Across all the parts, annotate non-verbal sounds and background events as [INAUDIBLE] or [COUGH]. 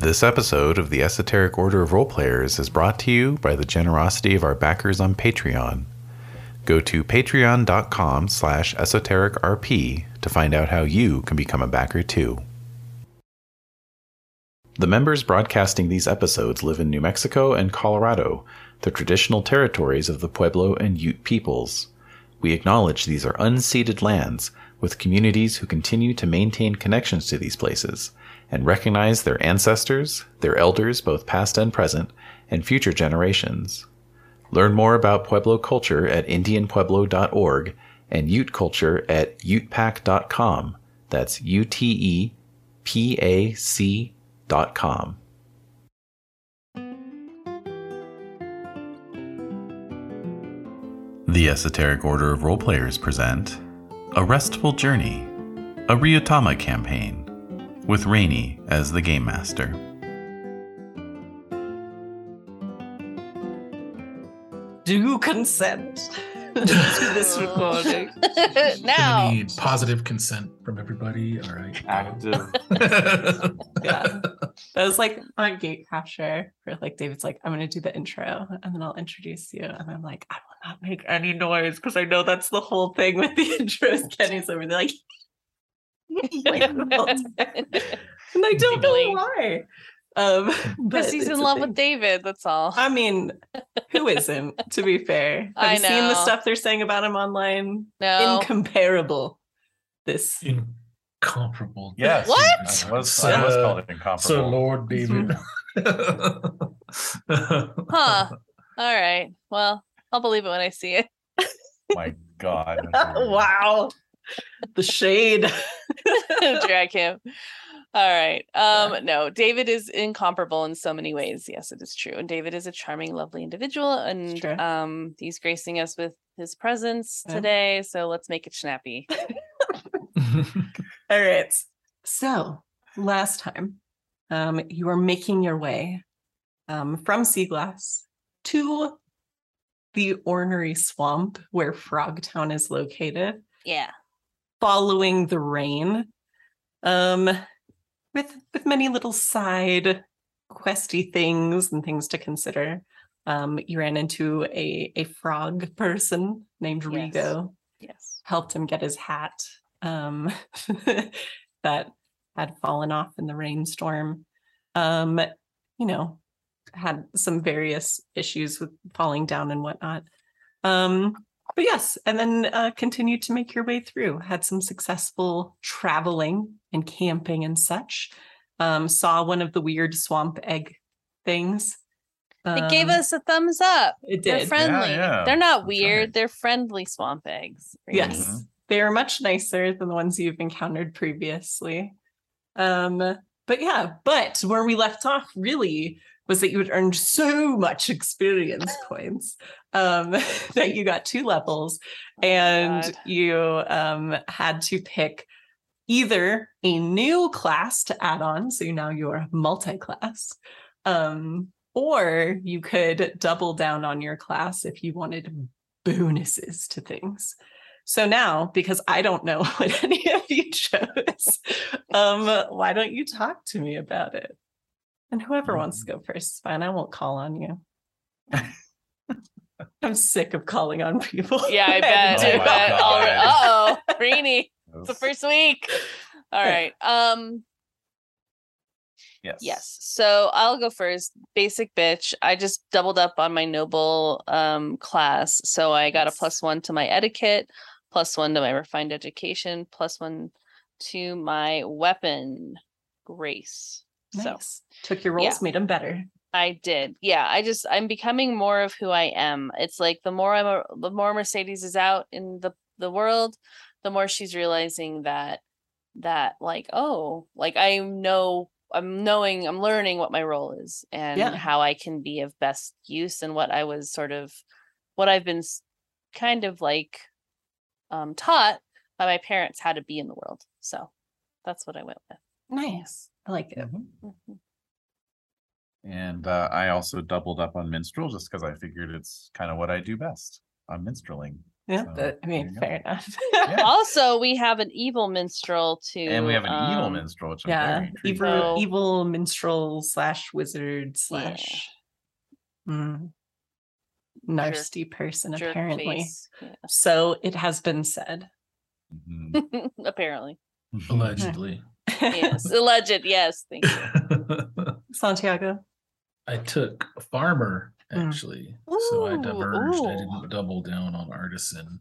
This episode of the Esoteric Order of Roleplayers is brought to you by the generosity of our backers on Patreon. Go to patreon.com slash esotericrp to find out how you can become a backer too. The members broadcasting these episodes live in New Mexico and Colorado, the traditional territories of the Pueblo and Ute peoples. We acknowledge these are unceded lands with communities who continue to maintain connections to these places and recognize their ancestors, their elders, both past and present, and future generations. Learn more about Pueblo culture at IndianPueblo.org and Ute culture at utepac.com. That's U T E P A C dot com. The Esoteric Order of Roleplayers present A Restful Journey, a Ryuutama campaign, with Rainy as the Game Master. Do you consent [LAUGHS] to this recording? [LAUGHS] Gonna now, need positive consent from everybody. All right. Active. [LAUGHS] Yeah. That was like on Gate Crasher, where like David's like, I'm gonna do the intro and then I'll introduce you. And I'm like, I will not make any noise because I know that's the whole thing with the intros. Kenny's over there like, like the whole time. [LAUGHS] [LAUGHS] [LAUGHS] and I don't know Giggling. why. Um but because he's in love thing. with David. That's all. I mean, who isn't, to be fair? Have I you seen the stuff they're saying about him online? no. Incomparable. This Incomparable. Yes. What? I was, I was So- called it incomparable. So Lord David. huh. All right. Well, I'll believe it when I see it. My God. wow. The shade. [LAUGHS] Drag him. All right. Um, no, David is incomparable in so many ways. Yes, it is true. And David is a charming, lovely individual. And um, he's gracing us with his presence Yeah. today. So let's make it snappy. [LAUGHS] All right. So last time, um, you are making your way um, from Sea Glass to the ornery swamp where Frogtown is located, Yeah. Following the rain. Um, with with many little side questy things and things to consider. Um, you ran into a a frog person named Yes. Rigo. Yes. helped him get his hat um, [LAUGHS] that had fallen off in the rainstorm. Um, you know, had some various issues with falling down and whatnot. Um, but yes, and then uh, continued to make your way through. Had some successful traveling and camping and such. Um, saw one of the weird swamp egg things. It gave Um, us a thumbs up. It did. They're friendly. yeah, They're not weird. right. They're friendly swamp eggs. Rainy. Yes, they are much nicer than the ones you've encountered previously. Um, but yeah, but where we left off really was that you had earned so much experience [LAUGHS] points um, [LAUGHS] that you got two levels, and God. you um, had to pick either a new class to add on, so now you're multi-class, um, or you could double down on your class if you wanted bonuses to things. So now, because I don't know [LAUGHS] what any of you chose, um, why don't you talk to me about it? And whoever wants to go first is fine. I won't call on you. [LAUGHS] I'm sick of calling on people. Yeah, I [LAUGHS] bet. Oh I my bet. God. Uh oh. Rainy. [LAUGHS] It's the first week. All right. Um, Yes. Yes. So I'll go first. Basic bitch. I just doubled up on my noble um class. So I got a plus one to my etiquette, plus one to my refined education, plus one to my weapon grace. So Took your roles, Yeah. made them better. I did. Yeah. I just I'm becoming more of who I am. It's like the more I'm a, the more Mercedes is out in the the world, the more she's realizing that that like oh like I know I'm knowing I'm learning what my role is and Yeah. how I can be of best use and what I was sort of what I've been kind of like um taught by my parents how to be in the world. So that's what I went with. Nice. I like it. Mhm. Mhm. And uh, I also doubled up on minstrel just because I figured it's kind of what I do best. I'm minstreling. Yeah, So, but, I mean, you go. fair enough. Yeah. [LAUGHS] also, we have an evil minstrel too, And we have an evil um, minstrel, which I'm yeah, very evil. So- evil minstrel slash wizard slash mm, nasty person, jerk apparently. face. So it has been said. Mhm. [LAUGHS] Apparently. [LAUGHS] Allegedly. Yes. Alleged. Yes. Thank you. [LAUGHS] Santiago. I took a farmer Mm. actually. so I Ooh, diverged. I didn't double down on artisan.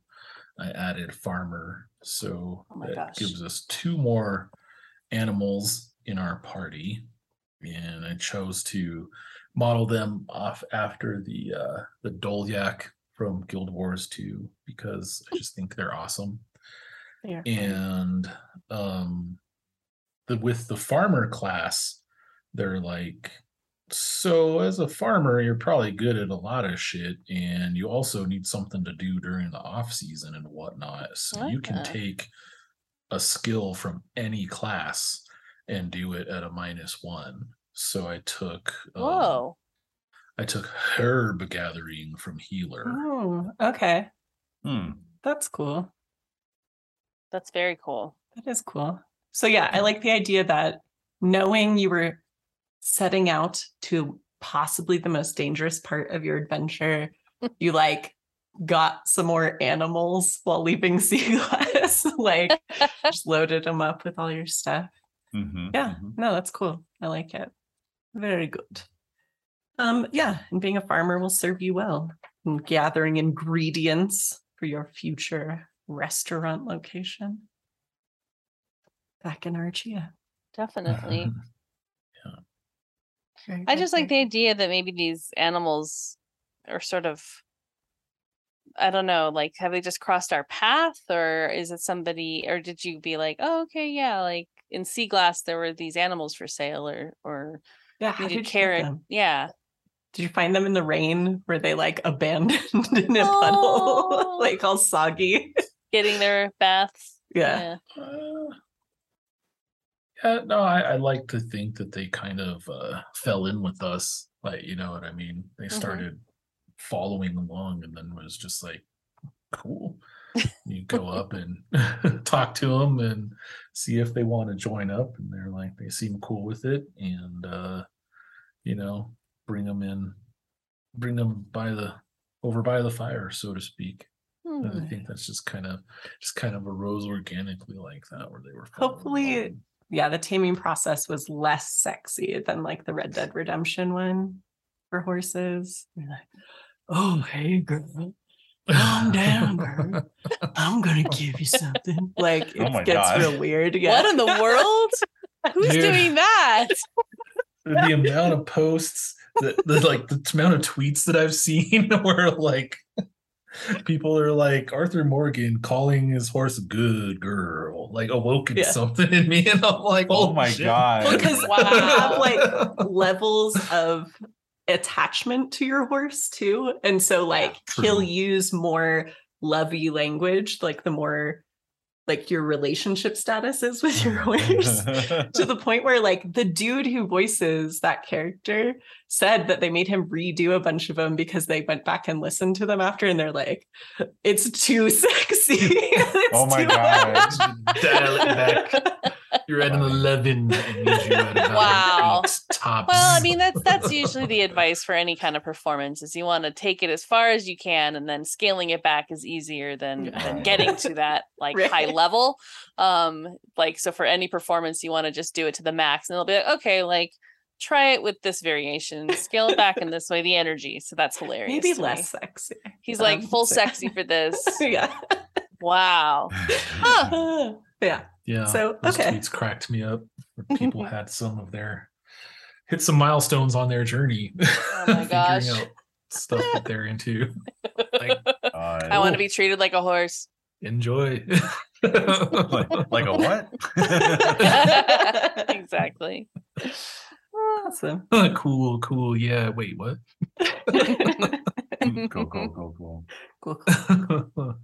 I added farmer. So Oh that gosh. gives us two more animals in our party. And I chose to model them off after the uh the Dolyak from Guild Wars 2 because I just think they're awesome There. and um the with the farmer class they're like so as a farmer you're probably good at a lot of shit and you also need something to do during the off season and whatnot so you can Ah. take a skill from any class and do it at a minus one so i took um, Whoa. i took herb gathering from healer Oh, okay. Hmm. That's cool. That's very cool. That is cool. So yeah, I like the idea that knowing you were setting out to possibly the most dangerous part of your adventure, [LAUGHS] you like got some more animals while leaving [LAUGHS] sea glass, like [LAUGHS] just loaded them up with all your stuff. Mhm, Yeah, mhm. no, that's cool. I like it. Very good. Um, yeah, and being a farmer will serve you well. And gathering ingredients for your future restaurant location. Back in Archia. Definitely. Yeah. I just like the idea that maybe these animals are sort of I don't know, like have they just crossed our path or is it somebody or did you be like, oh okay, yeah, like in Sea Glass there were these animals for sale or or. Yeah, how you did did you get carrot. them? Yeah. Did you find them in the rain? Were they like abandoned [LAUGHS] in a Oh. puddle, [LAUGHS] like all soggy? Getting their baths. Yeah. Uh, yeah, no, I, I like to think that they kind of uh, fell in with us. Like, you know what I mean? They Mhm. started following along and then was just like, cool. You go up and [LAUGHS] talk to them and see if they want to join up. And they're like, they seem cool with it. And, uh, you know, bring them in, bring them by the, over by the fire, so to speak. Hmm. And I think that's just kind of just kind of arose organically like that, where they were. Hopefully along. Yeah, the taming process was less sexy than like the Red Dead Redemption one for horses. You're like, oh, hey, girl, calm down, girl. [LAUGHS] I'm gonna give you something. Like oh it Oh gets God. real weird. Yeah. What in the world? Who's Dude. doing that? the amount of posts, the, the like the amount of tweets that I've seen [LAUGHS] where like [LAUGHS] people are like Arthur Morgan calling his horse good girl, like awoken Yeah. something in me, and I'm like, Oh, oh my shit. god. Because Wow. [LAUGHS] you have like [LAUGHS] levels of attachment to your horse too. And so like he'll use more lovey language, like the more like your relationship status is with your [LAUGHS] horse. to the point where like the dude who voices that character said that they made him redo a bunch of them because they went back and listened to them after and they're like it's too [LAUGHS] sexy [LAUGHS] oh It's Oh my too God. Dial it back. You're at an eleven. I need you at about an Wow. eight tops. Well, I mean that's that's usually the advice for any kind of performance is you want to take it as far as you can and then scaling it back is easier than, Yeah. than getting to that like high level. Um like so for any performance you want to just do it to the max and they'll be like okay like try it with this variation scale it back in this way the energy so that's hilarious maybe to me. less sexy he's like Um, full so- sexy for this [LAUGHS] yeah wow Huh. [LAUGHS] yeah Yeah. So, those okay. tweets cracked me up. [LAUGHS] People had some of their hit some milestones on their journey. [LAUGHS] Oh my gosh. figuring out stuff that they're into. [LAUGHS] Like God. i want to be treated like a horse enjoy. like, like a what? exactly awesome cool, cool. Yeah. Wait, what? go, go, go, go. cool, cool. all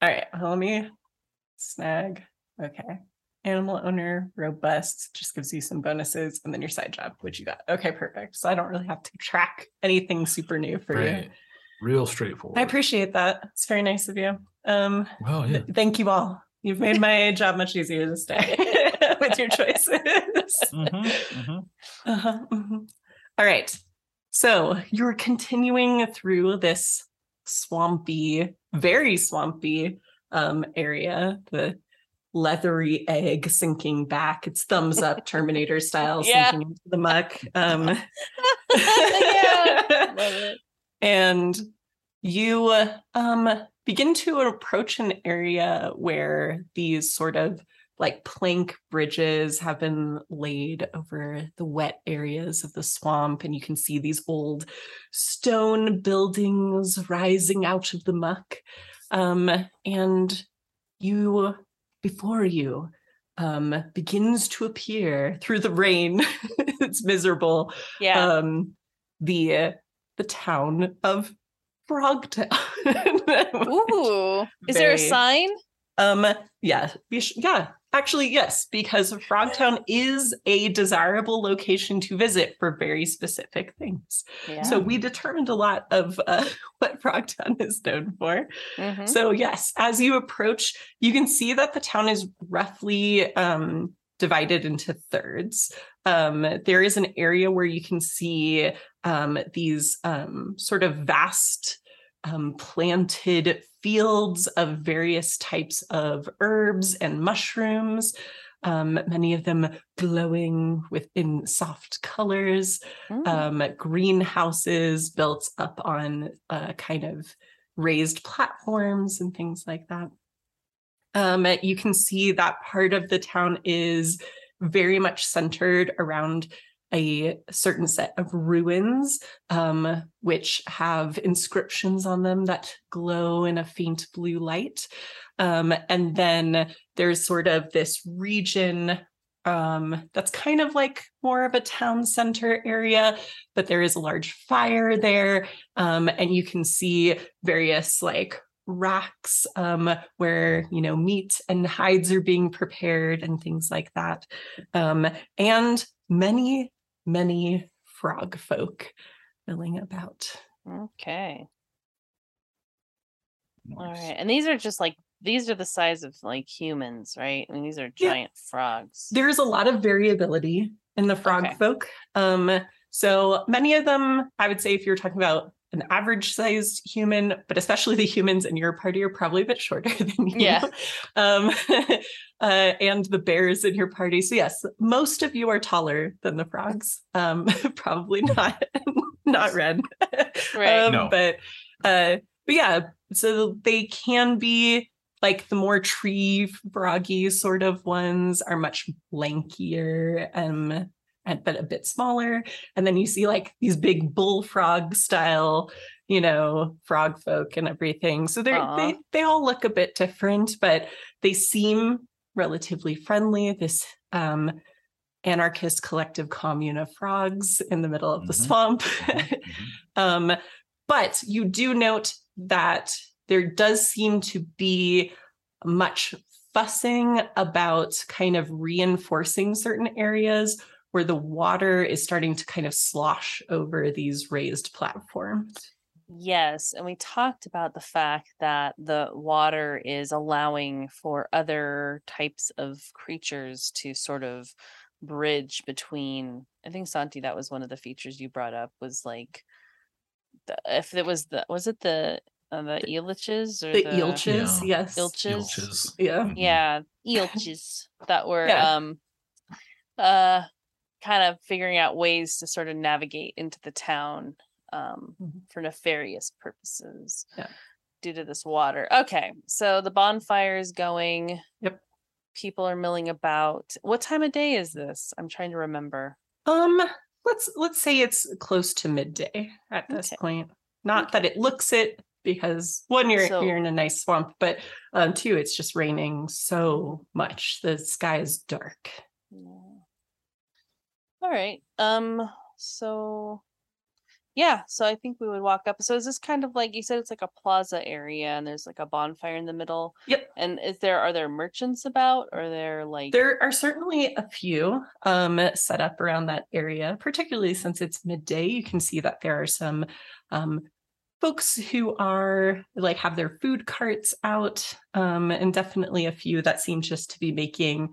right well, let me snag okay animal owner robust just gives you some bonuses and then your side job which you got okay perfect so i don't really have to track anything super new for you right. Real straightforward. I appreciate that. It's very nice of you. Um, Well, yeah. th- thank you all. You've made my [LAUGHS] job much easier this day [LAUGHS] with your choices. Mhm, mhm. Uh-huh, mhm. All right. So you're continuing through this swampy, very swampy um, area. The leathery egg sinking back, its thumbs up, Terminator style, [LAUGHS] Yeah. sinking into the muck. Um, [LAUGHS] yeah. Love it. and you um begin to approach an area where these sort of like plank bridges have been laid over the wet areas of the swamp and you can see these old stone buildings rising out of the muck um and you before you um begins to appear through the rain [LAUGHS] it's miserable Yeah. um the the town of Frogtown. [LAUGHS] Ooh. Is there a sign? um yeah, sh- yeah, actually yes, because Frogtown is a desirable location to visit for very specific things. Yeah. So we determined a lot of uh, [LAUGHS] what Frogtown is known for. Mhm. So yes, as you approach, you can see that the town is roughly um, divided into thirds. Um, there is an area where you can see um, these um, sort of vast um, planted fields of various types of herbs and mushrooms. Um, many of them glowing within soft colors Mm. um, greenhouses built up on uh, kind of raised platforms and things like that. Um, you can see that part of the town is very much centered around a certain set of ruins, um, which have inscriptions on them that glow in a faint blue light. Um, and then there's sort of this region um, that's kind of like more of a town center area, but there is a large fire there. Um, and you can see various like racks um, where, you know, meat and hides are being prepared and things like that. Um, and many, many frog folk milling about. Okay. All Nice. right. And these are just like these are the size of like humans, right? I mean, these are Yeah. giant frogs. There's a lot of variability in the frog Okay. folk. Um, so many of them, I would say, if you're talking about an average sized human, but especially the humans in your party are probably a bit shorter [LAUGHS] than you. Yeah. Um, uh, and the bears in your party. So yes, most of you are taller than the frogs. Um, [LAUGHS] probably not [LAUGHS] not red. [LAUGHS] Right. Um, No. But uh, but yeah, so they can be like the more tree froggy sort of ones are much lankier um and but a bit smaller and then you see like these big bullfrog style you know frog folk and everything so they're they, they all look a bit different but they seem relatively friendly this um anarchist collective commune of frogs in the middle of the Mhm. swamp Mhm, [LAUGHS] mhm. um, but you do note that there does seem to be much fussing about kind of reinforcing certain areas where the water is starting to kind of slosh over these raised platforms. Yes, and we talked about the fact that the water is allowing for other types of creatures to sort of bridge between. I think Santi, that was one of the features you brought up was like, the, if it was the was it the uh, the eeliches or The, the eelches, yeah. yes. Ilches? Ilches. Yeah. Mhm. yeah eelches that [LAUGHS] were Yeah. um uh kind of figuring out ways to sort of navigate into the town um Mhm. for nefarious purposes Yeah. due to this water okay so the bonfire is going Yep. people are milling about what time of day is this i'm trying to remember Um, let's let's say it's close to midday at this Okay. point. Not that it looks it because one, you're So- you're in a nice swamp, but um, two, it's just raining so much. The sky is dark. Yeah. All right. Um. So, yeah. So I think we would walk up. So is this kind of like you said? It's like a plaza area, and there's like a bonfire in the middle. Yep. And is there are there merchants about, or they're like There are certainly a few um, set up around that area, particularly since it's midday. You can see that there are some um, folks who are like have their food carts out, um, and definitely a few that seem just to be making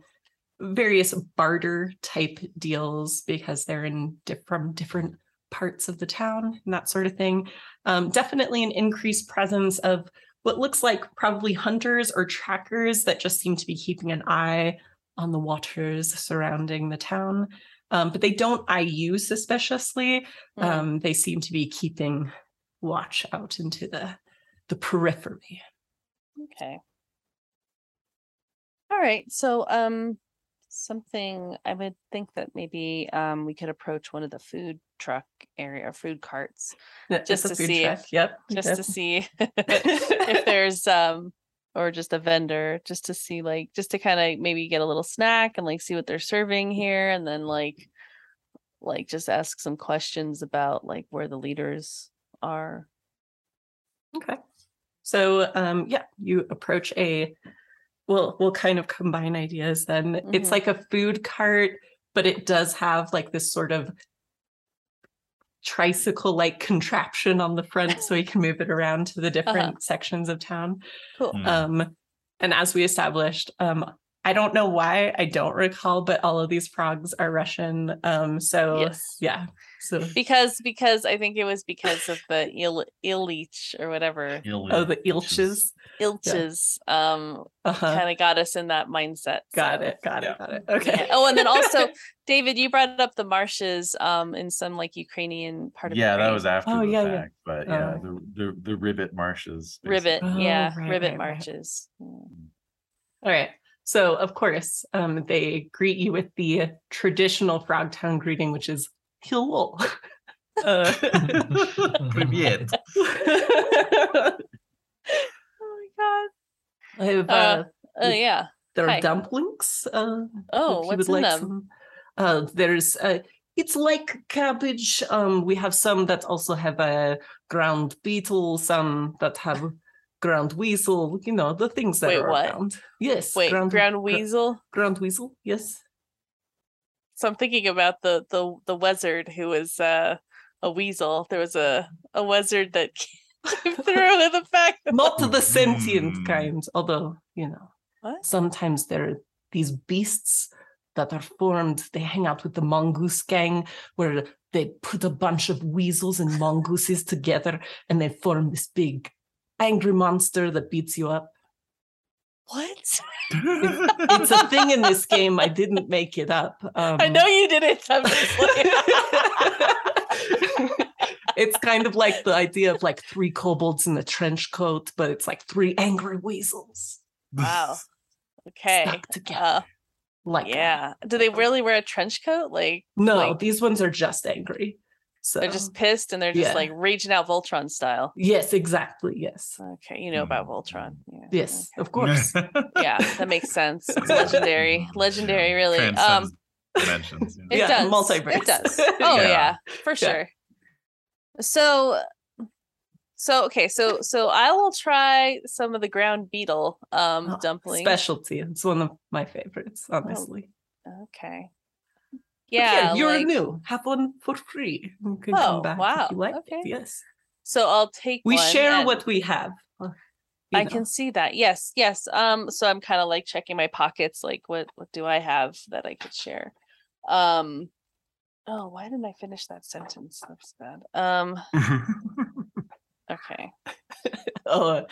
various barter type deals because they're in diff- from different parts of the town and that sort of thing. Um, definitely an increased presence of what looks like probably hunters or trackers that just seem to be keeping an eye on the waters surrounding the town. Um, but they don't eye you suspiciously. Mm. Um, they seem to be keeping watch out into the the periphery. Okay. All right. So um something I would think that maybe um we could approach one of the food truck area food carts Yeah, Just to food see truck, if- Yep. just yep. to see [LAUGHS] if [LAUGHS] there's um or just a vendor just to see like just to kind of maybe get a little snack and like see what they're serving here and then like like just ask some questions about like where the leaders are. Okay. So um yeah, you approach a we'll we'll kind of combine ideas then. It's Mhm. like a food cart, but it does have like this sort of tricycle like contraption on the front so you can move it around to the [LAUGHS] different sections of town. Cool. Mm. Um and as we established, um I don't know why, I don't recall, but all of these frogs are Russian. Um so Yes. yeah. So Because because I think it was because of the Il Illich or whatever oh the ilches. Ilches um Uh-huh. kind of got us in that mindset. Got so- it, got Yeah. it, got it. Okay. Yeah. Oh, and then also, [LAUGHS] David, you brought up the marshes um in some like Ukrainian part of Yeah, that was after Oh, the yeah, yeah. fact, but yeah, Oh. the, the the rivet marshes. rivet. Oh, yeah, right, rivet right, right. Mm. All right. So of course, um, they greet you with the traditional Frogtown greeting, which is hello. [LAUGHS] Uh, [LAUGHS] Привет. [LAUGHS] Oh my I have, Uh, uh, god. Oh yeah. there are hi. dumplings. Uh, Oh, if you what's would in like them? some. Uh, there's uh, it's like cabbage. Um, we have some that also have a ground beetle, some that have ground weasel. You know the things that Wait, are what? around. Yes, Wait, ground, gra- weasel. ground weasel. Yes. So I'm thinking about the the the wizard who was uh a weasel. There was a a wizard that [LAUGHS] came [LAUGHS] through with the fact. not the sentient Hmm. kind although you know What? sometimes there are these beasts that are formed they hang out with the mongoose gang where they put a bunch of weasels and mongooses together and they form this big angry monster that beats you up What? [LAUGHS] it's a thing in this game i didn't make it up um, I know you didn't. I'm just [LAUGHS] like, it's kind of like the idea of like three kobolds in a trench coat but it's like three angry weasels wow. Okay. stuck together Uh, like yeah. Do they really wear a trench coat? Like No, like- these ones are just angry. So they're just pissed and they're just yeah. like raging out Voltron style. yes, exactly. Yes, Okay, you know about Voltron. Yeah. Yes, of course. [LAUGHS] Yeah, that makes sense. It's legendary. Legendary, really. Um Transcends dimensions. it Yeah, does. multiverse. It does. [LAUGHS] Oh Yeah. yeah, for sure. So so okay, so so I will try some of the ground beetle um Oh, dumplings. Specialty. It's one of my favorites, honestly. Okay. Yeah, you're like- new. Have one for free. You can Oh, come back wow. if you like. Okay. Yes, so I'll take we share and- what we have. uh, you I know. can see that. Yes, yes. Um, so I'm kind of like checking my pockets, like what what do I have that I could share? Um, oh, why didn't I finish that sentence? That's bad. Um, [LAUGHS] okay. [LAUGHS] Oh,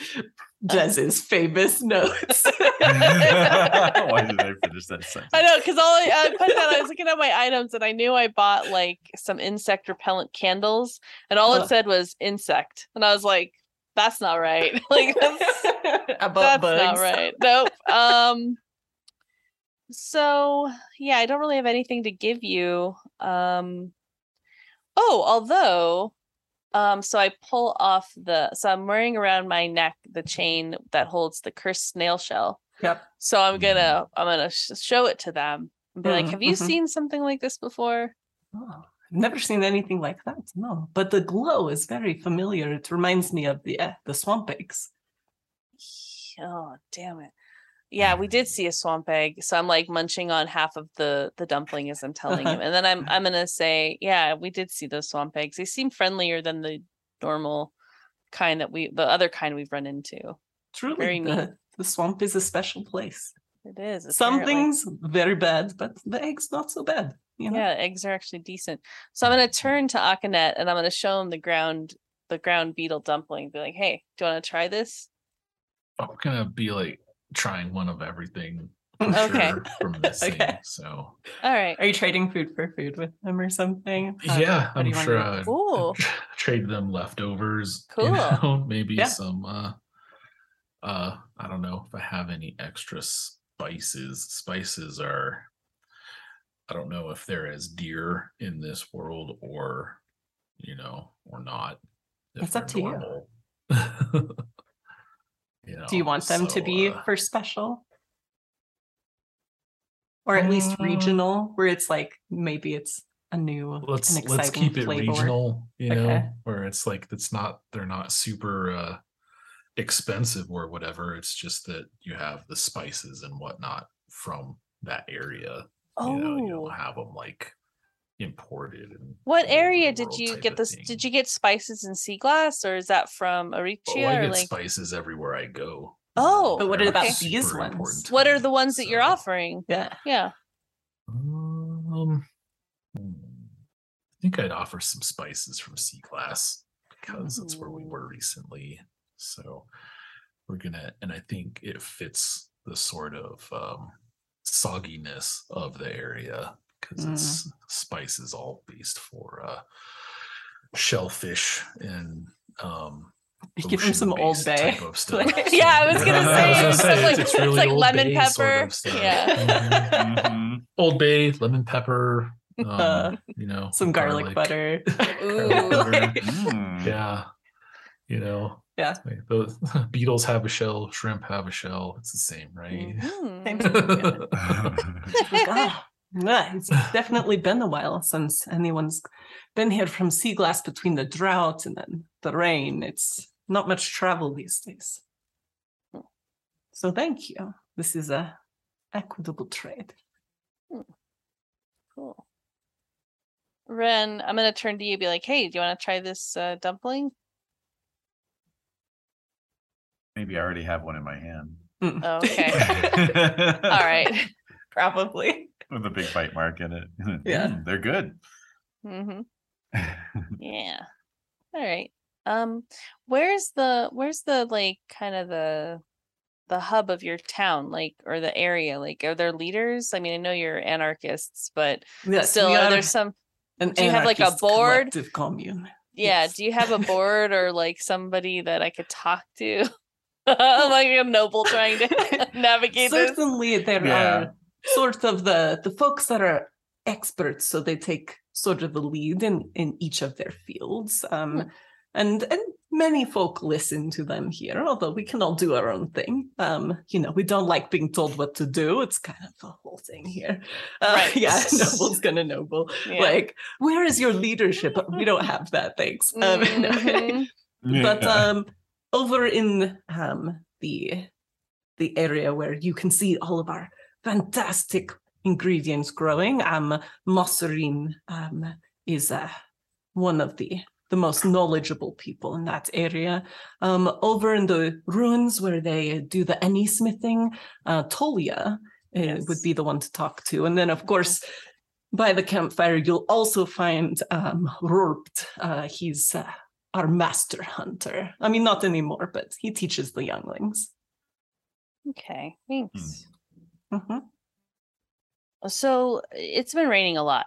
uh, Jez's famous notes. [LAUGHS] Why did I finish that sentence? I know because all I, I put down, I was looking at my items and I knew I bought like some insect repellent candles, and all it said was insect, and I was like, that's not right. [LAUGHS] like that's [LAUGHS] that's bugs. not right. Nope. Um so yeah, I don't really have anything to give you. Um oh, although um so I pull off the so I'm wearing around my neck the chain that holds the cursed snail shell. Yep. So I'm gonna I'm gonna sh- show it to them and be like, Mm, "Have you mhm. seen something like this before?" Oh, I've never seen anything like that. No, but the glow is very familiar. It reminds me of the uh, the swamp eggs. Oh, damn it. Yeah, we did see a swamp egg. So I'm like munching on half of the the dumpling as I'm telling him. [LAUGHS] And then I'm I'm gonna say, yeah, we did see those swamp eggs. They seem friendlier than the normal kind that we the other kind we've run into. Truly, Very neat. the, the swamp is a special place. It is Some things very bad, but the eggs not so bad. You know? Yeah, eggs are actually decent. So I'm gonna turn to Akanet and I'm gonna show him the ground the ground beetle dumpling. Be like, hey, do you want to try this? I'm gonna be like trying one of everything for Okay. sure from [LAUGHS] this thing. Okay. So All right. Are you trading food for food with them or something? How- yeah, I'm you sure do I'd, Ooh. [LAUGHS] I'd trade them leftovers. Cool. You know, [LAUGHS] maybe Yeah. some uh uh I don't know if I have any extra spices. Spices are I don't know if they're as dear in this world or you know, or not. It's up to normal. you know, Do you want them to be uh, for special? Or at least Uh, regional, where it's like maybe it's a new let's let's keep it flavor. regional you know Okay. where it's like it's not they're not super uh expensive or whatever it's just that you have the spices and whatnot from that area you know you Oh, don't have them like imported and what area did you get this? Did you get spices and sea glass, or is that from oh, I get like, spices everywhere I go Oh, But what They're about these ones? what are the ones that you're offering? Yeah. Yeah. Um, I think I'd offer some spices from Sea Glass because that's where we were recently. So we're gonna, and I think it fits the sort of um, sogginess of the area because it's spices all based for uh, shellfish and um, You give them some Old Bay. type. [LAUGHS] Yeah, I was gonna I was say, gonna it's [LAUGHS] like- it's it's really like Old lemon Bay sort pepper. of stuff. Yeah. Mhm. Mhm. Old Bay, lemon pepper, [LAUGHS] um, Uh, you know, some garlic, butter. Ooh. Like, Mm. Yeah, you know, Yeah. like those beetles have a shell, shrimp have a shell. It's the same, right? Mhm. Same thing, yeah. Ah, it's definitely been a while since anyone's been here from Sea Glass between the drought and then the rain. It's not much travel these days. So thank you. This is a equitable trade. Cool. Ren, I'm gonna turn to you. and Be like, hey, do you want to try this uh, dumpling? Maybe I already have one in my hand. Oh, okay. [LAUGHS] [LAUGHS] All right. [LAUGHS] Probably. With a big bite mark in it. [LAUGHS] Yeah. Mm, they're good. hmm [LAUGHS] Yeah. All right. Um, where's the where's the like kind of the the hub of your town, like or the area? Like, are there leaders? I mean, I know you're anarchists, but Yes, still, are are there some? an do you have, like, a board? commune. Yeah. Yes. Do you have a [LAUGHS] board or like somebody that I could talk to? like a noble trying to navigate this. Certainly, there Yeah. are sort of the the folks that are experts, so they take sort of the lead in in each of their fields. Um, Hmm. and and many folk listen to them here, although we can all do our own thing. Um, you know, we don't like being told what to do. It's kind of the whole thing here. Uh, Right. [LAUGHS] Yeah, [LAUGHS] noble's gonna noble. Yeah. Like, where is your leadership? We don't have that, thanks. Um, [LAUGHS] Mhm. but um over in um the the area where you can see all of our fantastic ingredients growing um Mosserin um is uh one of the the most knowledgeable people in that area um over in the ruins where they do the any smithing uh Tolia uh, would be the one to talk to and then of course by the campfire you'll also find um Rorpt uh he's uh, our master hunter. I mean, not anymore, but he teaches the younglings. Okay. Thanks. Mhm. So it's been raining a lot,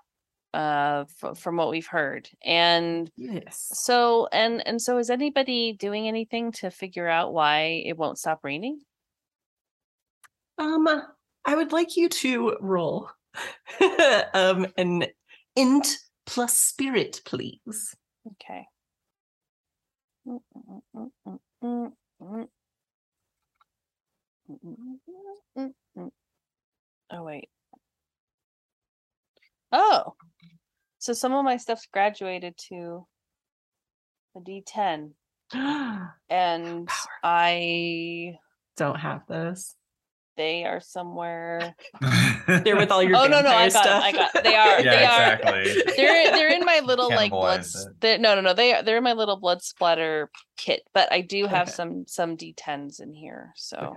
uh, f- from what we've heard, and Yes. so and and so is anybody doing anything to figure out why it won't stop raining? Um, I would like you to roll um an int plus spirit, please. Okay. Oh wait. Oh, so some of my stuff's graduated to a D10, [GASPS] and Power. I Don't have those. they are somewhere. [LAUGHS] They're with all your Oh no, no, I vampire got, 'em, I stuff. got. They are. [LAUGHS] yeah, they are. exactly. They're they're in my little like blood. Cannibalize s- it. they're- No, no, no. They are they're in my little blood splatter kit, but I do have Okay. some some d10s in here. So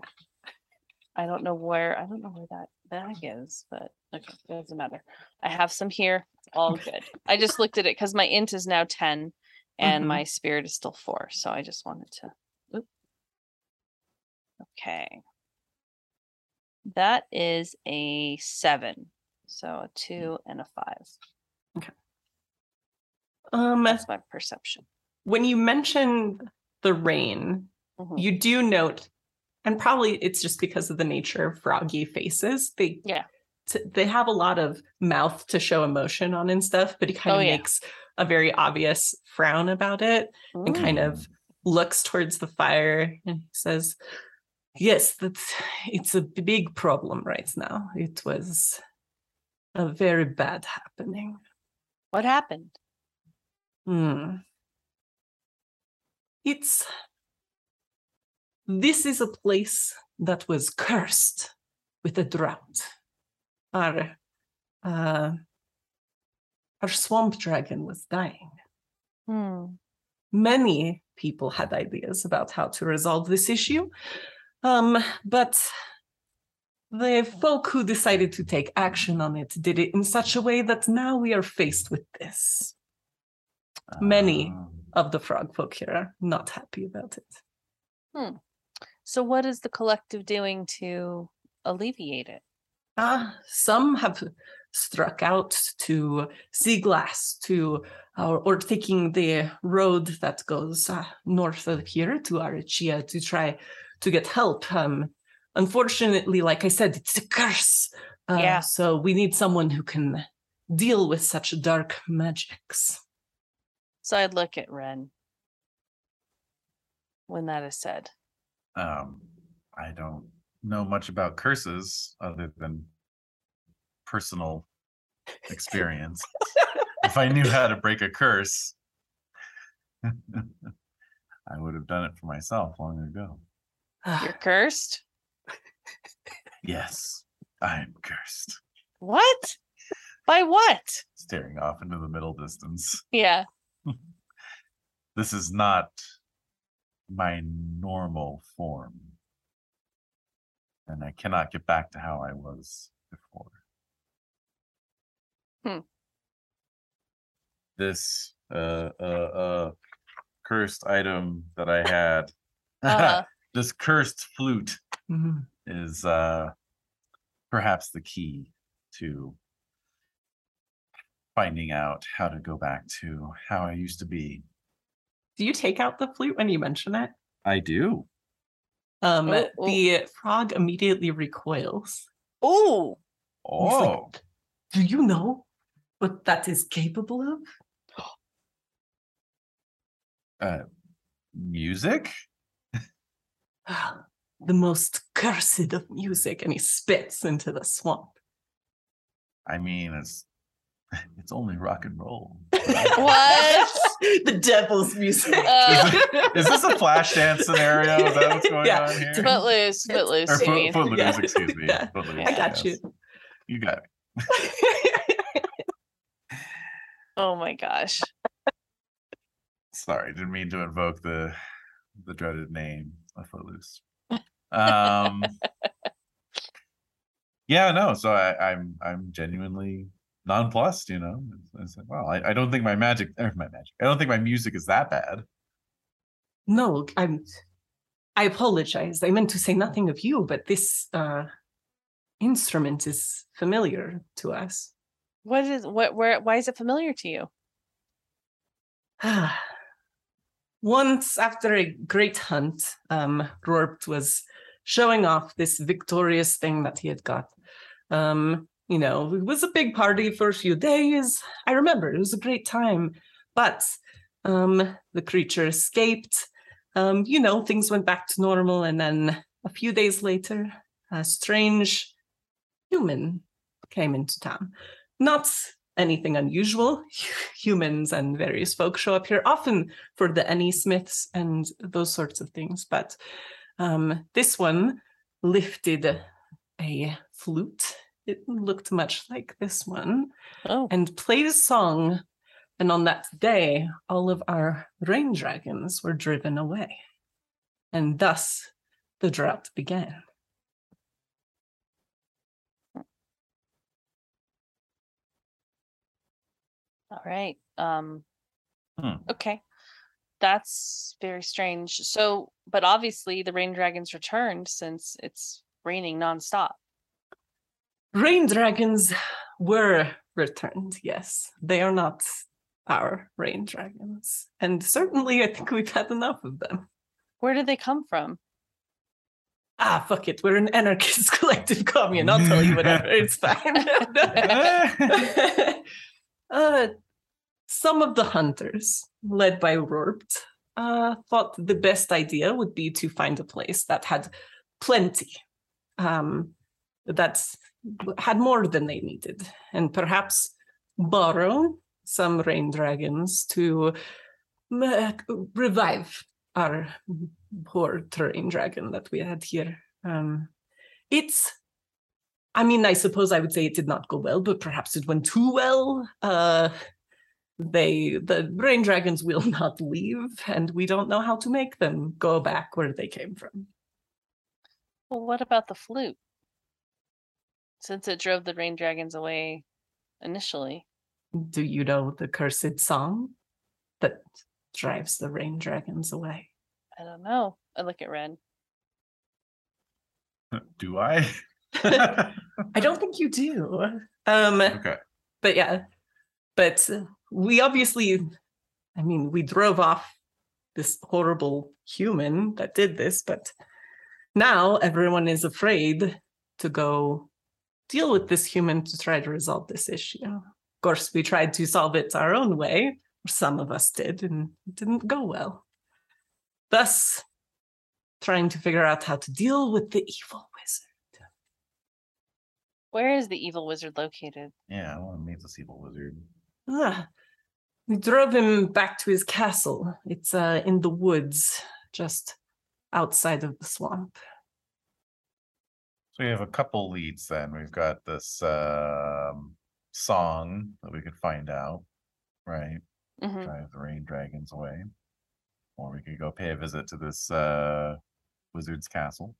I don't know where I don't know where that bag is, but okay, it doesn't matter. I have some here. All good. I just looked at it because my int is now ten, and Mhm. my spirit is still four. So I just wanted to. oop. Okay. That is a seven. So a two and a five. Okay. Um, That's my perception. when you mentioned the rain, Mhm. you do note, and probably it's just because of the nature of froggy faces. They Yeah. t- they have a lot of mouth to show emotion on and stuff, but he kind Oh, of yeah. makes a very obvious frown about it and kind of looks towards the fire and says, Yes, that's it's a big problem right now. It was a very bad happening. What happened? Hmm. It's this is a place that was cursed with a drought. Our uh, our swamp dragon was dying. Hmm. Many people had ideas about how to resolve this issue, um, but the folk who decided to take action on it did it in such a way that now we are faced with this. Many. Um, of the frog folk here are not happy about it. So what is the collective doing to alleviate it? Ah, some have struck out to Sea Glass to or, or taking the road that goes uh, north of here to Arichia to try to get help. Um, unfortunately, like I said, it's a curse. Uh, Yeah. So we need someone who can deal with such dark magics. So I'd look at Ren when that is said. Um, I don't know much about curses other than personal experience. if I knew how to break a curse, [LAUGHS] I would have done it for myself long ago. You're cursed? Yes, I am cursed. What? By what? Staring off into the middle distance. Yeah. [LAUGHS] This is not my normal form. And I cannot get back to how I was before. Hmm. This uh uh uh cursed item that I had. Uh-huh. [LAUGHS] this cursed flute Mhm. is uh perhaps the key to finding out how to go back to how I used to be. Do you take out the flute when you mention it? I do. Um, Oh, oh. the frog immediately recoils. Ooh. He's like, Oh, Do you know what that is capable of? uh, music? [SIGHS] The most cursed of music, and he spits into the swamp. I mean, it's it's only rock and roll. What? [LAUGHS] the devil's music. Uh, Is this a Flashdance scenario? Is that what's going Yeah. on here? Footloose, footloose. or you foot, mean. footloose, Yeah. excuse me. Yeah. Footloose, I got yes. you. You got it. [LAUGHS] Oh my gosh. Sorry, didn't mean to invoke the the dreaded name of Footloose. Um [LAUGHS] Yeah, no, so I, I'm I'm genuinely nonplussed, you know. I said, well, I, I don't think my magic [LAUGHS] my magic. I don't think my music is that bad. no, I'm. I apologize. I meant to say nothing of you, but this uh, instrument is familiar to us. What is what where why is it familiar to you? [SIGHS] Once, after a great hunt, um, Rorpt was showing off this victorious thing that he had got. Um, you know, it was a big party for a few days. I remember it was a great time, but um, the creature escaped. Um, you know, things went back to normal, and then a few days later, a strange human came into town. Not anything unusual. [LAUGHS] Humans and various folk show up here often for the any smiths and those sorts of things. But um, this one lifted a flute. It looked much like this one Oh, and played a song. And on that day, all of our rain dragons were driven away. And thus the drought began. all right. Um Hmm. okay. That's very strange. So, but obviously the rain dragons returned since it's raining nonstop. Rain dragons were returned, yes. They are not our rain dragons. And certainly, I think we've had enough of them. Where did they come from? Ah, fuck it. We're an anarchist [LAUGHS] collective commune. I'll tell you whatever. It's [LAUGHS] fine. [LAUGHS] uh, some of the hunters, led by Rorpt, uh, thought the best idea would be to find a place that had plenty, um, that had more than they needed, and perhaps borrow some rain dragons to uh, revive our poor terrain dragon that we had here. Um, it's, I mean, I suppose I would say it did not go well, but perhaps it went too well. Uh, they, the rain dragons will [LAUGHS] not leave, and we don't know how to make them go back where they came from. Well, what about the flute? Since it drove the rain dragons away initially. Do you know the cursed song that drives the rain dragons away? I don't know. I look at Ren. Do I? [LAUGHS] I don't think you do. Um, okay. but yeah, but uh, we obviously, I mean, we drove off this horrible human that did this, but now everyone is afraid to go deal with this human to try to resolve this issue. Of course, we tried to solve it our own way, or some of us did, and it didn't go well. Thus, trying to figure out how to deal with the evil wizard. Where is the evil wizard located? Yeah, I want to meet this evil wizard. Ah, we drove him back to his castle. It's uh, in the woods, just outside of the swamp. So we have a couple leads then. We've got this um, song that we could find out, right? Mhm. Drive the rain dragons away. Or we could go pay a visit to this uh, wizard's castle.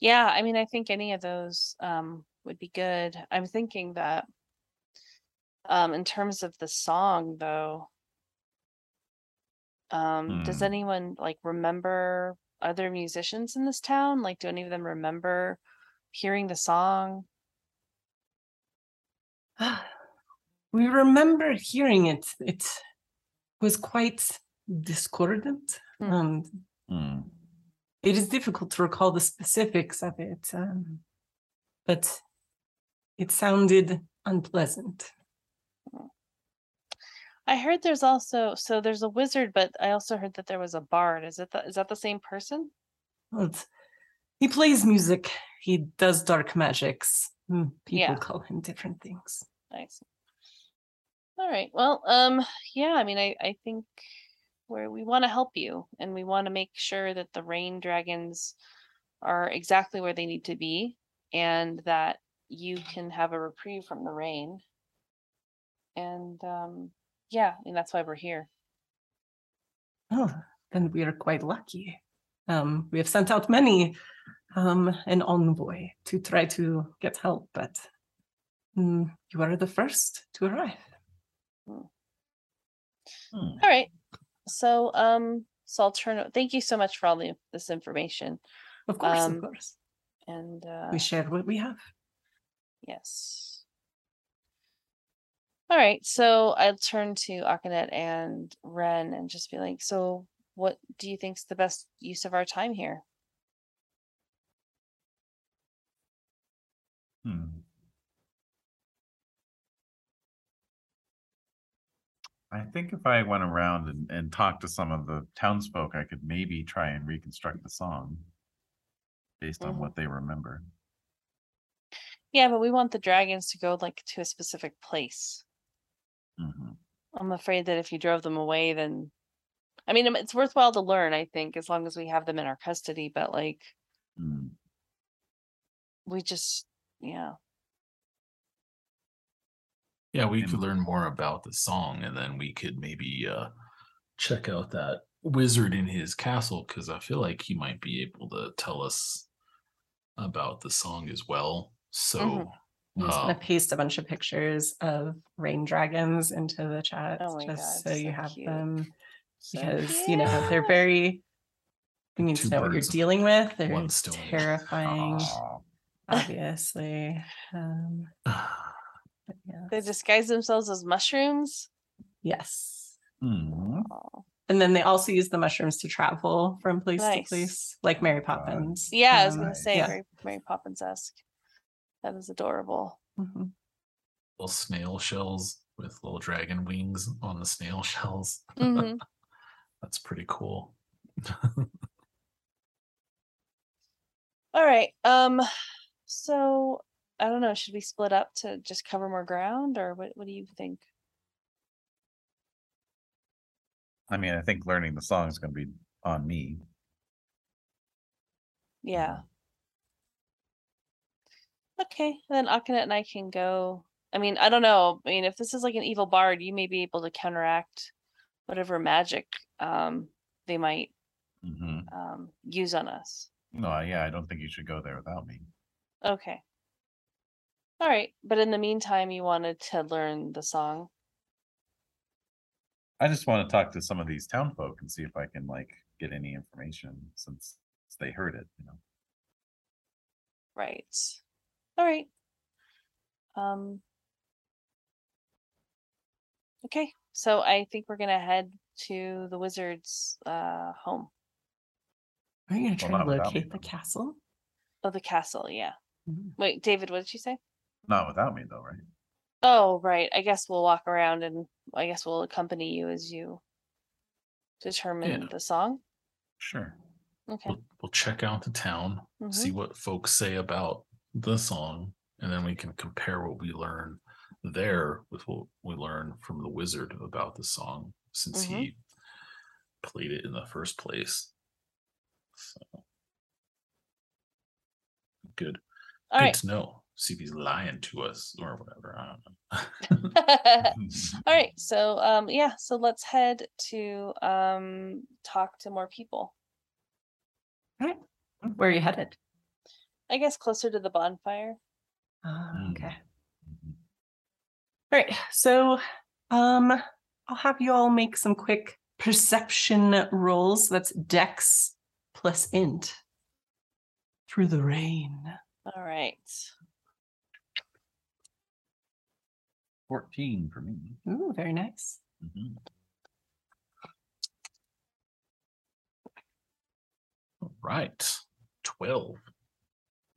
Yeah, I mean, I think any of those um, would be good. I'm thinking that um, in terms of the song, though, um, does Hmm. anyone like remember other musicians in this town? Like, do any of them remember hearing the song? [SIGHS] we remember hearing it. It was quite discordant. Hmm. and Hmm. it is difficult to recall the specifics of it, um, but it sounded unpleasant. I heard there's also so there's a wizard, but I also heard that there was a bard. Is it the, is that the same person? It's- he plays music. He does dark magics. Mm, People Yeah. call him different things. Nice. All right. Well, um, yeah, I mean, I, I think where we want to help you and we want to make sure that the rain dragons are exactly where they need to be and that you can have a reprieve from the rain. And um, yeah, and that's why we're here. Oh, then we are quite lucky. Um, we have sent out many um, an envoy to try to get help, but mm, you are the first to arrive. Hmm. All right. So um so I'll turn it thank you so much for all the, this information. Of course, Um, of course. And uh We share what we have. Yes. All right, so I'll turn to Akanet and Ren and just be like, so what do you think's the best use of our time here? Hmm. I think if I went around and, and talked to some of the townsfolk, I could maybe try and reconstruct the song based on Mhm. what they remember. Yeah, but we want the dragons to go like to a specific place. Hmm I'm afraid that if you drove them away, then I mean, it's worthwhile to learn, I think, as long as we have them in our custody, but like Hmm. we just yeah. Yeah, we could learn more about the song and then we could maybe uh check out that wizard in his castle because I feel like he might be able to tell us about the song as well. So Mhm. I'm just gonna paste a bunch of pictures of rain dragons into the chat Oh just God, so you have cute. them So because you know they're very you need Two to know what you're dealing with. They're terrifying, Aw. obviously. Um, [SIGHS] but They disguise themselves as mushrooms. yes. Hmm. Oh. And then they also use the mushrooms to travel from place Nice. to place, like Mary Poppins. Yeah, I was Um, gonna say yeah. Mary, Mary Poppins esque. That is adorable. mhm. little snail shells with little dragon wings on the snail [LAUGHS] shells. Mhm. [LAUGHS] That's pretty cool. [LAUGHS] All right. Um. So I don't know. Should we split up to just cover more ground, or what? What do you think? I mean, I think learning the song is going to be on me. Yeah. Okay. Then Akhenet and I can go. I mean, I don't know. I mean, if this is like an evil bard, you may be able to counteract whatever magic um they might hmm um use on us. No, yeah, I don't think you should go there without me. Okay. All right. But in the meantime, you wanted to learn the song. I just want to talk to some of these town folk and see if I can like get any information since they heard it. You know. Right. All right. Um Okay. So I think we're going to head to the wizard's uh home. Are you gonna try not to without me, locate the castle? Oh, the castle, yeah. Mhm. Wait, David, what did you say? Not without me though, right? Oh, right. I guess we'll walk around and I guess we'll accompany you as you determine Yeah. the song. Sure. Okay. We'll, we'll check out the town, see Mhm. what folks say about the song, and then we can compare what we learn there with what we learn from the wizard about the song since Mhm. he played it in the first place. So good. All good right. to know. See if he's lying to us or whatever. I don't know. [LAUGHS] All right. So um yeah, so let's head to um talk to more people. All right. Where are you headed? I guess closer to the bonfire. Ah, Mm. okay. Mhm. All right. So, um, I'll have you all make some quick perception rolls. That's Dex plus Int through the rain. All right. 14 for me. Ooh, very nice. Mhm. All right. 12.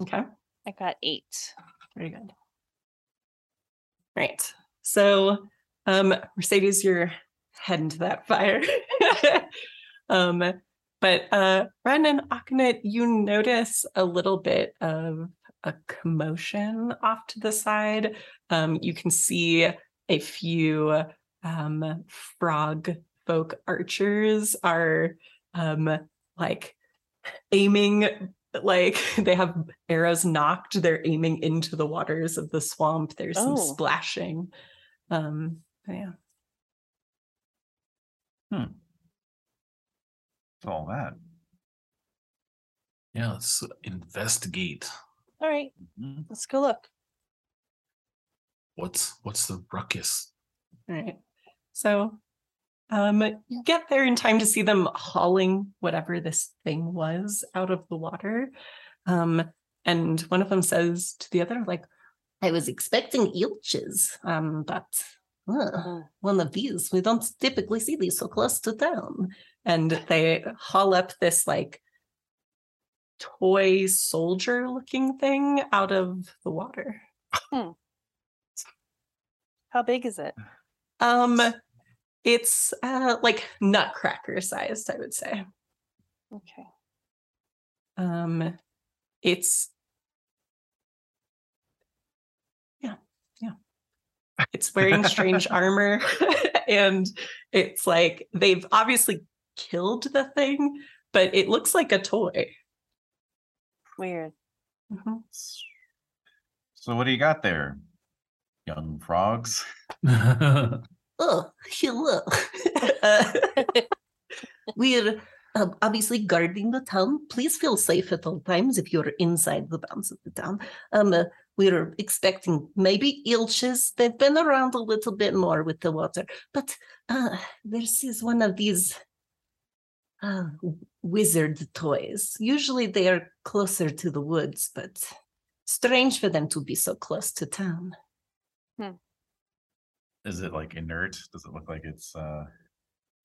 Okay. I got eight. Very good. Right. So, um, Mercedes, you're heading to that fire. [LAUGHS] um, but uh, Ren and Akhenet, you notice a little bit of a commotion off to the side. Um, you can see a few um, frog folk archers are um, like aiming like [LAUGHS] they have arrows nocked they're aiming into the waters of the swamp there's some Oh. splashing um but yeah What's all that? Yeah, let's investigate. All right. Mhm. Let's go look. What's what's the ruckus? all right so um you get there in time to see them hauling whatever this thing was out of the water um and one of them says to the other like i was expecting ilches um but uh, one of these. We don't typically see these so close to town. And they haul up this like toy soldier looking thing out of the water. How big is it? Um it's uh like nutcracker sized, I would say. Okay. Um it's yeah, yeah. It's wearing strange [LAUGHS] armor [LAUGHS] and it's like they've obviously killed the thing, but it looks like a toy. Weird. Mhm. So what do you got there? Young frogs? [LAUGHS] Oh, hello. Uh, [LAUGHS] we're um, obviously guarding the town. Please feel safe at all times if you're inside the bounds of the town. Um, uh, we're expecting maybe ilches. They've been around a little bit more with the water, but uh, this is one of these uh, wizard toys. Usually they are closer to the woods, but strange for them to be so close to town. Is it like inert? Does it look like it's uh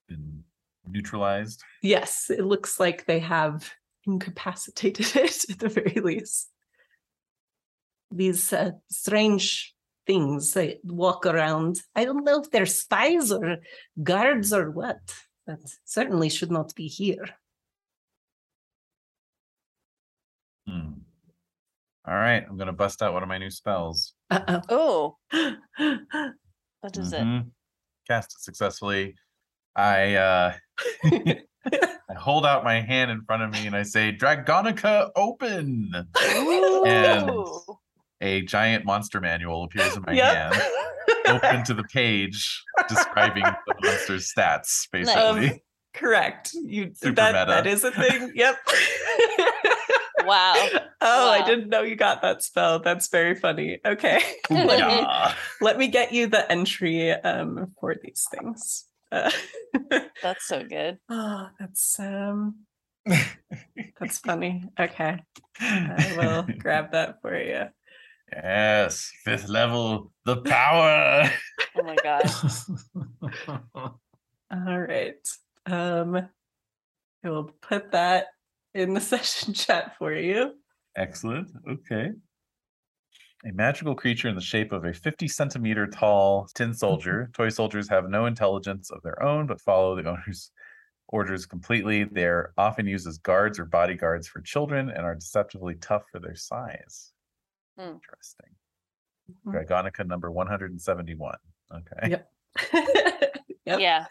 been neutralized? Yes, it looks like they have incapacitated [LAUGHS] it at the very least. These uh, strange things they walk around. I don't know if they're spies or guards or what, but certainly should not be here. Hmm. All right, I'm gonna bust out one of my new spells. Uh Oh, [GASPS] [GASPS] [GASPS] oh. What is it? Mhm. Cast it successfully. I uh [LAUGHS] I hold out my hand in front of me and I say, Dragonica open. And- A giant monster manual appears in my Yep. hand. Open to the page describing the [LAUGHS] monster's stats, basically. Um, Correct. You Super that meta. that is a thing. Yep. [LAUGHS] Wow. [LAUGHS] Oh, I didn't know you got that spell. That's very funny. Okay. let, me, Yeah. let me get you the entry um for these things. Uh, [LAUGHS] That's so good. oh, that's um [LAUGHS] that's funny. Okay. I will grab that for you. Yes, fifth level, the power. Oh my gosh. All right. Um I will put that in the [LAUGHS] session chat for you. Excellent. Okay. A magical creature in the shape of a 50 centimeter tall tin [LAUGHS] soldier. Toy soldiers have no intelligence of their own, but follow the owner's orders completely. They're often used as guards or bodyguards for children and are deceptively tough for their size. Hmm. Interesting. Mhm. Dragonica number 171. Okay. Yep. [LAUGHS] Yep. Yeah.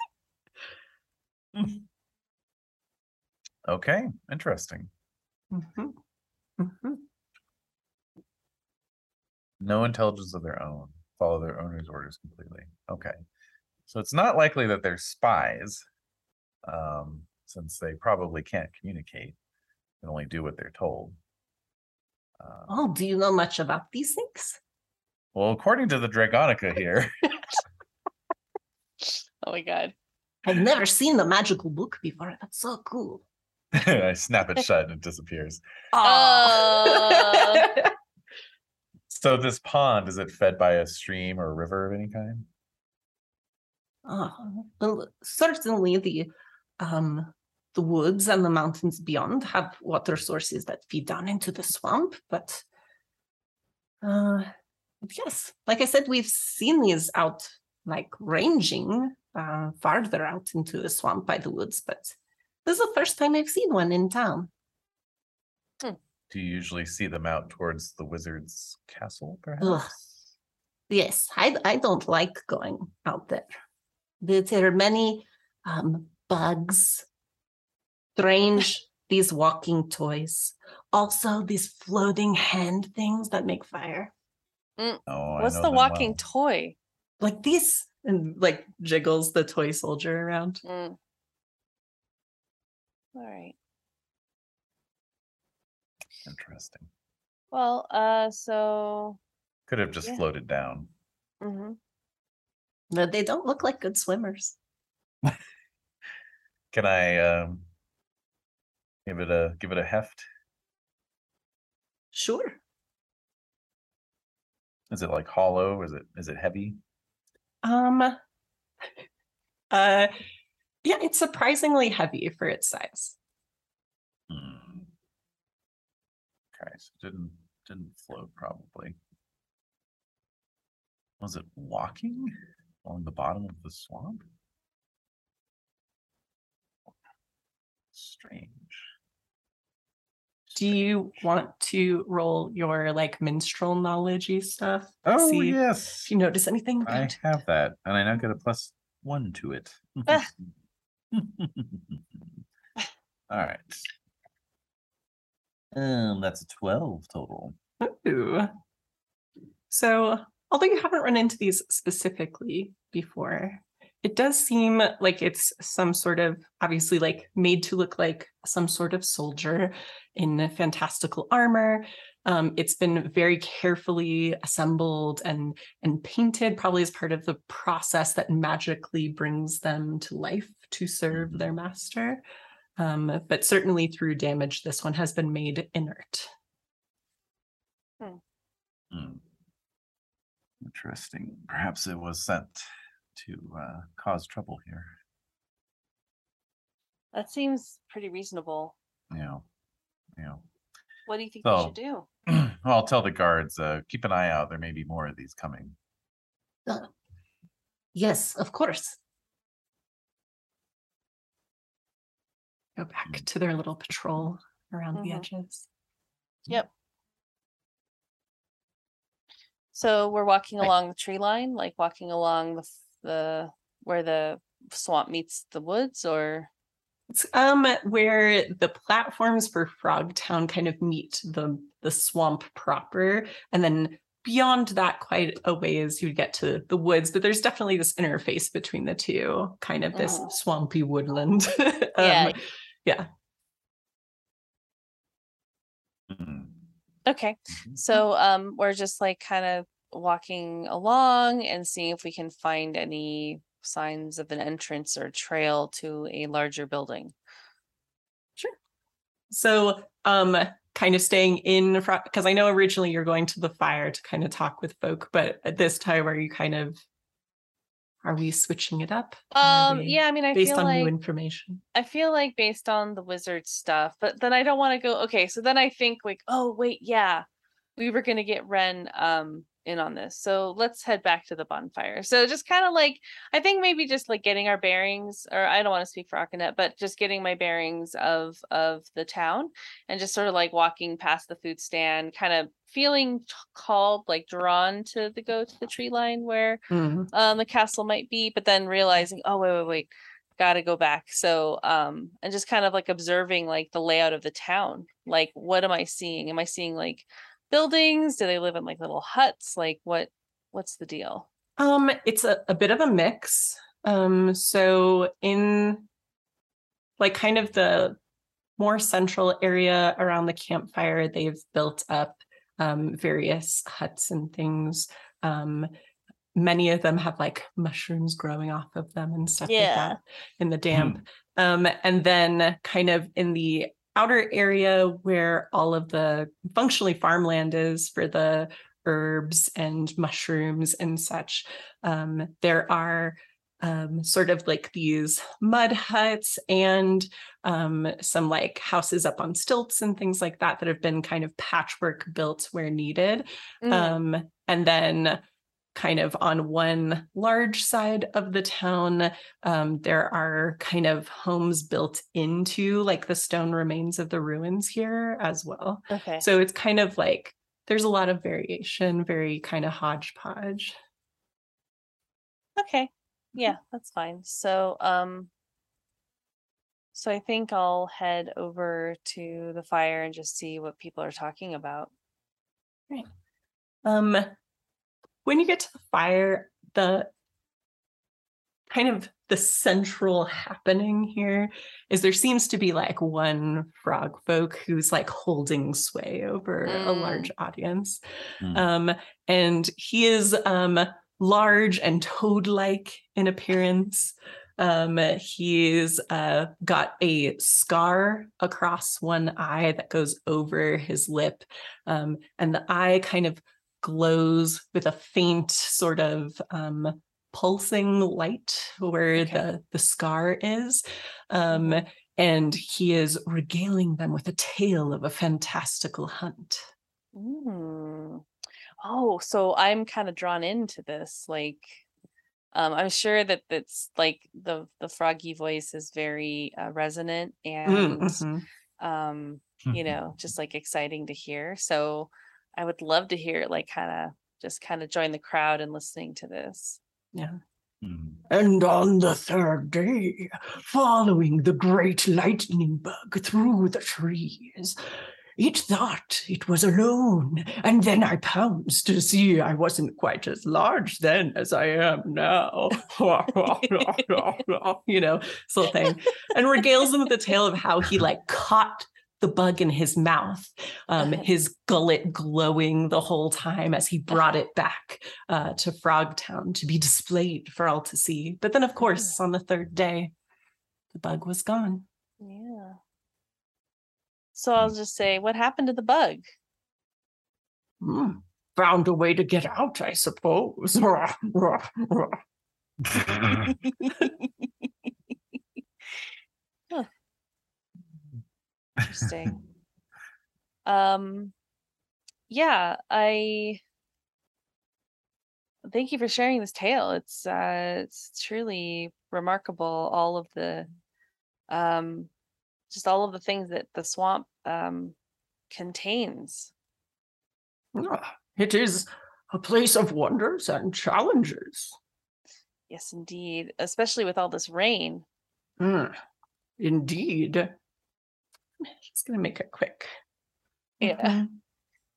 Okay. Interesting. Mhm. Mhm. No intelligence of their own. Follow their owner's orders completely. Okay. So it's not likely that they're spies, um, since they probably can't communicate. and only do what they're told. Uh, Oh, do you know much about these things? well, according to the Dragonica here, [LAUGHS] Oh my god. I've never seen the magical book before. That's so cool. [LAUGHS] I snap it shut and it disappears. Oh. [LAUGHS] So this pond is it fed by a stream or river of any kind? Oh, well, certainly the um the woods and the mountains beyond have water sources that feed down into the swamp, but uh yes, like I said, we've seen these out like ranging uh farther out into the swamp by the woods, but this is the first time I've seen one in town. Do you usually see them out towards the wizard's castle, perhaps? Yes, I I don't like going out there. There, there are many um, bugs, strange [LAUGHS] these walking toys, also these floating hand things that make fire, Oh, I What's know the them walking well. toy? like these, and like jiggles the toy soldier around. Mm. All right. Interesting. Well, uh, so Could have just Yeah. floated down. Mm mhm. But they don't look like good swimmers. [LAUGHS] Can I um give it a give it a heft? Sure. Is it like hollow? Is it is it heavy? Um. [LAUGHS] Uh. Yeah, it's surprisingly heavy for its size. Hmm. Okay, so it didn't didn't float probably. Was it walking along the bottom of the swamp? Strange. Do you want to roll your like minstrel knowledgey stuff? Oh see yes. If you notice anything I about have that, and I now get a plus one to it. [LAUGHS] All right. Um, that's a 12 total. Ooh. So, although you haven't run into these specifically before, it does seem like it's some sort of obviously like made to look like some sort of soldier in fantastical armor. Um, it's been very carefully assembled and and painted, probably as part of the process that magically brings them to life to serve their master. Um, but certainly through damage, this one has been made inert. Hmm. Interesting. Perhaps it was sent to uh, cause trouble here. That seems pretty reasonable. Yeah. Yeah. What do you think we should do? [CLEARS THROAT] well, I'll tell the guards, uh, keep an eye out. There may be more of these coming. Yes, of course. Go back to their little patrol around the Mhm. edges. Yep. So we're walking Right. along the tree line, like walking along the the where the swamp meets the woods, or It's um where the platforms for Frogtown kind of meet the the swamp proper, and then beyond that, quite a ways you'd get to the woods. But there's definitely this interface between the two, kind of this Mhm. swampy woodland. [LAUGHS] Um, yeah. Mhm. okay. Mhm. So um we're just like kind of walking along and seeing if we can find any signs of an entrance or trail to a larger building. Sure. So, um, kind of staying in front because I know originally you're going to the fire to kind of talk with folk, but at this time, are you kind of are we switching it up? Um we- yeah, I mean I based on like new information. I feel like based on the wizard stuff, but then I don't want to go okay, so then I think like, oh wait, yeah. We were gonna get Ren um in on this. So let's head back to the bonfire. So just kind of like I think maybe just like getting our bearings, or I don't want to speak for Akanet, but just getting my bearings of of the town and just sort of like walking past the food stand, kind of feeling called, like drawn to the go to the tree line where Mhm. um the castle might be but then realizing oh wait wait wait gotta go back so um and just kind of like observing like the layout of the town like what am i seeing am i seeing like buildings do they live in like little huts like what what's the deal Um, it's a, a bit of a mix. Um, so in like kind of the more central area around the campfire, they've built up um, various huts and things. Um, many of them have like mushrooms growing off of them and stuff like that in the damp. Um, and then kind of in the outer area where all of the functionally farmland is for the herbs and mushrooms and such. Um, there are um, sort of like these mud huts and um, some like houses up on stilts and things like that that have been kind of patchwork built where needed. Mhm. Um, and then kind of on one large side of the town, um, there are kind of homes built into like the stone remains of the ruins here as well. okay So it's kind of like there's a lot of variation, very kind of hodgepodge. okay yeah that's fine so um so i think i'll head over to the fire and just see what people are talking about Right. Um, when you get to the fire, the kind of the central happening here is there seems to be like one frog folk who's like holding sway over a Mm. large audience. Mm. Um, and he is um large and toad-like in appearance. Um, he's uh, got a scar across one eye that goes over his lip, um, and the eye kind of glows with a faint sort of um, pulsing light where Okay. the the scar is. Um, Mhm. And he is regaling them with a tale of a fantastical hunt. Mm. Oh, so I'm kind of drawn into this. Like, um, I'm sure that that's like the the froggy voice is very uh, resonant and Mm, mhm. um, you know, just like exciting to hear. So I would love to hear it, like kind of just kind of join the crowd and listening to this. Yeah. Mhm. And on the third day, following the great lightning bug through the trees, it thought it was alone, and then I pounced to see I wasn't quite as large then as I am now. [LAUGHS] you know, this little thing. And regales them with the tale of how he like caught the bug in his mouth, um, Uh-huh. his gullet glowing the whole time as he brought it back uh, to Frogtown to be displayed for all to see. But then, of course, on the third day, the bug was gone. Yeah. So I'll just say, what happened to the bug? Hmm. Found a way to get out, I suppose. [LAUGHS] [LAUGHS] [LAUGHS] Interesting. um, yeah, I thank you for sharing this tale. It's uh, it's truly remarkable. All of the, um, just all of the things that the swamp um contains. Ah, It is a place of wonders and challenges. Yes, indeed. Especially with all this rain. Hmm. Indeed. Just gonna make it quick. Yeah. Mhm.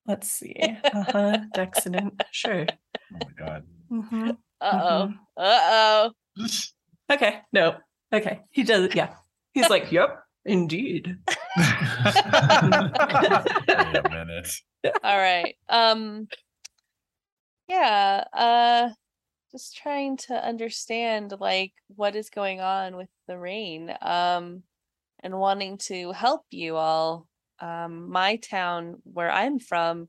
Let's see. Uh-huh. Accident. Sure. Oh my god. Mhm, Uh oh. Uh oh. Okay. No. Okay. He does it. Yeah. He's like, yep, indeed. [LAUGHS] Wait a [LAUGHS] minute. all right um yeah uh just trying to understand like what is going on with the rain um and wanting to help you all um my town where i'm from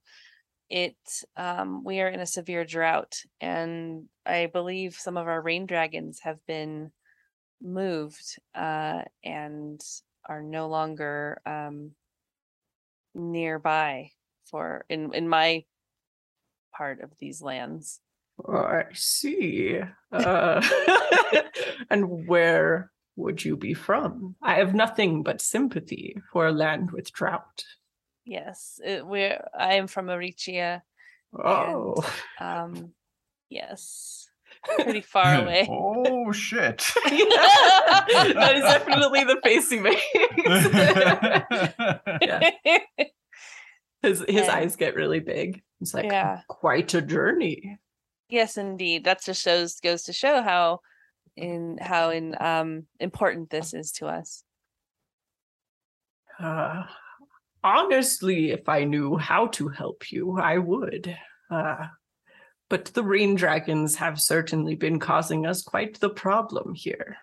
it um we are in a severe drought and i believe some of our rain dragons have been moved uh and are no longer um nearby for in in my part of these lands. Oh, I see. Uh, [LAUGHS] and where would you be from? I have nothing but sympathy for a land with drought. Yes, it, we're I am from Mauritia. Oh, Um, yes, [LAUGHS] pretty far away. oh shit. [LAUGHS] [LAUGHS] that is definitely the face he makes. Yeah. his his And- eyes get really big. It's like Yeah. quite a journey. yes, indeed. That just shows goes to show how in how in um important this is to us. Uh, honestly, if I knew how to help you, I would. Uh, but the rain dragons have certainly been causing us quite the problem here.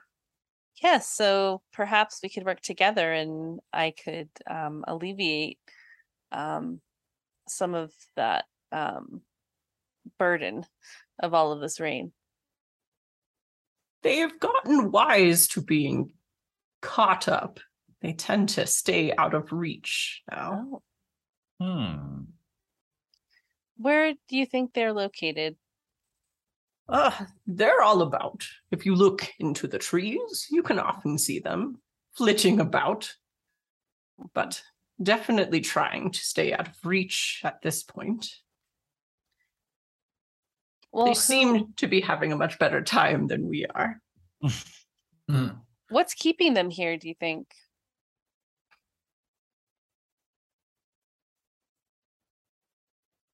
Yes, so perhaps we could work together and I could um alleviate um some of that um burden of all of this rain. They have gotten wise to being caught up. They tend to stay out of reach now. Oh. Hmm. Where do you think they're located? Uh, they're all about. If you look into the trees, you can often see them flitting about, but definitely trying to stay out of reach at this point. Well, they seem to be having a much better time than we are. Hmm. [LAUGHS] what's keeping them here, do you think?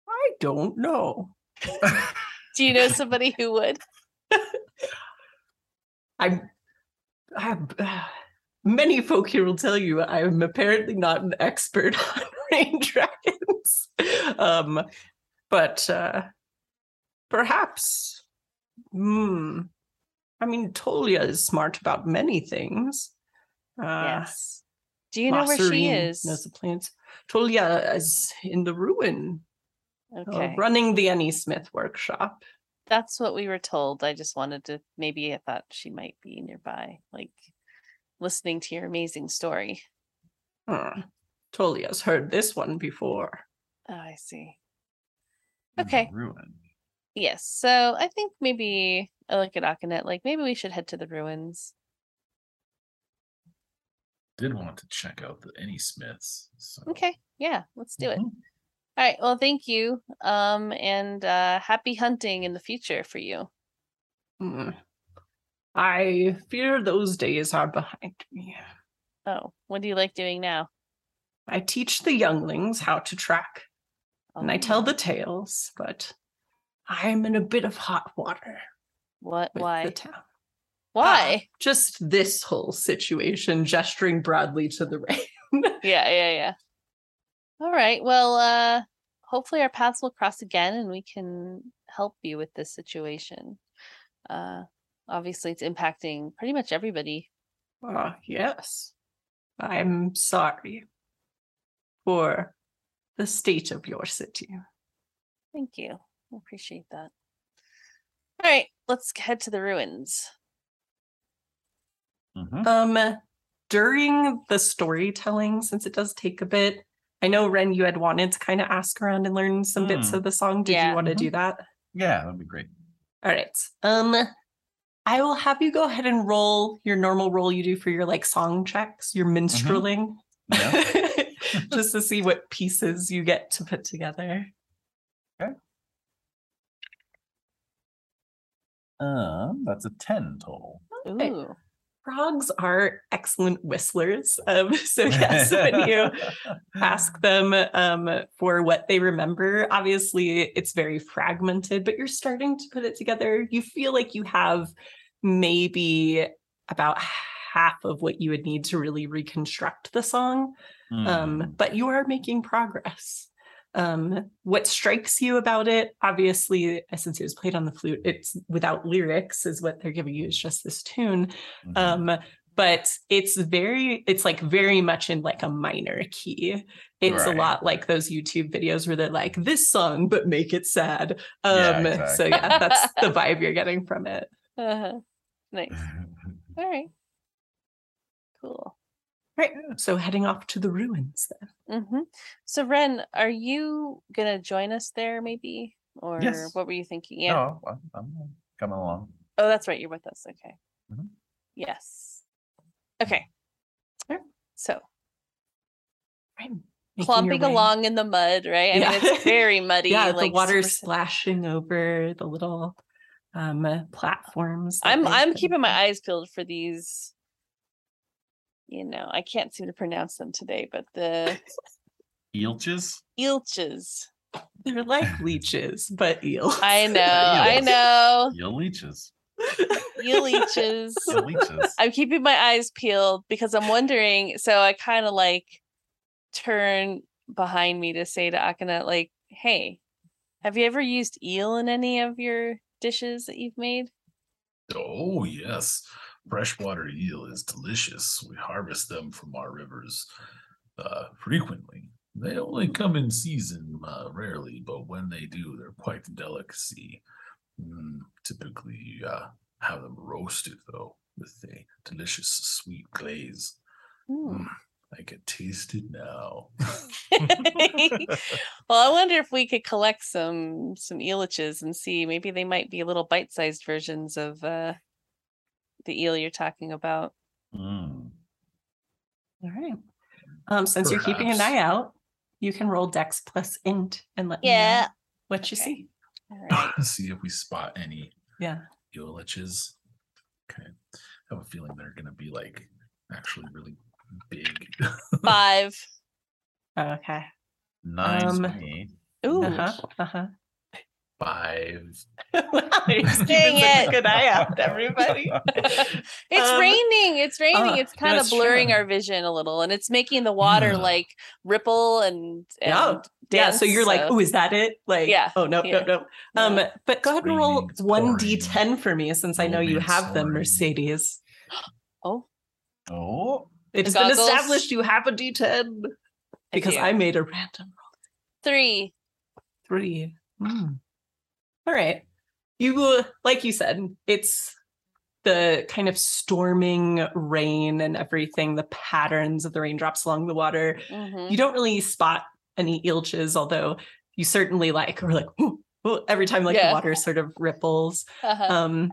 I don't know. Do you know somebody who would? [LAUGHS] I'm. I have, uh, many folk here will tell you I am apparently not an expert [LAUGHS] on rain dragons, um, but uh, perhaps. Hmm. I mean, Tolia is smart about many things. Uh, yes. Do you know where she is? Knows the plants. Tolia is in the ruin, uh, Okay. running the Annie Smith workshop. That's what we were told. I just wanted to maybe I thought she might be nearby, like listening to your amazing story. Hmm. Tolia's heard this one before. Oh, I see. In the Okay. Ruin. Yes. So I think maybe I look at Akanet, like maybe we should head to the ruins. Did want to check out the Any Smiths. So. Okay. Yeah, let's do it. Mhm. All right. Well, thank you. Um, and uh happy hunting in the future for you. Hmm. I fear those days are behind me. Oh, what do you like doing now? I teach the younglings how to track, and I tell Oh, the tales, but I'm in a bit of hot water what? Why? the town. Why? Just this whole situation, gesturing broadly to the [LAUGHS] rain. yeah, yeah, yeah. All right. Well, uh hopefully our paths will cross again and we can help you with this situation. Uh obviously it's impacting pretty much everybody. Ah, yes. I'm sorry for the state of your city. Thank you. I appreciate that. All right, let's head to the ruins. Mhm. Um, during the storytelling, since it does take a bit, I know Ren, you had wanted to kind of ask around and learn some bits Hmm. of the song. Did Yeah. you want to do that? Yeah, that'd be great. All right. Um, I will have you go ahead and roll your normal roll you do for your like song checks, your minstreling, Yeah. [LAUGHS] just to see what pieces you get to put together. Um, that's a 10 total. Okay. Ooh. Frogs are excellent whistlers. Um, [LAUGHS] so yes, when you [LAUGHS] ask them um, for what they remember. Obviously, it's very fragmented, but you're starting to put it together. You feel like you have maybe about half of what you would need to really reconstruct the song, um, Hmm. but you are making progress. Um, what strikes you about it, obviously, since it was played on the flute, it's without lyrics, is what they're giving you is just this tune Mhm. um but it's very it's like very much in like a minor key it's a lot like those youtube videos where they're like this song but make it sad um Yeah, so yeah that's [LAUGHS] the vibe you're getting from it Uh-huh. Nice. [LAUGHS] All right. Cool. Right so heading off to the ruins then hmm So Ren, are you gonna join us there maybe? Or Yes. what were you thinking? Yeah. No, I'm, I'm coming along. Oh, that's right. You're with us. Okay. Mhm. Yes. Okay. So right clumping way. along in the mud, right? I Yeah. mean, it's very [LAUGHS] muddy. yeah the like water splashing over the little um platforms I'm I'm keeping my eyes peeled for these. You know, I can't seem to pronounce them today, but the Eelches? Eelches. they're like [LAUGHS] leeches but eels I [LAUGHS] know, I know. Eel leeches. Eel [LAUGHS] leeches. Eel leeches. I'm keeping my eyes peeled because I'm wondering. So I kind of like turn behind me to say to Akana, like, hey, have you ever used eel in any of your dishes that you've made? Oh, yes. Freshwater eel is delicious. We harvest them from our rivers uh, frequently. They only come in season uh, rarely, but when they do, they're quite a delicacy. Mm, typically, uh, have them roasted, though, with a delicious sweet glaze. Hmm. Mm, I can taste it now. [LAUGHS] well, I wonder if we could collect some some eeliches and see maybe they might be little bite-sized versions of uh the eel you're talking about. Mm. All right. Um, since you're keeping an eye out, you can roll Dex plus Int and let me Yeah. know what you see. All [LAUGHS] right. See if we spot any Yeah. eeliches. Okay. I have a feeling they're going to be like actually really big. [LAUGHS] Five. Okay. Nice Um, for me. Ooh. Uh-huh. Five. [LAUGHS] Dang keeping [LAUGHS] such a it. good [LAUGHS] eye out, everybody. it's Um, raining. It's raining. ah, it's kind of blurring true. our vision a little, and it's making the water Yeah. like ripple and, and Yeah. yeah. So you're like, oh, is that it? Like, Yeah, oh no, yeah. no, no. Um, but go ahead and roll it's one d10 for me since I No know you man's have them. Mercedes. [GASPS] oh, Oh, It has been established you have a d10 because do. I made a random roll. three. Three. Hmm. All right. You like you said, it's the kind of storming rain and everything, the patterns of the raindrops along the water. Mhm. You don't really spot any ilches, although you certainly like are like "Ooh, ooh," every time like Yeah. the water sort of ripples. Uh-huh. Um,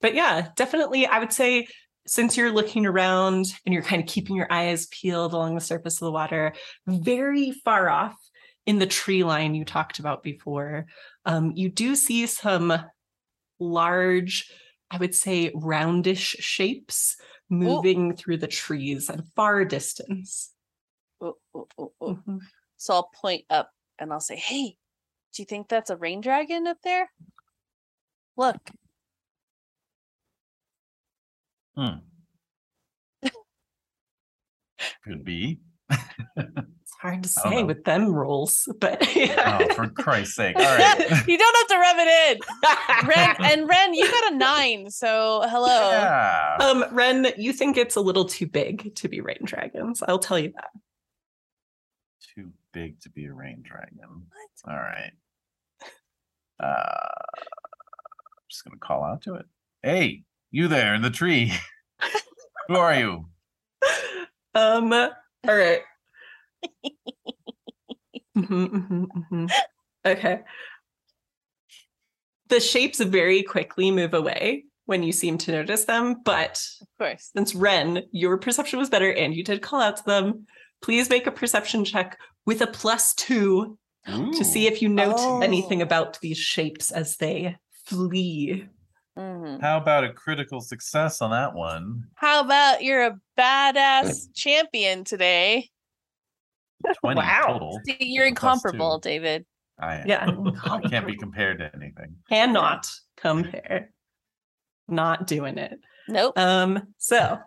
but yeah, definitely I would say since you're looking around and you're kind of keeping your eyes peeled along the surface of the water, very far off in the tree line you talked about before, um, you do see some large, I would say roundish shapes moving through the trees at a far distance. ooh, ooh, ooh, ooh. Mhm. So I'll point up and I'll say, "Hey, do you think that's a rain dragon up there? Look." Hmm. Could be. It's hard to [LAUGHS] say with them rules, but [LAUGHS] Oh, for Christ's sake! All right. [LAUGHS] you don't have to rub it in. Ren and Ren, you got a nine, so hello. Yeah. um, Ren, you think it's a little too big to be rain dragons? I'll tell you that. Too big to be a rain dragon. All right. Uh, I'm just gonna call out to it. Hey, you there in the tree? Who are you? Um, all right. [LAUGHS] Mhm, mhm, mhm. Okay. The shapes very quickly move away when you seem to notice them, but Of course. since Ren, your perception was better and you did call out to them, please make a perception check with a plus two to see if you note anything Oh. about these shapes as they flee. Mhm. How about a critical success on that one? How about you're a badass [CLEARS THROAT] champion today? Twenty Wow. total. See, You're incomparable. David. I am. Yeah, [LAUGHS] I can't be compared to anything. cannot [LAUGHS] compare. Not doing it. Nope. Um, so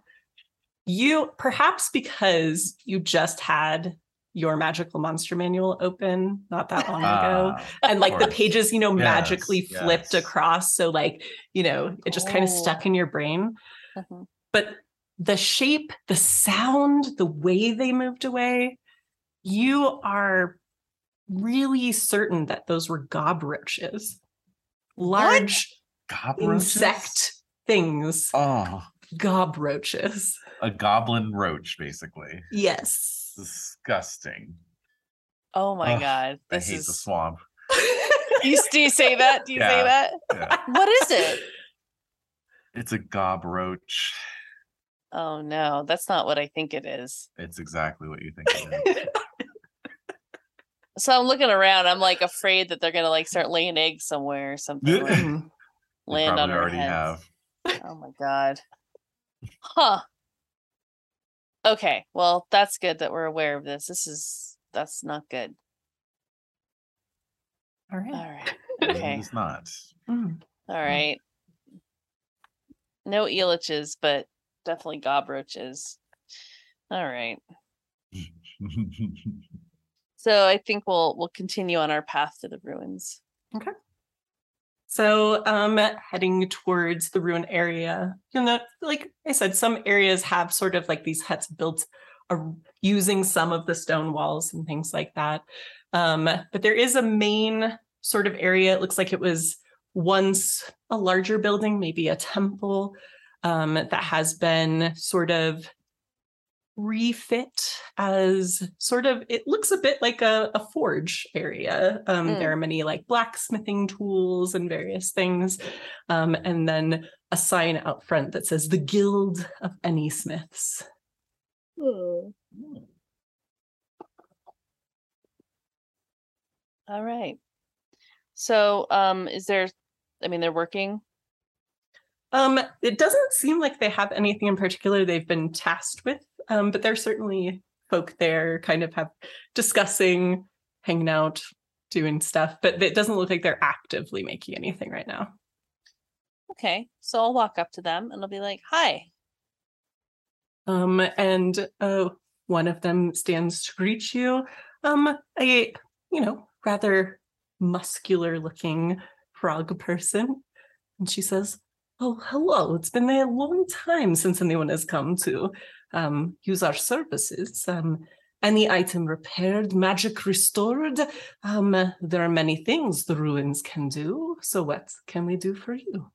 you perhaps because you just had your magical monster manual open not that long ago Ah, and like the pages you know Yes, magically flipped yes. across so like you know it just kind of Oh. stuck in your brain Mhm. but the shape the sound the way they moved away you are really certain that those were gob roaches large Cockroaches? insect things Oh, gobroaches a goblin roach, basically. yes Disgusting. Oh my Ugh, god. I hate is the swamp. [LAUGHS] you, do you say that? Do you say that? Yeah. [LAUGHS] What is it? It's a gob roach. Oh no, that's not what I think it is. It's exactly what you think it is. [LAUGHS] So I'm looking around. I'm like afraid that they're gonna like start laying eggs somewhere or something. Like, Mhm. Land on probably our already heads. have. Oh my god. Huh. Okay. Well, that's good that we're aware of this. This is that's not good. all All right [LAUGHS] right. No, Okay. It's not. Mm. All right. No eeliches, [LAUGHS] but definitely gobroaches. All right. So I think we'll we'll continue on our path to the ruins. So, um, heading towards the ruin area, you know, like I said, some areas have sort of like these huts built ar- using some of the stone walls and things like that. Um, but there is a main sort of area. It looks like it was once a larger building, maybe a temple, um, that has been sort of refit as sort of it looks a bit like a, a forge area um Mm. there are many like blacksmithing tools and various things um and then a sign out front that says the guild of any smiths All right. So um is there I mean they're working. Um it doesn't seem like they have anything in particular they've been tasked with um but there's certainly folk there kind of have discussing hanging out doing stuff but it doesn't look like they're actively making anything right now Okay. So I'll walk up to them and I'll be like, "Hi." Um, and uh, one of them stands to greet you. Um, a you know rather muscular looking frog person, and she says, "Oh, hello! It's been a long time since anyone has come to um, use our services. Um, any item repaired, magic restored. Um, there are many things the ruins can do. So, what can we do for you?"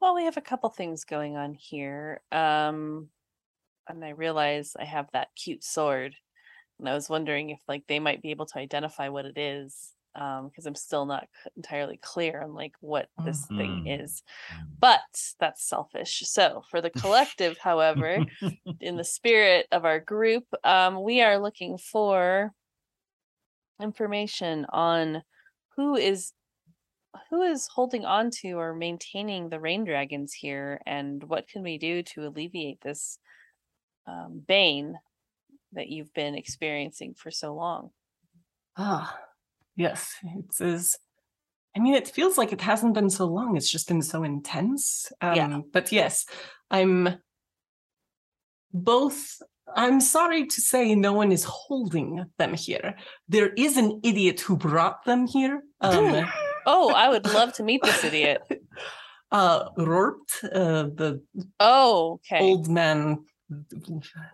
Well, we have a couple things going on here. Um and I realize I have that cute sword. And I was wondering if like they might be able to identify what it is. Um, because I'm still not entirely clear on like what this thing Mm. is. But that's selfish. So for the collective, however, in the spirit of our group, um, we are looking for information on who is who is holding on to or maintaining the rain dragons here and what can we do to alleviate this um, bane that you've been experiencing for so long. Ah, yes, it is. I mean, it feels like it hasn't been so long. It's just been so intense. Um, Yeah. But yes, I'm both. I'm sorry to say no one is holding them here. There is an idiot who brought them here. Um, [LAUGHS] Oh, I would love to meet this idiot. [LAUGHS] uh, Rort, uh, the Oh, okay. old man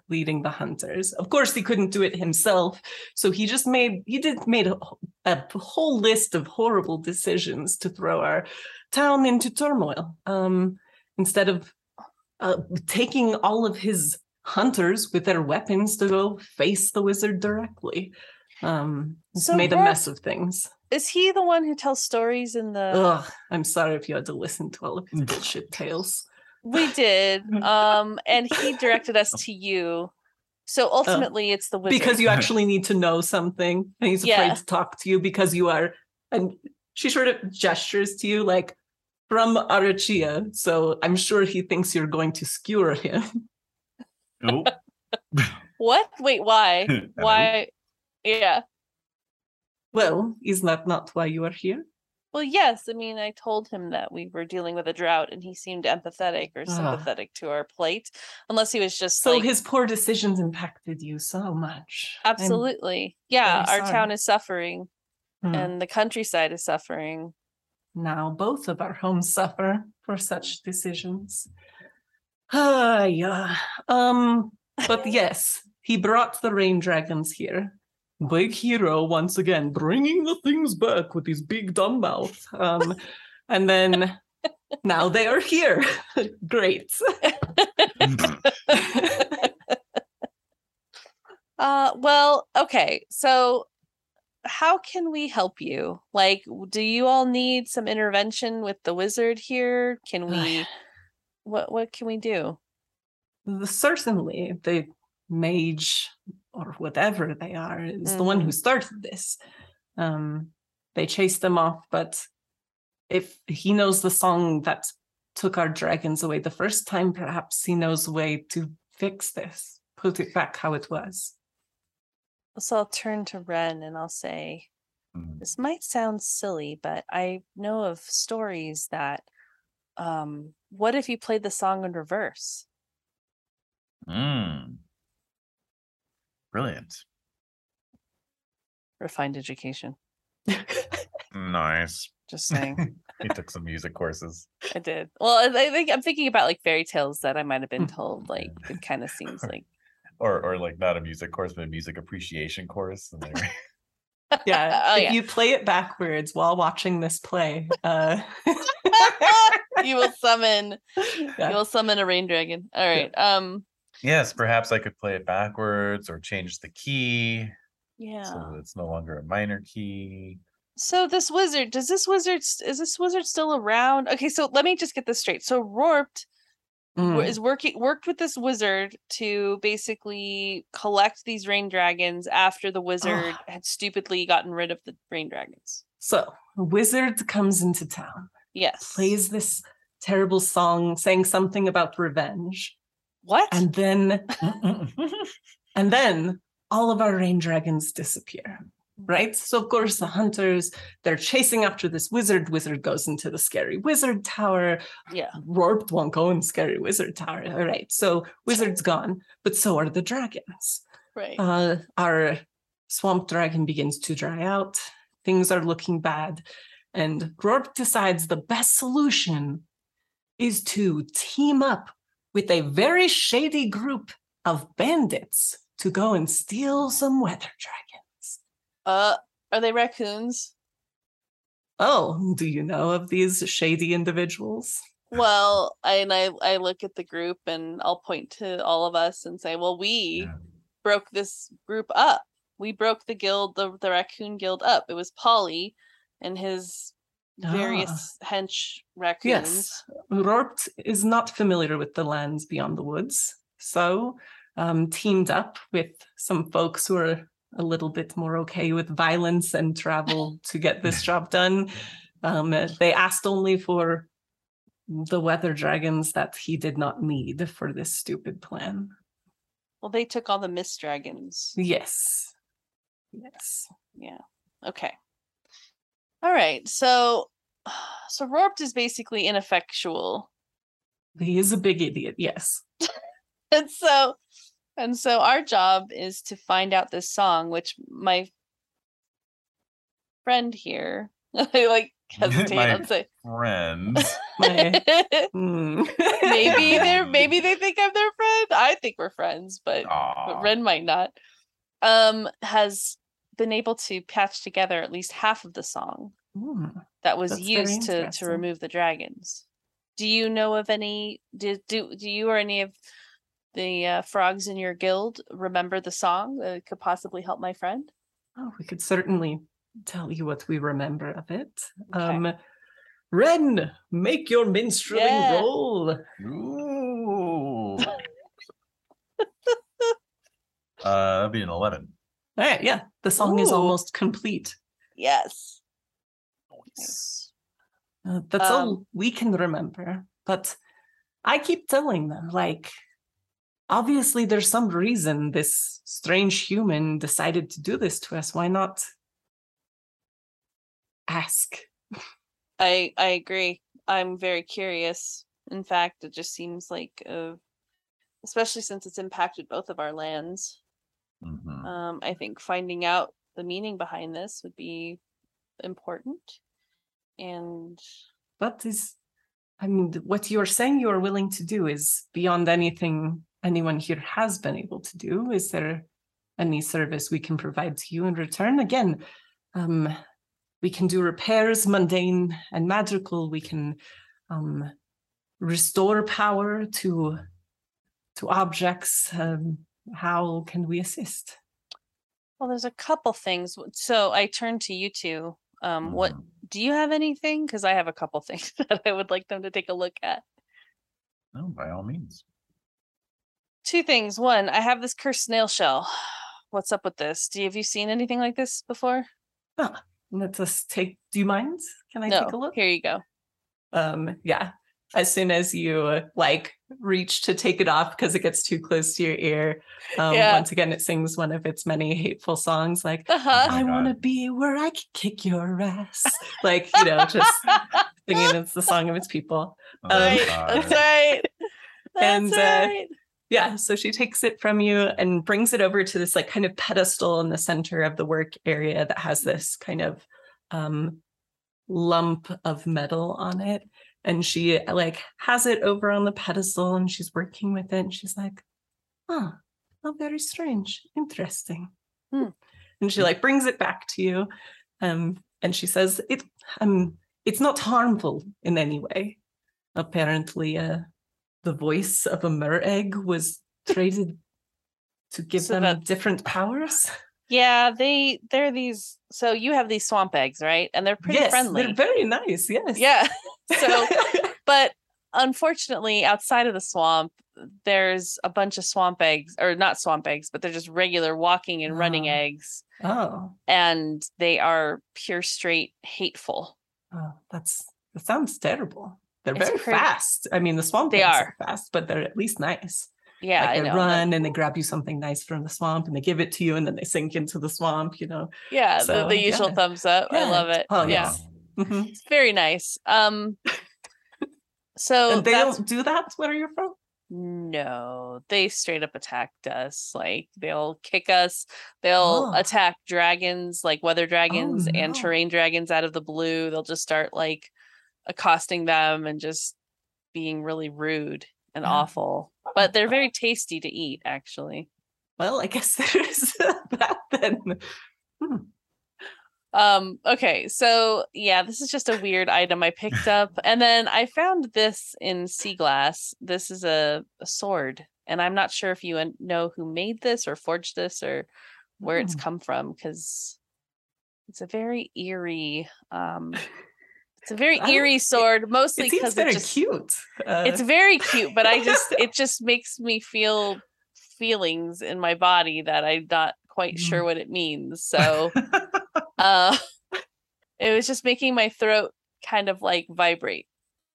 leading the hunters. Of course, he couldn't do it himself, so he just made he did made a, a whole list of horrible decisions to throw our town into turmoil. Um, instead of uh, taking all of his hunters with their weapons to go face the wizard directly. Um, So made a mess of things. Is he the one who tells stories in the Ugh, I'm sorry if you had to listen to all of his [LAUGHS] bullshit tales. We did. [LAUGHS] Um and he directed us to you. So ultimately it's the wizard. Oh. because you actually need to know something and he's afraid Yeah. to talk to you because you are and she sort of gestures to you like from Arachia. So I'm sure he thinks you're going to skewer him. Oh, [LAUGHS] What? Wait, why? [LAUGHS] Why? Yeah. Well, is that not why you are here? Well, yes. I mean, I told him that we were dealing with a drought and he seemed empathetic or Ah. sympathetic to our plight. Unless he was just So like his poor decisions impacted you so much. I'm- absolutely. Yeah, very our town is suffering Hmm. and the countryside is suffering. now both of our homes suffer for such decisions. Ah, yeah. Um, but [LAUGHS] yes, he brought the rain dragons here. Big hero once again, bringing the things back with his big dumb mouth. Um, and then [LAUGHS] now they are here. [LAUGHS] Great. [LAUGHS] Uh well, okay. So how can we help you? Like do you all need some intervention with the wizard here? Can we [SIGHS] what what can we do? Certainly, the mage or whatever they are is the one who started this. Um, they chased them off, but if he knows the song that took our dragons away the first time, perhaps he knows a way to fix this, put it back how it was. So I'll turn to Ren and I'll say, Mm. this might sound silly, but I know of stories that um what if you played the song in reverse? Mm. Brilliant. Refined education. Nice. Just saying. [LAUGHS] he took some music courses. I did. Well, I I think I'm thinking about like fairy tales that I might have been [LAUGHS] told. Like it kind of seems [LAUGHS] like Or or like not a music course, but a music appreciation course. And they Yeah, Oh, if yeah. you play it backwards while watching this play, uh, you will summon Yeah. you will summon a rain dragon. All right. Um Yes, perhaps I could play it backwards or change the key yeah. so it's no longer a minor key. So this wizard, does this wizard is this wizard still around? Okay, so let me just get this straight. So Rorpt w- mm, is working worked with this wizard to basically collect these rain dragons after the wizard had stupidly gotten rid of the rain dragons. so wizard comes into town. Yes. plays this terrible song saying something about revenge What? and then [LAUGHS] and then all of our rain dragons disappear right so of course the hunters they're chasing after this wizard wizard goes into the scary wizard tower yeah. Rorpt won't go in scary wizard tower all right so wizard's gone but so are the dragons Right. uh, our swamp dragon begins to dry out. Things are looking bad. And Rorp decides the best solution is to team up with a very shady group of bandits to go and steal some weather dragons. uh are they raccoons? Oh, do you know of these shady individuals? Well, I, and I I look at the group and I'll point to all of us and say, well, we Yeah. broke this group up. We broke the guild, the the raccoon guild up. It was Polly and his various hench raccoons. Yes, Rorpt is not familiar with the lands beyond the woods, so um, teamed up with some folks who are a little bit more okay with violence and travel [LAUGHS] to get this job done. Um, uh, they asked only for the weather dragons that he did not need for this stupid plan. Well, they took all the mist dragons. Yes. Yes. Yeah. Okay. All right. So, [SIGHS] so Rorpt is basically ineffectual, He is a big idiot. Yes. [LAUGHS] and so, and so our job is to find out this song, which my friend here, [LAUGHS] I like [LAUGHS] hesitate My- on say. Friends. My, Hmm. maybe they're maybe they think I'm their friend. I think we're friends, but but Ren might not. Um, has been able to patch together at least half of the song that was used to to remove the dragons. Do you know of any? Do do do you or any of the uh, frogs in your guild remember the song that could possibly help my friend? Oh, we could certainly tell you what we remember of it. Okay. Um, Ren, make your minstrelling Yeah. roll. Ooh. [LAUGHS] uh, that'd be an 11. All right, yeah, the song is almost complete. Yes. Uh, that's all Um, we can remember. But I keep telling them, like, obviously there's some reason this strange human decided to do this to us. Why not ask? I I agree. I'm very curious. In fact, it just seems like, uh, especially since it's impacted both of our lands. Mhm. Um, I think finding out the meaning behind this would be important. And But is, I mean, what you're saying you're willing to do is beyond anything anyone here has been able to do. Is there any service we can provide to you in return? Again, um, we can do repairs, mundane and magical. We can um, restore power to to objects. Um, how can we assist? well, there's a couple things. So I turn to you two. Um, what Mhm. do you have anything? Because I have a couple [LAUGHS] things that I would like them to take a look at. No, by all means. Two things. One, I have this cursed snail shell. [SIGHS] What's up with this? Do you have you seen anything like this before? Let us take. Do you mind? Can I no. take a look? Here you go. um yeah as soon as you uh, like reach to take it off because it gets too close to your ear um Yeah. once again it sings one of its many hateful songs like Uh-huh. i want to be where i can kick your ass like you know just [LAUGHS] singing it's the song of its people Oh, right. God. That's right. That's And, uh, right. yeah so she takes it from you and brings it over to this like kind of pedestal in the center of the work area that has this kind of um lump of metal on it and she like has it over on the pedestal and she's working with it and she's like huh oh very strange interesting. Hmm. and she like brings it back to you um and she says it um it's not harmful in any way. Apparently uh the voice of a mer egg was [LAUGHS] traded to give So them that- different powers Yeah, they they're these so you have these swamp eggs, right? And they're pretty yes friendly. they're very nice yes yeah. [LAUGHS] So [LAUGHS] but unfortunately outside of the swamp there's a bunch of swamp eggs or not swamp eggs but they're just regular walking and running Ah. eggs oh and they are pure straight hateful Oh, that's that sounds terrible. They're It's very crazy. fast. I mean, the swamp They eggs are. fast, but they're at least nice. Yeah like I they know run that- and they grab you something nice from the swamp and they give it to you and then they sink into the swamp. You know. yeah the, so, the usual yeah. thumbs up i love it oh, yeah yes. Mhm. it's very nice um [LAUGHS] so and they that's don't do that where are you're from. No, they straight up attacked us. Like they'll kick us. They'll Oh. attack dragons, like weather dragons and no. terrain dragons out of the blue. They'll just start like accosting them and just being really rude and Yeah. awful. But they're very tasty to eat, actually. Well, I [LAUGHS] guess there's that then. Um, okay, so yeah, this is just a weird item I picked up. [LAUGHS] And then I found this in sea glass. This is a, a sword. And I'm not sure if you know who made this or forged this or where it's Hmm. come from because it's a very eerie um [LAUGHS] it's a very eerie sword mostly because very it just cute. Uh, it's very cute but i just [LAUGHS] it just makes me feel feelings in my body that i'm not quite sure what it means so uh [LAUGHS] it was just making my throat kind of like vibrate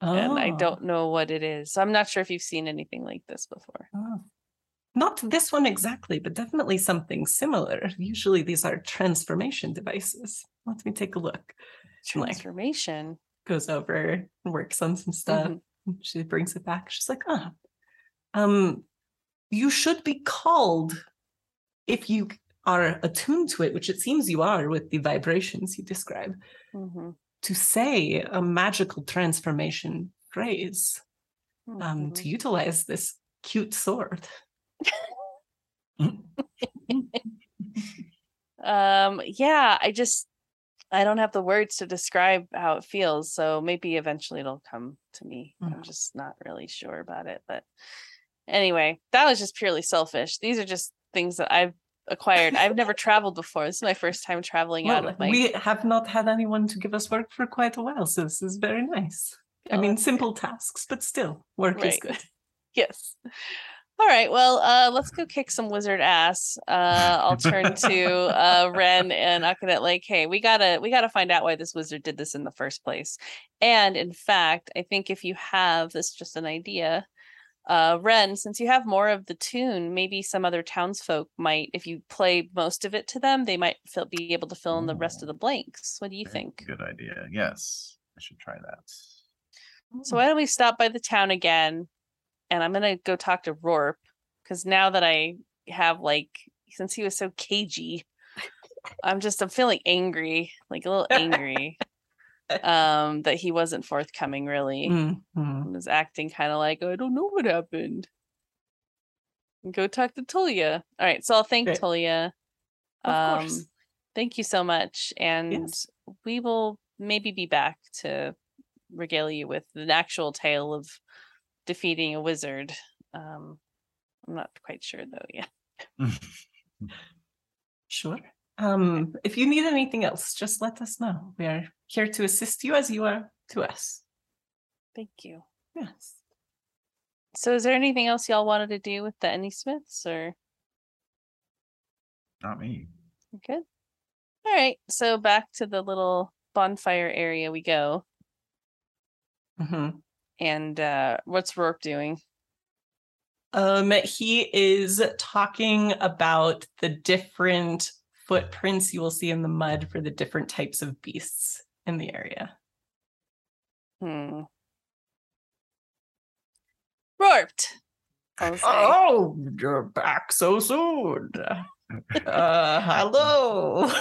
and i oh, don't know what it is so i'm not sure if you've seen anything like this before oh. Not this one exactly, but definitely something similar. Usually these are transformation devices. Let me take a look. Like- Transformation. Goes over and works on some stuff. Mhm. She brings it back. She's like, oh, um, you should be called if you are attuned to it, which it seems you are with the vibrations you describe, Mhm, to say a magical transformation phrase um, mhm. to utilize this cute sword. [LAUGHS] Um, yeah, I just I don't have the words to describe how it feels, so maybe eventually it'll come to me. I'm Mm. just not really sure about it, but anyway, that was just purely selfish. These are just things that I've acquired. I've never [LAUGHS] traveled before. This is my first time traveling out of my we have not had anyone to give us work for quite a while, so this is very nice. I Oh, mean, simple tasks, but still, work is good. [LAUGHS] Yes. All right. Well, uh, let's go kick some wizard ass. Uh, I'll turn [LAUGHS] to uh, Ren and Akanet. Like, hey, we gotta we gotta find out why this wizard did this in the first place. And in fact, I think if you have this, is just an idea, uh, Ren, since you have more of the tune, maybe some other townsfolk might, if you play most of it to them, they might fill, be able to fill in the rest of the blanks. What do you Very think? Good idea. Yes, I should try that. So why don't we stop by the town again? And I'm gonna go talk to Rorp because now that I have like since he was so cagey, I'm just I'm feeling angry, like a little angry. [LAUGHS] um that he wasn't forthcoming really. Mhm. He was acting kind of like, I don't know what happened. Go talk to Tulia. All right, so I'll thank Great. Tulia. Of Um course. thank you so much. And Yes. we will maybe be back to regale you with an actual tale of defeating a wizard. Um, I'm not quite sure though yet. [LAUGHS] Sure. Um, if you need anything else, just let us know. We are here to assist you as you are to us. Thank you. Yes. So is there anything else y'all wanted to do with the Any Smiths or Not me. we're good? All right. So back to the little bonfire area we go. hmm And uh what's Rourke doing? Um, he is talking about the different footprints you will see in the mud for the different types of beasts in the area. Hmm. Rourke. Oh, you're back so soon. Uh, [LAUGHS] hello.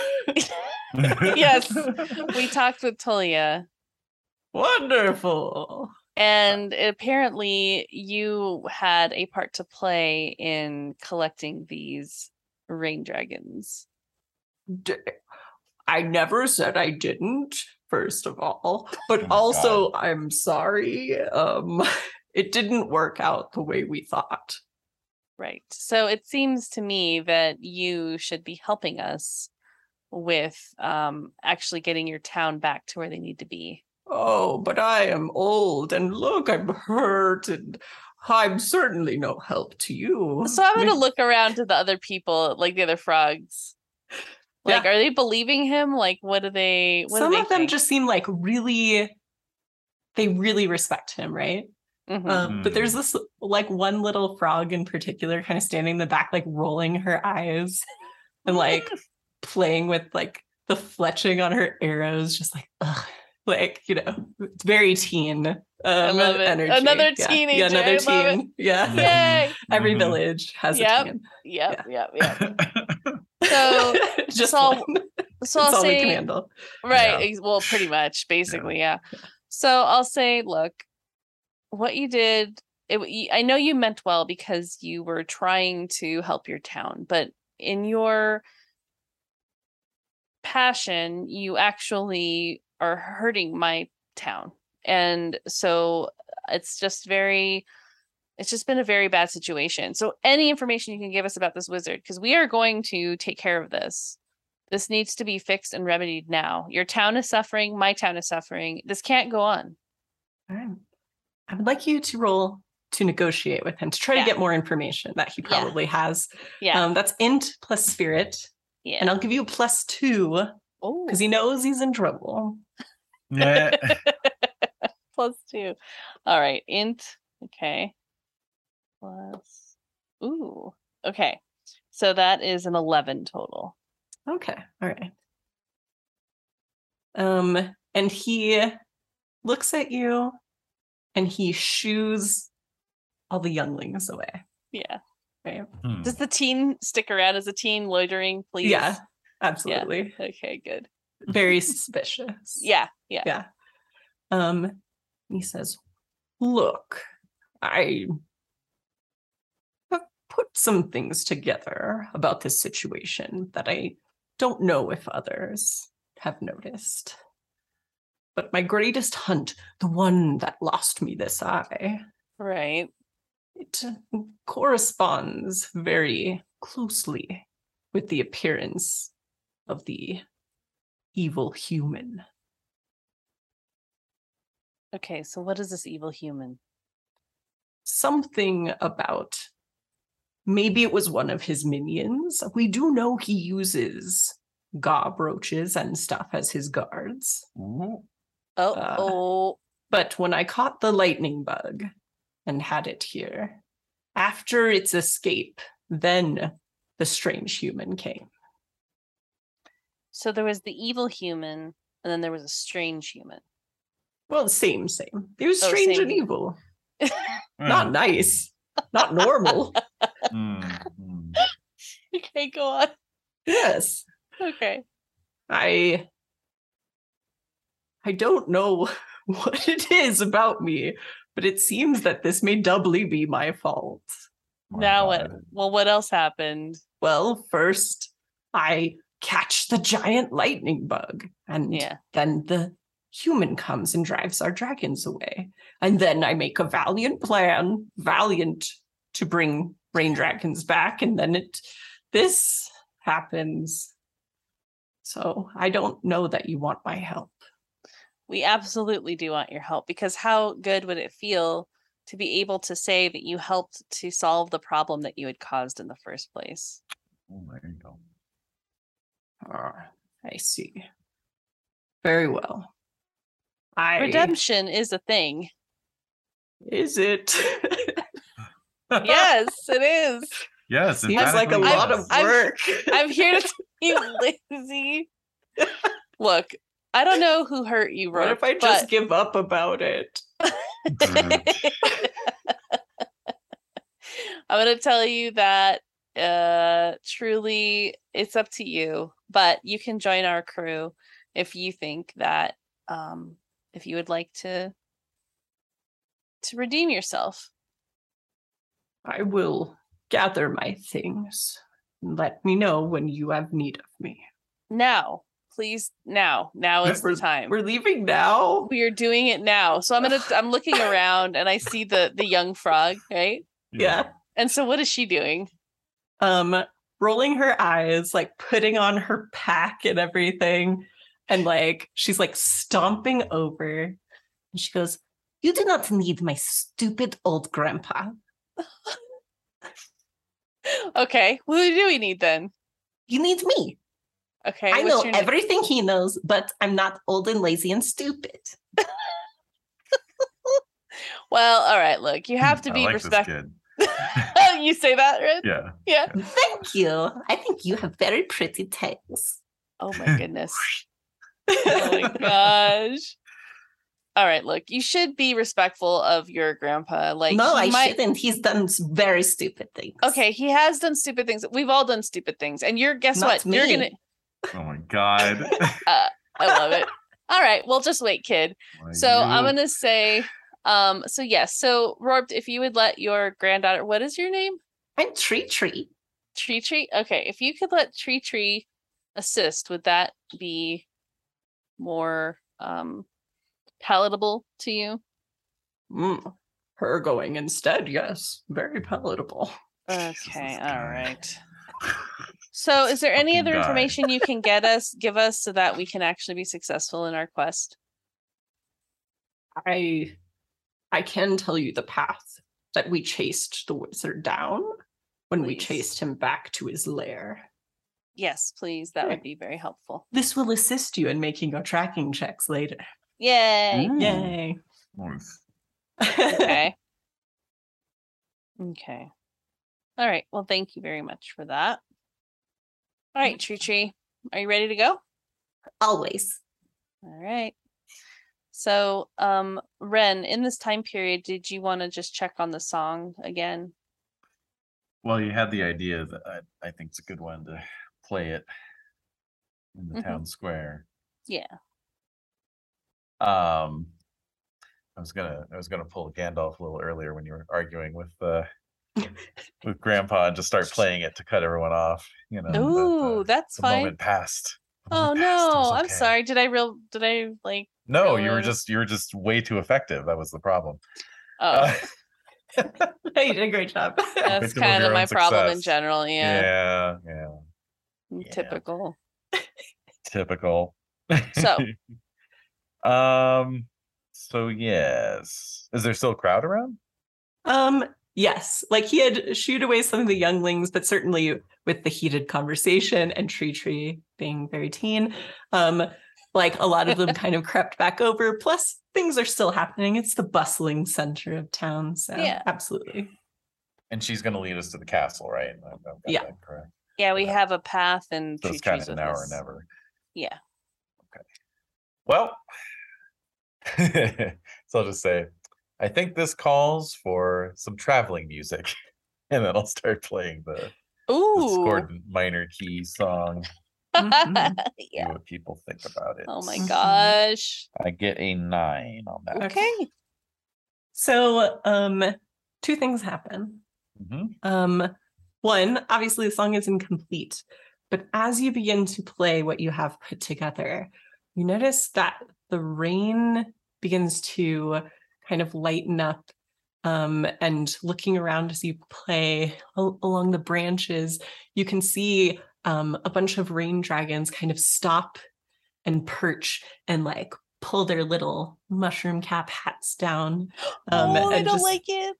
Yes. [LAUGHS] we talked with Tulia. Wonderful. And apparently, you had a part to play in collecting these rain dragons. D- I never said I didn't, first of all, but Oh my also I'm sorry. Um [LAUGHS] it didn't work out the way we thought. Right. So it seems to me that you should be helping us with um, actually getting your town back to where they need to be. Oh, but I am old and look, I'm hurt and I'm certainly no help to you. So I'm going to look around to the other people, like the other frogs. Like, Yeah. are they believing him? Like, what do they? What do Some they of them think? just seem like really they really respect him, right? Mhm. Um, but Hmm. there's this like one little frog in particular kind of standing in the back, like rolling her eyes and like playing with like the fletching on her arrows, just like ugh, like you know, it's very teen. Um, love it. Energy. Another yeah. teenager, Yeah, another love teen. Yeah. Yay! [LAUGHS] Every Mhm. village has Yep. a teen. Yep, yep, yep. [LAUGHS] So, So [LAUGHS] just so- one. so I'll all we can say, handle. right? Yeah. Well, pretty much, basically, yeah. So I'll say, look, what you did. It, y- I know you meant well because you were trying to help your town, but in your passion, you actually are hurting my town, and so it's just very. It's just been a very bad situation. So, any information you can give us about this wizard, because we are going to take care of this. This needs to be fixed and remedied now. Your town is suffering. My town is suffering. This can't go on. All right. I would like you to roll to negotiate with him to try Yeah. to get more information that he Yeah. probably has. Yeah. Um, that's int plus spirit. yeah. And I'll give you a plus two oh, because he knows he's in trouble. [LAUGHS] yeah. [LAUGHS] plus two. All right. Int. Okay. Plus Ooh. Okay. So that is an 11 total. Okay, all right. Um, and he looks at you and he shoos all the younglings away. Yeah. Right? Hmm. Does the teen stick around as a teen loitering, please? Yeah, absolutely. Okay, good. Very [LAUGHS] suspicious. Yeah. Yeah. Yeah. Um, he says, Look, I have put some things together about this situation that I don't know if others have noticed. But my greatest hunt, the one that lost me this eye, Right. it corresponds very closely with the appearance of the evil human. Okay. So what is this evil human? something about maybe it was one of his minions. We do know he uses gob roaches and stuff as his guards. Oh, Uh, oh, But when I caught the lightning bug and had it here, after its escape, then the strange human came. So there was the evil human, and then there was a strange human. Well, same, same. It was Oh, strange same. and evil. [LAUGHS] Not nice. Not normal. [LAUGHS] Hmm, hmm. okay, go on. yes. Okay. I I don't know [LAUGHS] what it is about me, but it seems that this may doubly be my fault. My now what? Well, what else happened? Well, first I catch the giant lightning bug, and Yeah. then the human comes and drives our dragons away. And then I make a valiant plan, valiant to bring rain dragons back, and then it this happens. So I don't know that you want my help. We absolutely do want your help because how good would it feel to be able to say that you helped to solve the problem that you had caused in the first place? Oh, there you go. Ah, I see. Very well. I Redemption is a thing. is it? [LAUGHS] Yes, it is. Yes, it is. Seems like a emphatically lot of yes. I'm- work. I'm here to [LAUGHS] tell you, Lizzie. Look, I don't know who hurt you, what if I just but- give up about it? [LAUGHS] I'm going to tell you that uh truly it's up to you, but you can join our crew if you think that um if you would like to to redeem yourself. I will gather my things. Let me know when you have need of me. Now, please now. Now is the We're- time. We're leaving now. we are doing it now. So I'm going [LAUGHS] to I'm looking around and I see the the young frog, right? Yeah. And so what is she doing? Um, rolling her eyes, like putting on her pack and everything, and like she's like stomping over, and she goes, "You do not need my stupid old grandpa. [LAUGHS] Okay, who do we need then? You need me. Okay, I know your name? everything he knows, but I'm not old and lazy and stupid." [LAUGHS] Well, all right. Look, you hmm, have to I be like respectful. Kid. [LAUGHS] you say that, right? Yeah. Yeah. Thank you. I think you have very pretty tails. Oh my goodness. [LAUGHS] oh my gosh. All right. Look, you should be respectful of your grandpa. Like, no, I might- shouldn't. He's done very stupid things. Okay, he has done stupid things. We've all done stupid things, and you're guess Not what? You're gonna. Oh my god. [LAUGHS] Uh, I love it. All right. Well, just wait, kid. Like, So I'm gonna say, um, so yes, so Rorbt, if you would let your granddaughter, what is your name? I'm Tree Tree. Tree Tree. Okay, if you could let Tree Tree assist, would that be more um palatable to you? Mm, her going instead, yes. Very palatable. Okay, Jesus, all this right. [LAUGHS] So, is there any other guy. information you can get [LAUGHS] us, give us, so that we can actually be successful in our quest? I I can tell you the path that we chased the wizard down when we chased him back to his lair. Yes, please. That Sure. would be very helpful. This will assist you in making your tracking checks later. Yay! Ooh, Yay. nice. Okay. [LAUGHS] Okay. All right. Well, thank you very much for that. All right, Tree Tree, are you ready to go? Always. All right. So, um, Ren, in this time period, did you want to just check on the song again? Well, you had the idea that I, I think it's a good one to play it in the Mhm. town square. Yeah. Um, I was gonna I was gonna pull Gandalf a little earlier when you were arguing with uh [LAUGHS] with Grandpa and just start playing it to cut everyone off. You know, but, Ooh, uh, that's the fine. moment passed. The Oh moment passed, was no, I'm sorry. Did I real? Did I like? No, you were just you were just way too effective. That was the problem. Oh, Uh, [LAUGHS] Hey, you did a great job. [LAUGHS] that's victim of kind of own my problem in general. Yeah, yeah, yeah, yeah. typical. [LAUGHS] typical. So- um, so yes, is there still a crowd around? Um, yes, like he had shooed away some of the younglings, but certainly with the heated conversation and Tree Tree being very teen, um, like a lot of them kind of crept back over. Plus, things are still happening. It's the bustling center of town, so Yeah. absolutely. And she's going to lead us to the castle, right? I've- I've got Yeah. that correct. Yeah, we Okay. have a path and So it's kind of an hour or us. never. Yeah. Okay. Well, [LAUGHS] so I'll just say, I think this calls for some traveling music, [LAUGHS] and then I'll start playing the, the Ooh. discordant minor key song. Mhm. See [LAUGHS] yeah. what people think about it. Oh my Mhm. gosh. I get a nine on that. Okay. So, um, two things happen. Mhm. Um, one, obviously, the song is incomplete, but as you begin to play what you have put together, you notice that the rain begins to kind of lighten up. Um, and looking around as you play al- along the branches, you can see um, a bunch of rain dragons kind of stop and perch and like pull their little mushroom cap hats down. [GASPS] Um, oh, I don't just- like it.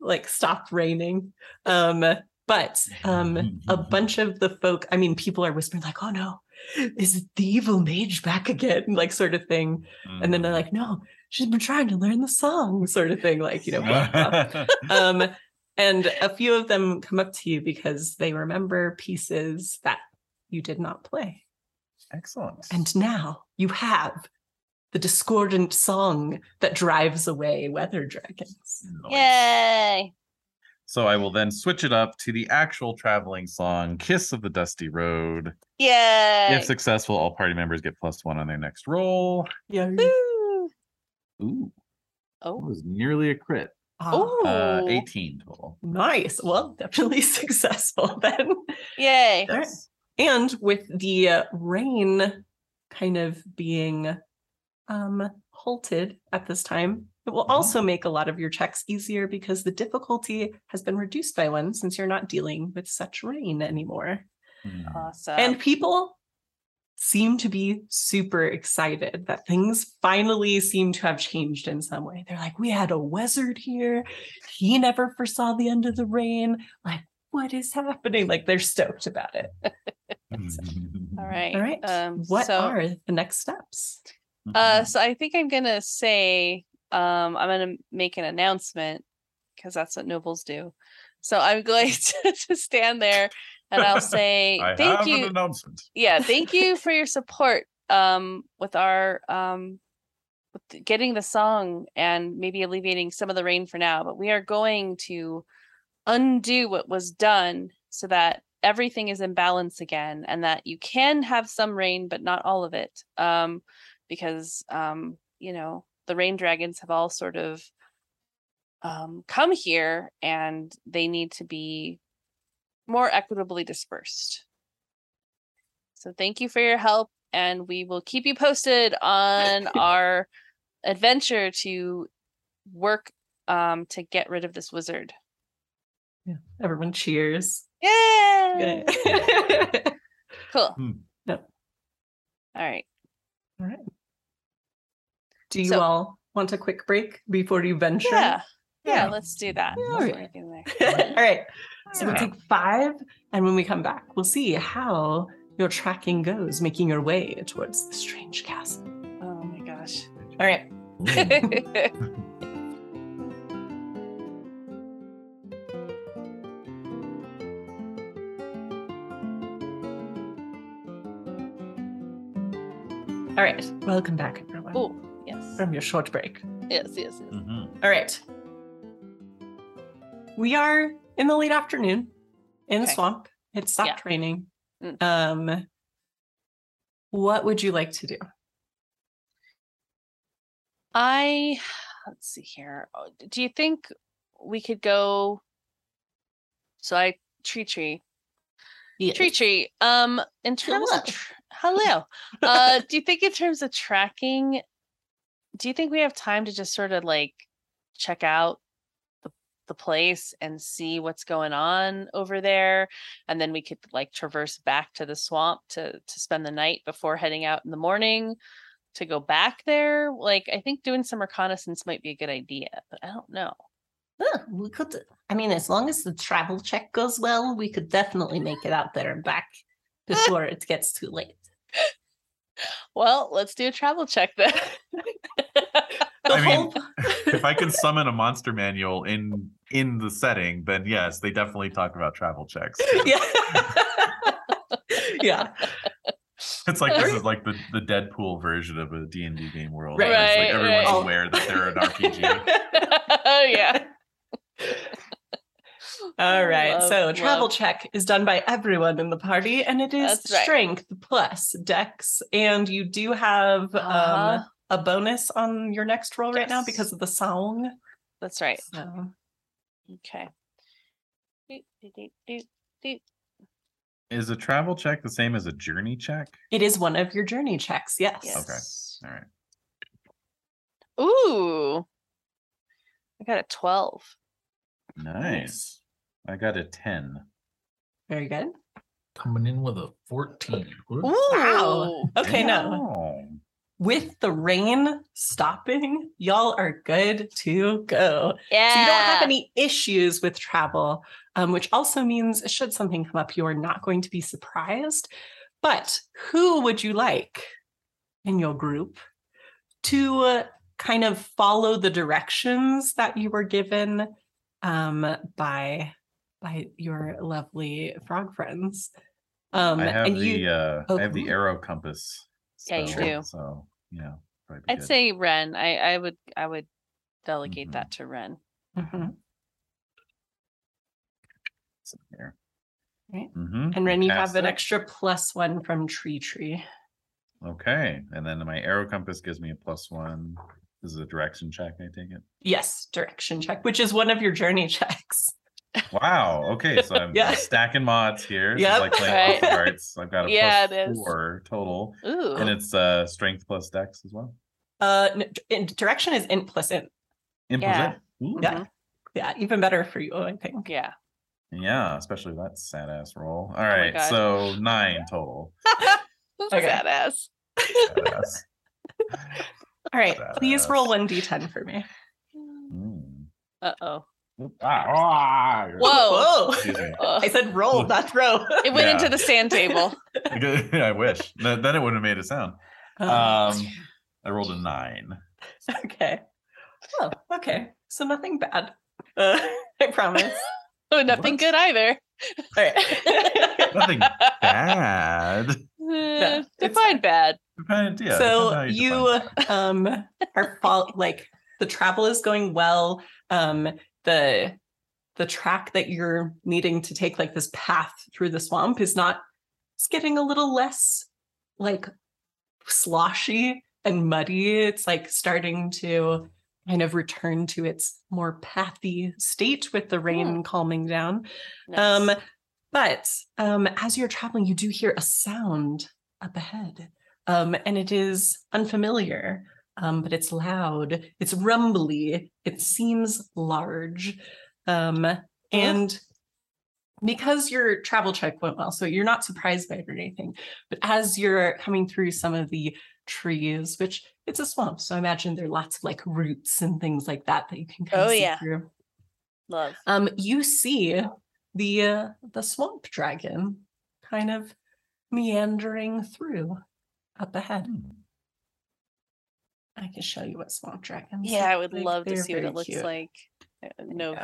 like stop raining. Um, but um, a [LAUGHS] bunch of the folk, I mean, people are whispering like, "Oh no, is the evil mage back again?" [LAUGHS] Like sort of thing. And then they're like, "No, she's been trying to learn the song," sort of thing. Like you know. [LAUGHS] um, and a few of them come up to you because they remember pieces that you did not play, Excellent. and now you have the discordant song that drives away weather dragons. Nice. Yay. So I will then switch it up to the actual traveling song, Kiss of the Dusty Road. Yay. If successful, all party members get plus one on their next roll. Yeah. Woo. Ooh, oh. that Oh. was nearly a crit. Ooh. Uh, 18 total. Nice. Well, definitely [LAUGHS] successful then. Yay. All right. And with the uh, rain kind of being um, halted at this time, it will Mhm. also make a lot of your checks easier because the difficulty has been reduced by one since you're not dealing with such rain anymore. Hmm. Awesome. and people seem to be super excited that things finally seem to have changed in some way. They're like, we had a wizard here. He never foresaw the end of the rain. Like, what is happening? Like, they're stoked about it. [LAUGHS] all right. All right. Um, what so, are the next steps? Uh, so I think I'm gonna say, um, I'm gonna make an announcement because that's what nobles do. So I'm going [LAUGHS] to, to stand there and I'll [LAUGHS] say, thank you. an announcement. yeah thank you [LAUGHS] for your support um with our um with getting the song and maybe alleviating some of the rain for now but we are going to undo what was done so that everything is in balance again and that you can have some rain but not all of it um because um you know the rain dragons have all sort of um come here and they need to be more equitably dispersed so thank you for your help, and we will keep you posted on [LAUGHS] our adventure to work um to get rid of this wizard. Yeah, everyone cheers. Yeah. Okay. [LAUGHS] Cool. Hmm. Yep. All right. all right. Do you So- all want a quick break before you venture? Yeah. Yeah, Yeah. let's do that. Yeah, alright. break in there. [LAUGHS] all right. So we'll take five. And when we come back, we'll see how your tracking goes, making your way towards the strange castle. Oh my gosh. All right. [LAUGHS] All right. Welcome back, everyone. Oh, yes. From your short break. Yes, yes, yes. Mm-hmm. All right. We are in the late afternoon in the swamp. It stopped Yeah. raining. Mm. Um, what would you like to do? I let's see here. Oh, Do you think we could go? So I tree tree tree tree. Um, in terms Hello. of tr- hello, uh, do you think in terms of tracking, do you think we have time to just sort of like check out the the place and see what's going on over there, and then we could like traverse back to the swamp to to spend the night before heading out in the morning to go back there? Like, I think doing some reconnaissance might be a good idea, but I don't know. Huh, we could. I mean, as long as the travel check goes well, we could definitely make it out there and back before it gets too late. [LAUGHS] Well, let's do a travel check then. [LAUGHS] The I mean, if I can [LAUGHS] summon a monster manual in in the setting, then yes, they definitely talk about travel checks. [LAUGHS] yeah, [LAUGHS] yeah. It's like this is like the, the Deadpool version of a D and D game world. Right. it's like everyone's right. aware that they're an RPG. [LAUGHS] oh yeah. All right. Love, so travel check is done by everyone in the party, and it is That's right. strength plus dex, and you do have Uh-huh. um, a bonus on your next roll right now because of the song. That's right. So Okay. Doot, doot, doot, doot, doot. Is a travel check the same as a journey check? it is one of your journey checks. Yes. Yes. All right. Ooh. I got a 12. Nice. I got a 10. Very good. Coming in with a 14. Whoop. Ooh. Wow. Okay, no. Wow. With the rain stopping, y'all are good to go. Yeah. So you don't have any issues with travel, um, which also means should something come up, you are not going to be surprised. But who would you like in your group to uh, kind of follow the directions that you were given um, by by your lovely frog friends? Um, I have and the you, uh, oh, I have the arrow compass. Yeah, you do. So yeah, I'd good. say Ren. I, I would I would delegate Mhm. that to Ren. Mhm. It's in here. Right. Mhm. and Ren, you Cast have an it. extra plus one from Tree Tree. Okay, and then my arrow compass gives me a plus one. This is a direction check. I take it. Yes, direction check, which is one of your journey [LAUGHS] checks. Wow. Okay, so [LAUGHS] I'm Yeah. stacking mods here. This Yep. is like playing Right. House of I've got [LAUGHS] a Yeah, plus it is. four total, Ooh. and it's uh strength plus dex as well. Uh, n- direction is implicit. Yeah. Implicit. Ooh. Yeah. Yeah, even better for you, I think. yeah. Yeah, especially that sad ass roll. All my right, so nine total. [LAUGHS] Okay. Badass. Badass. All right, please roll one d10 for me. [SIGHS] Mm. Uh oh. Ah, ah. Whoa. Excuse me. [LAUGHS] I said roll, not row. It went Yeah. into the sand table. [LAUGHS] I wish. Then then it wouldn't have made a sound. Um, I [LAUGHS] rolled a nine. okay. Oh, okay. So nothing bad. Uh, I promise. Oh, nothing What? good either. All right. Nothing bad. It's define bad. Depend- yeah, so how you define um are fall like the travel is going well um the the track that you're needing to take like this path through the swamp is not it's getting a little less like sloshy and muddy. It's like starting to kind of return to its more pathy state with the rain calming down. Um, but um, as you're traveling, you do hear a sound up ahead, um, and it is unfamiliar. Um, but it's loud. It's rumbly. It seems large, um, and because your travel check went well, so you're not surprised by it or anything. But as you're coming through some of the trees, which it's a swamp, so I imagine there are lots of like roots and things like that that you can kind of Oh, see yeah. through Love. um you see the uh, the swamp dragon kind of meandering through up ahead Hmm. I can show you what swamp dragons Yeah, I would like. love to They're see what it looks cute. like. Uh, There you No,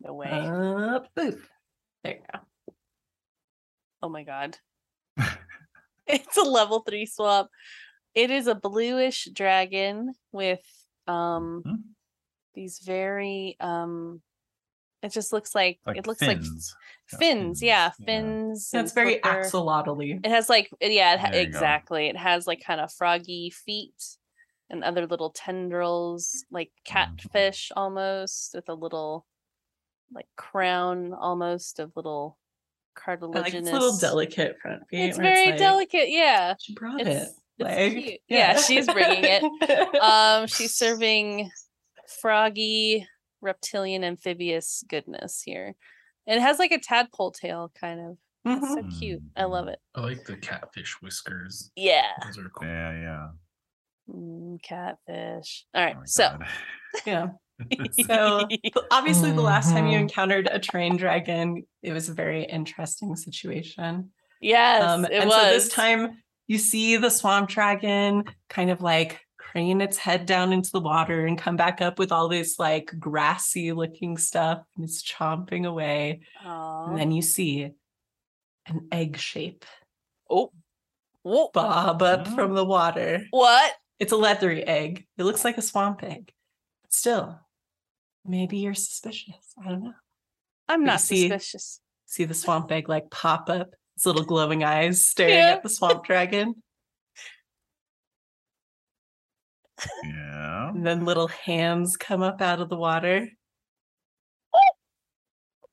no way. uh, boop. there you go oh my god. [LAUGHS] it's a level three swap. It is a bluish dragon with um Mhm. these very um it just looks like, Like it looks like fins. Got fins, yeah, yeah. fins. Yeah, and it's very flipper. axolotly. It has like yeah, it ha- There you go. exactly. It has like kind of froggy feet and other little tendrils, like Mm-hmm. catfish almost, with a little like crown almost of little I cartilaginous. like it's a little delicate front feet. It's where very like, delicate, yeah. She brought It's- it. it's Like, cute. Yeah, she's bringing it. [LAUGHS] Um, she's serving froggy, reptilian, amphibious goodness here. It has like a tadpole tail, kind of. It's Mhm. so cute. I love it. I like the catfish whiskers. Yeah. Those are cool. Yeah, yeah. Mm, catfish. All right. Oh so God. Yeah. [LAUGHS] [LAUGHS] So [LAUGHS] obviously, the last time you Mhm. encountered a train dragon, it was a very interesting situation. yes, Um, it and was. so this time you see the swamp dragon kind of like crane its head down into the water and come back up with all this like grassy looking stuff and it's chomping away. Aw. And then you see an egg shape oh, Whoa. bob up Oh. from the water. what? It's a leathery egg. It looks like a swamp egg. But still, maybe you're suspicious. I don't know. I'm you not see- suspicious. See the swamp egg like pop up, its little glowing eyes staring Yeah. at the swamp [LAUGHS] dragon. Yeah. And then little hands come up out of the water. [LAUGHS]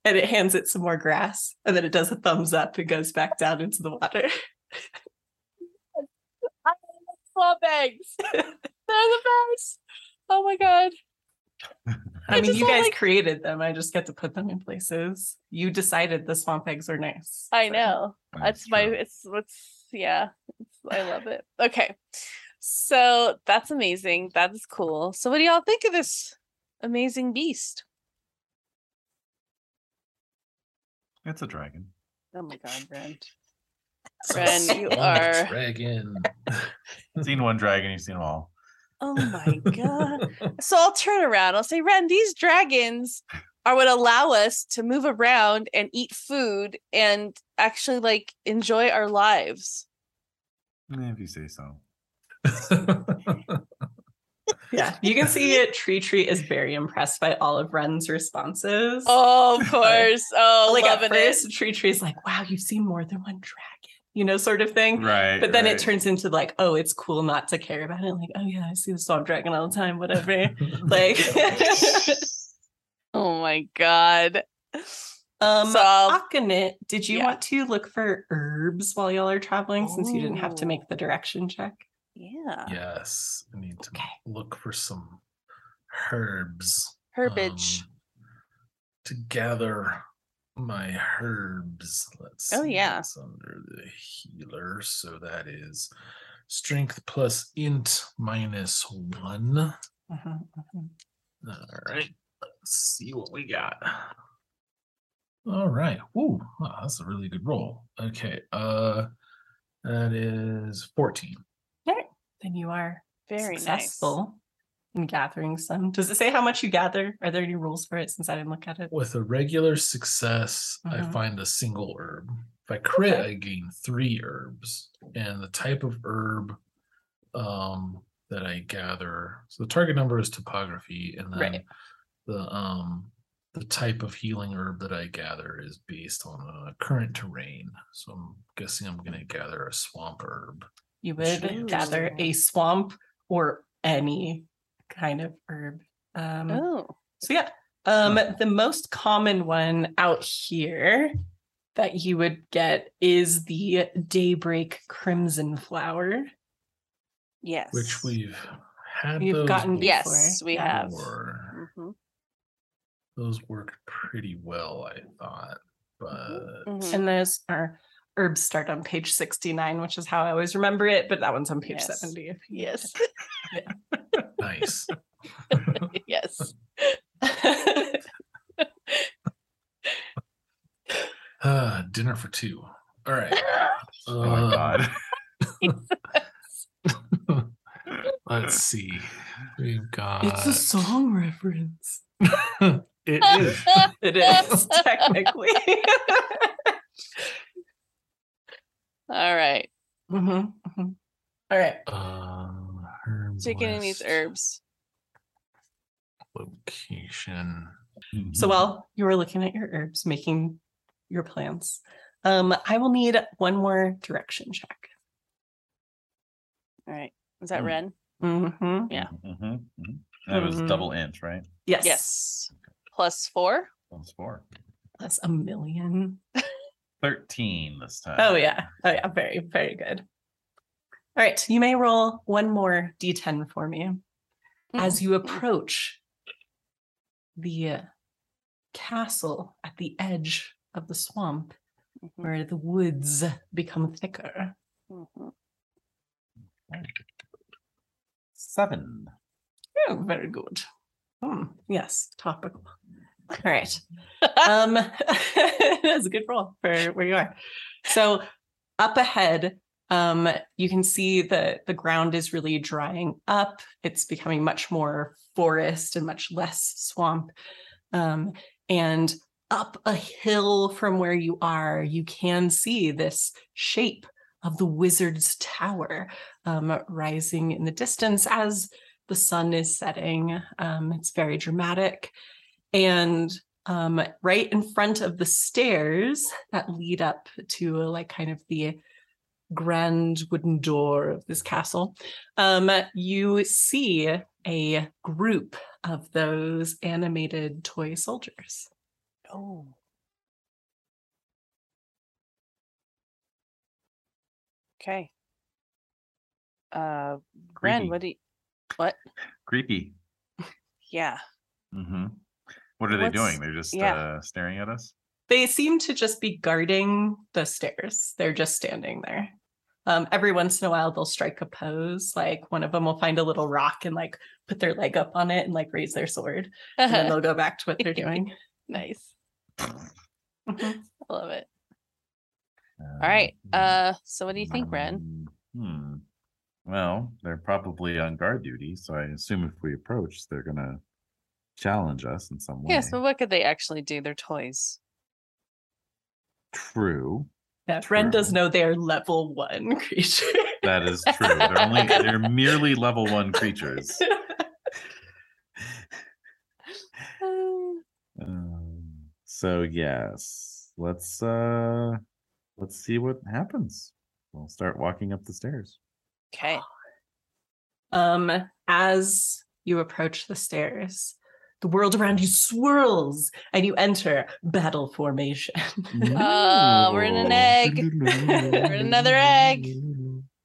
And it hands it some more grass. And then it does a thumbs up and goes back down into the water. [LAUGHS] Swamp eggs. [LAUGHS] They're the best. Oh my god. [LAUGHS] I I mean, you guys like- created them. I just get to put them in places. You decided the swamp eggs are nice. I so- know. That's my it's it's yeah. It's, I love it. Okay. So that's amazing. That is cool. So what do y'all think of this amazing beast? It's a dragon. Oh my god, Brent. It's Ren, you are- dragon. [LAUGHS] Seen one dragon, you've seen them all. Oh my god. So I'll turn around. I'll say, Ren, these dragons are what allow us to move around and eat food and actually like enjoy our lives. Eh, If you say so. [LAUGHS] Yeah, you can see it. Tree Tree is very impressed by all of Ren's responses. Oh, of course. Oh, like at loving first, it. Tree Tree's like, "Wow, you've seen more than one dragon," you know, sort of thing. Right. But then right. it turns into like, "Oh, it's cool not to care about it." Like, "Oh yeah, I see the swamp dragon all the time." Whatever. [LAUGHS] like, [LAUGHS] Oh my god. um, So I'll- Akane, did you Yeah. want to look for herbs while y'all are traveling, since you didn't have to make the direction check? Yeah. yes, I need to Okay. look for some herbs. Herbage. um, to gather my herbs. Let's Oh, see yeah. what's under the healer. So that is strength plus int minus one. Mhm, mhm. All right. Let's see what we got. All right. Ooh, wow, that's a really good roll. Okay. Uh that is 14. Then you are Very successful in gathering some. Does it say how much you gather? Are there any rules for it? Since I didn't look at it. With a regular success, I Mhm. find a single herb. If I crit, Okay. I gain three herbs. And the type of herb um that I gather. So the target number is topography, and then Right. the um the type of healing herb that I gather is based on uh, current terrain. So I'm guessing I'm gonna gather a swamp herb. You would gather a swamp or any kind of herb. Um. Oh. So yeah, um, the most common one out here that you would get is the daybreak crimson flower. Yes. Which we've had You've gotten before. Yes, we yeah. have. before. Mhm, Those worked pretty well, I thought. But mhm. And those are herbs start on page 69, which is how I always remember it, but that one's on page Yes. 70. If you Yes. [LAUGHS] nice. [LAUGHS] yes. [LAUGHS] Uh, dinner for two. All right. [LAUGHS] Oh my Uh, god. Let's see. We've got it's a song reference. it is. It is technically. All right. Mhm, mhm. All right. Uh, Take any of these herbs. Location. So while you were looking at your herbs, making your plans, um, I will need one more direction check. All right. Is that Hmm. Ren? Mm-hmm. Yeah. Mm-hmm, mm-hmm. That was Mhm. double int, right? Yes. Yes. Plus four. Plus four. That's a million. [LAUGHS] 13 this time. Oh yeah. Oh yeah. Very, very good. All right. You may roll one more d10 for me as you approach the uh, castle at the edge of the swamp Mhm, where the woods become thicker. mhm. Seven. Oh, very good. Hmm, yes, topical. All right. [LAUGHS] um [LAUGHS] that's a good roll for where you are so up ahead um you can see the the ground is really drying up. It's becoming much more forest and much less swamp. Um and up a hill from where you are you can see this shape of the wizard's tower um rising in the distance as the sun is setting. Um it's very dramatic. And um, right in front of the stairs that lead up to like kind of the grand wooden door of this castle, um, you see a group of those animated toy soldiers. Oh. Okay. Uh, Ren, Creepy. what do you? What? Creepy. [LAUGHS] Yeah. Mm-hmm. What are they doing? They're just yeah. uh, staring at us. They seem to just be guarding the stairs. They're just standing there. Um, every once in a while, they'll strike a pose. Like one of them will find a little rock and like put their leg up on it and like raise their sword. And then they'll go back to what they're [LAUGHS] doing. nice. Mhm. I love it. All right. Uh, so what do you think, Ren? Hmm. Well, they're probably on guard duty, so I assume if we approach, they're gonna challenge us in some way. Yes, but what could they actually do? They're toys. True. Yeah, Ren does True. know they're level one [LAUGHS] creature. That is true. They're only [LAUGHS] they're merely level one creatures. [LAUGHS] Um, so yes, let's uh let's see what happens. We'll start walking up the stairs. Okay. um, as you approach the stairs, the world around you swirls and you enter battle formation. [LAUGHS] oh, we're in an egg. [LAUGHS] We're in another egg. [LAUGHS]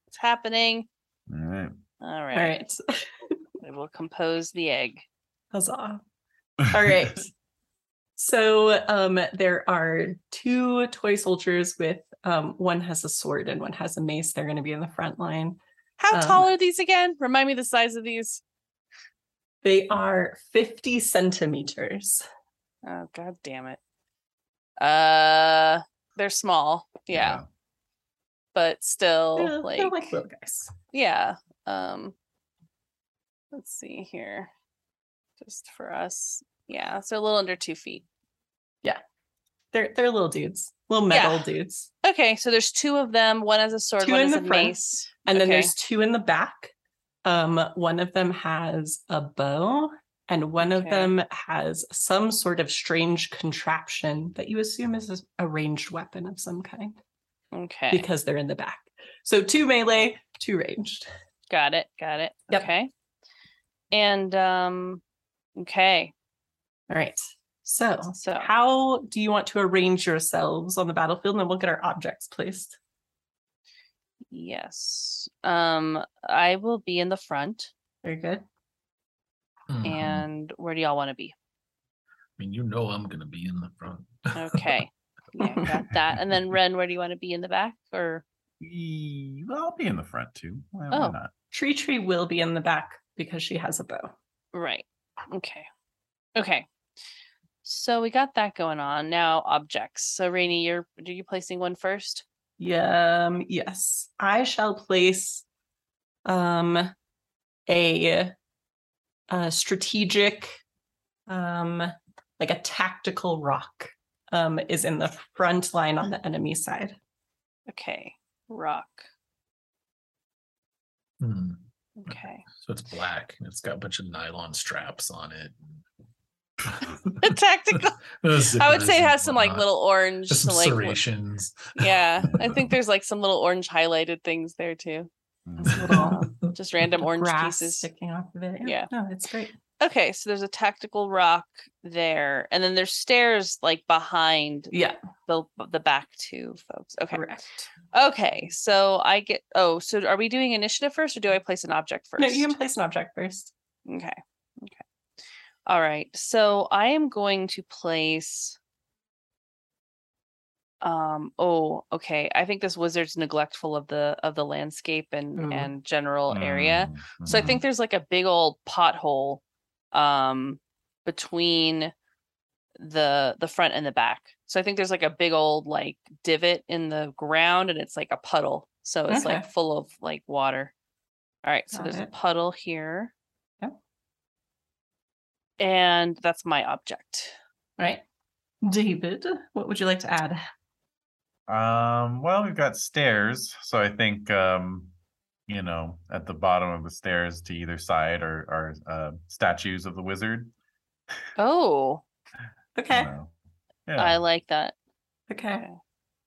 It's happening. All right. All All right. right. I will compose the egg. Huzzah. All right. So um, there are two toy soldiers with um, one has a sword and one has a mace. They're going to be in the front line. How Um, tall are these again? Remind me the size of these. They are 50 centimeters. Oh god damn it. Uh they're small. Yeah. But still They're, like, they're like little guys. yeah. Um let's see here. Just for us. Yeah, so a little under two feet. Yeah. They're they're little dudes, little Yeah. metal dudes. Okay, so there's two of them. One has a sword, Two one in has the a front, mace. And then there's two in the back. Um, one of them has a bow, and one of them has some sort of strange contraption that you assume is a- ranged weapon of some kind Okay. because they're in the back. So two melee, two ranged. Got it. Got it. Yep. Okay. And um okay. All right. So, So- how do you want to arrange yourselves on the battlefield? And then we'll get our objects placed. Yes. Um I will be in the front. Very good. Mhm. And where do y'all want to be? I mean, you know, I'm gonna be in the front. Okay. [LAUGHS] yeah, got that. And then Ren, where do you want to be in the back or Ye- well, I'll be in the front too. Why, why Oh. not? Tree Tree will be in the back because she has a bow. right? Okay. Okay. So we got that going on. Now objects. So Rainy, you're are you placing one first? Yeah, um, yes. I shall place um a, a strategic um like a tactical rock um is in the front line on the enemy side. Okay. Rock. Hmm. Okay. So it's black and it's got a bunch of nylon straps on it. [LAUGHS] Tactical. I would say it has some like little orange, Just some like serrations. yeah. I [LAUGHS] think there's like some little orange highlighted things there too. Little [LAUGHS] Just random orange grass pieces. sticking off of it. Yeah. No, it's great. Okay, so there's a tactical rock there, and then there's stairs like behind Yeah. the the back two folks. Okay. Correct. Okay, so I get. Oh, so are we doing initiative first, or do I place an object first? No, you can place an object first. Okay. Okay. All right. So I am going to place um oh okay i think this wizard's neglectful of the of the landscape and Ooh. and general area Mm, so i think there's like a big old pothole um between the the front and the back so i think there's like a big old like divot in the ground and it's like a puddle so it's like full of like water all right so Got there's a puddle here. And that's my object Right. David, what would you like to add? Um, well, we've got stairs, so I think um, you know, at the bottom of the stairs to either side are are uh, statues of the wizard. oh [LAUGHS] you Okay. know. i like that Okay. Okay.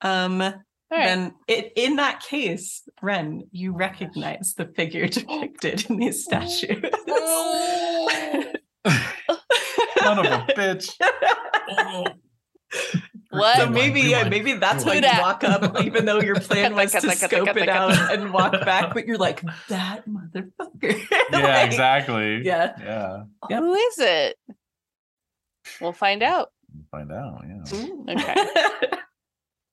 Um all right then it, in that case, Ren, you recognize the figure [LAUGHS] depicted in these statues. [LAUGHS] Son of a bitch. [LAUGHS] What? So Rewind, maybe yeah, maybe that's why rewind. you walk up, even though your plan was to that, scope it that, out and walk back, [LAUGHS] but you're like that motherfucker. [LAUGHS] Yeah, Like, exactly. Yeah. Yeah. Yep. who is it we'll find out Find out. Yeah. Ooh. Okay.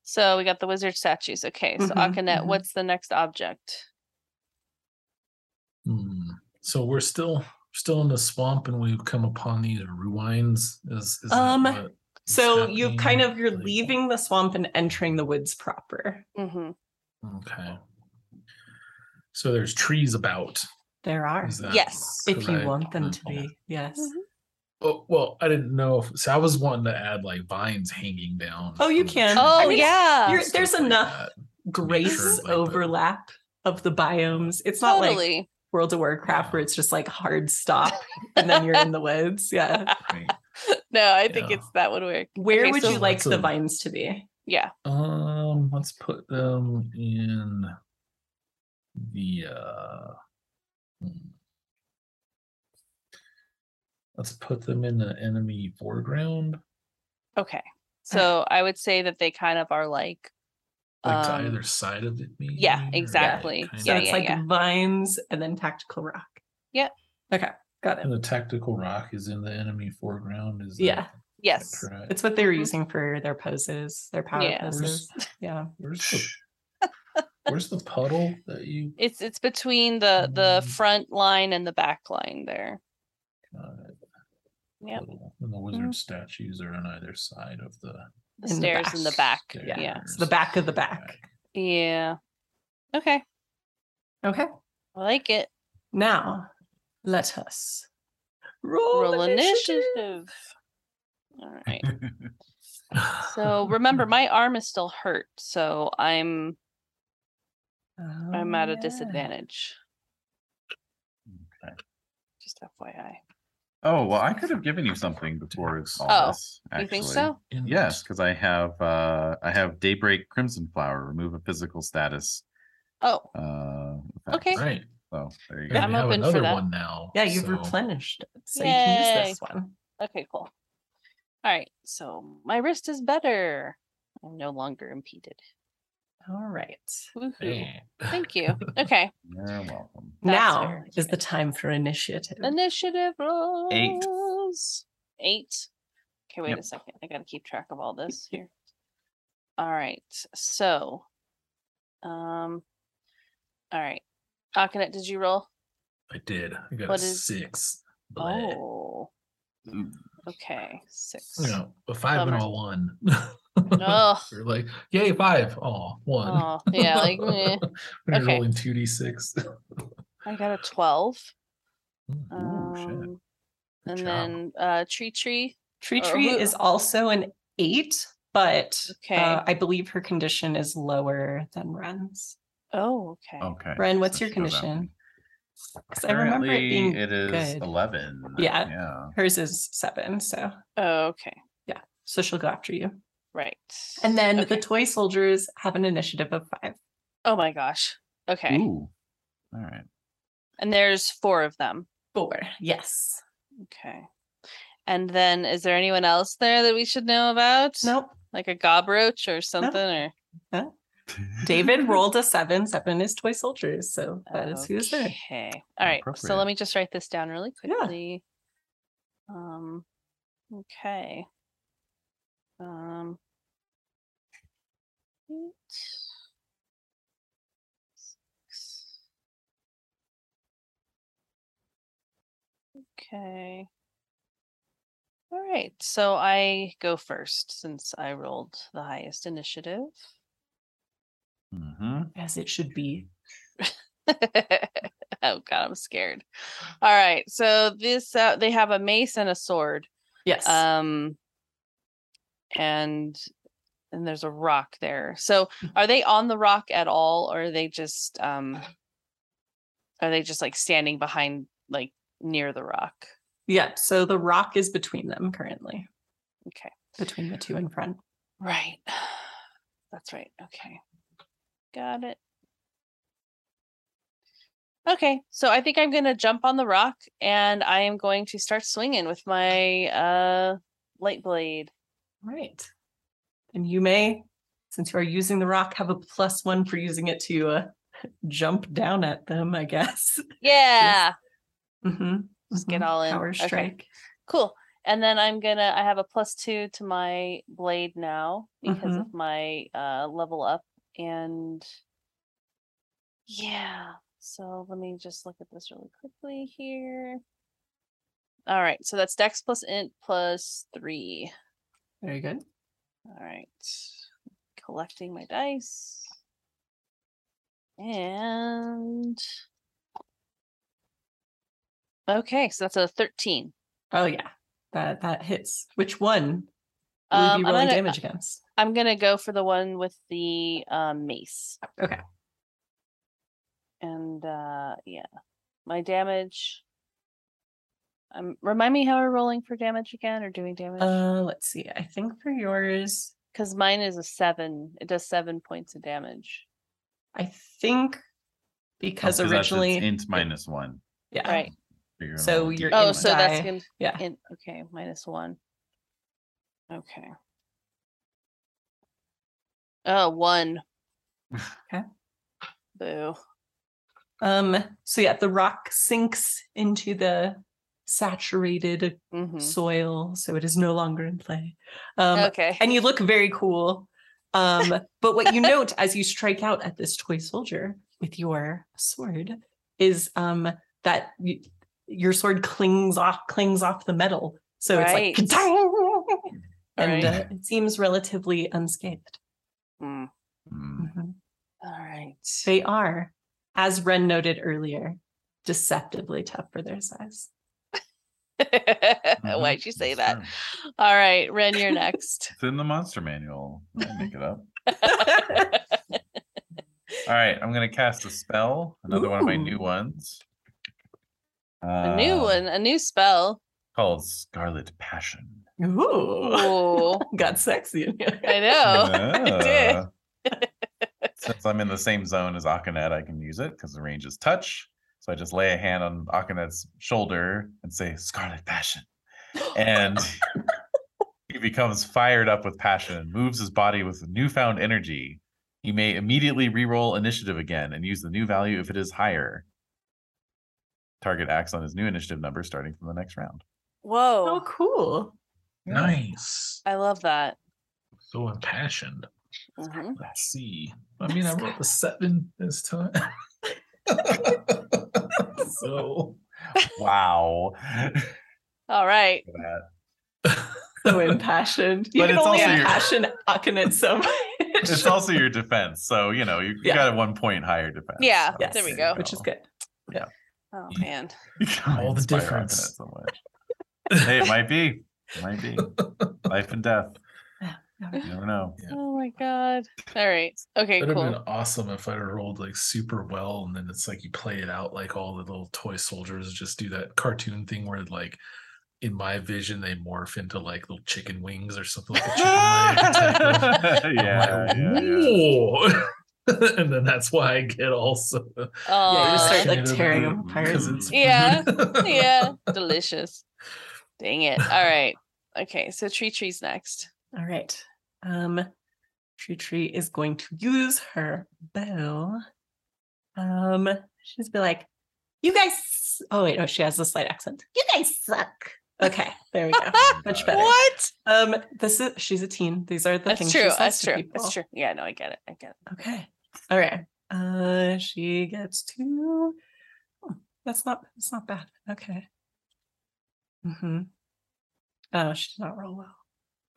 so we got the wizard statues okay so Mhm, Akanet, mhm. what's the next object Hmm. So we're still still in the swamp, and we've come upon these ruins. Is, is Um, what is so you've kind of you're Like- leaving the swamp and entering the woods proper. hmm Okay. So there's trees about. There are. Is that yes If you correct? want them to be, yes. Mhm. Oh, well, I didn't know if so. I was wanting to add like vines hanging down. Oh, you from the can. oh I mean, yeah You're, there's like enough that. grace sure, like, the- overlap of the biomes. It's not like totally World of Warcraft where it's just like hard stop [LAUGHS] and then you're in the woods. Yeah. Right. no i think Yeah. it's that would work Where Okay, would so- you like Lots the of- vines to be? yeah Um, let's put them in the uh hmm. let's put them in the enemy foreground, okay so i would say that they kind of are like like to um, either side of it. Maybe, yeah, exactly. kind So of- it's yeah, like yeah. vines and then tactical rock. Yeah. Okay. Got it. And the tactical rock is in the enemy foreground. Is that- Yeah. that yes correct? It's what they were Mhm. using for their poses, their power Yeah. poses. Yeah. Where's [LAUGHS] the Where's the puddle that you? it's it's between the the Mm. front line and the back line there Uh, Yep. puddle? And the wizard statues are on either side of the. The In the stairs in the back. Yeah. yeah It's the back of the back. yeah. Okay. Okay. i like it. Now let us roll, roll initiative. initiative. All right. So remember my arm is still hurt so i'm oh, i'm Oh, at a disadvantage. Okay. just fyi Oh well, I could have given you something before all Oh, this. you think so Yes, because I have uh I have Daybreak Crimson Flower, remove a physical status. oh Uh. Okay. Right. So there you go. I'm we have open for another that. one now. Yeah, you've so- replenished it. So you can use Yay. this one. okay cool all right so my wrist is better i'm no longer impeded All right. Woohoo. Hey. thank you [LAUGHS] okay You're welcome. That's now is the time for initiative. Initiative Eight. rolls. Eight. Okay, wait Yep. a second. I gotta keep track of all this here. All right. So um all right. Akanet, did you roll? I did. I got What a is- six. Bleh. Oh. Okay. Six. You know, a five and Bummer. a one. [LAUGHS] Ugh. [LAUGHS] We're like, yay, five. Oh, one. Oh, yeah, like, [LAUGHS] meh. When you're Okay. rolling [LAUGHS] 2d6. I got a twelve. Ooh, shit. Um, Good and job. then uh tree tree. Tree Or Tree who- is also an eight, but Okay. uh, I believe her condition is lower than Ren's. Oh, okay. Okay. Ren, what's so your condition? goes out. condition? 'Cause I remember it being it is good. 11. Yeah. Yeah. hers is seven, so Oh, okay. Yeah. So she'll go after you. Right. And then Okay. the toy soldiers have an initiative of five. Oh my gosh. Okay. Ooh. All right. And there's four of them. Four. Yes. Okay. And then is there anyone else there that we should know about? Nope. Like a gobroach or something or [LAUGHS] David rolled a seven. Seven is toy soldiers, so that is who's there. Okay. All right. So let me just write this down really quickly. Yeah. quickly. Um okay. Um eight, six. Okay. All right. So I go first since I rolled the highest initiative. hmm As it should be. [LAUGHS] oh god, I'm scared. All right. So this uh, they have a mace and a sword. Yes. Um and and there's a rock there. So Mm-hmm. are they on the rock at all or are they just um are they just like standing behind like near the rock? yeah. So the rock is between them currently, Okay. between the two in front. Right. [SIGHS] That's right. Okay. Got it. Okay, so I think I'm going to jump on the rock and I am going to start swinging with my uh light blade. Right. And you may, since you are using the rock, have a plus one for using it to uh, jump down at them, I guess. Yeah. [LAUGHS] Mm-hmm. Just get all in. Power Okay. strike. Cool. And then I'm gonna I have a plus two to my blade now because Mhm. of my uh level up and yeah. So let me just look at this really quickly here. All right, so that's dex plus int plus three. Very good. All right. Collecting my dice. And okay, so that's a 13. Oh yeah, that that hits. Which one will Um, you be rolling gonna- damage against? I'm gonna go for the one with the um, mace. Okay. And uh yeah. My damage. Um remind me how we're rolling for damage again or doing damage? Uh, let's see. I think for yours, Because mine is a seven. It does seven points of damage. I think because Oh, 'cause that's its originally, int minus one. yeah, Right. You're So you're Oh, int so that's gonna yeah. in okay, minus one. Okay. Oh, one. [LAUGHS] Okay. Boo. Um. So yeah, the rock sinks into the saturated hmm soil, so it is no longer in play. Um, okay. and you look very cool. Um, [LAUGHS] but what you note as you strike out at this toy soldier with your sword is um that you, your sword clings off clings off the metal, so it's like [LAUGHS] and Right. uh, it seems relatively unscathed. Mm, Mm. Mhm. All right. They are, as Ren noted earlier, deceptively tough for their size. Mhm, Why'd you say that's that? true. All right, Ren, you're next. It's in the monster manual. I make it up. [LAUGHS] All right, I'm gonna cast a spell. Another one of my new Ooh. ones. a new Uh, one, a new spell. called Scarlet Passion. Ooh, Ooh, [LAUGHS] got sexy in here. I know. [LAUGHS] I did. Since I'm in the same zone as Akanet, I can use it because the range is touch. So I just lay a hand on Akanet's shoulder and say Scarlet Passion. [GASPS] And he becomes fired up with passion and moves his body with newfound energy. He may immediately re-roll initiative again and use the new value if it is higher. Target acts on his new initiative number starting from the next round. Oh, Whoa, cool. Nice. I love that. So impassioned. Mhm. Let's see. I mean, I rolled a seven this time. [LAUGHS] [LAUGHS] so [LAUGHS] Wow. All right. So [LAUGHS] impassioned. You But can it's only also your- impassion Akanet so much. It's also your defense. So, you know, you, you Yeah. got a one point higher defense. Yeah, Yes, there we you go. which is good. Yeah. Oh man. You can All the difference. So much. hey, it might be. It might be. [LAUGHS] Life and death. You never know. Yeah. Oh my god. All right. Okay, It would have been awesome if I rolled like super well, and then it's like you play it out like all the little toy soldiers just do that cartoon thing where like in my vision they morph into like little chicken wings or something like a chicken leg. type of- [LAUGHS] I'm yeah, like, yeah, yeah. [LAUGHS] And then that's why I get also Yeah, you just start like tearing about them it apart. [LAUGHS] Yeah, yeah, delicious. Dang it. All right. Okay, so Tree Tree's next. All right. Um, Tree Tree is going to use her bow. Um, she's be like, "You guys." Oh wait, no, she has a slight accent. You guys suck. Okay, there we go. [LAUGHS] Much better. What? Um, this is she's a teen. These are the That's things true. She says That's to true. people. That's true. Yeah, no, I get it. I get it. Okay. All right. Uh, she gets two. Oh, that's not. That's not bad. Okay. Hmm. Oh, she did not roll well.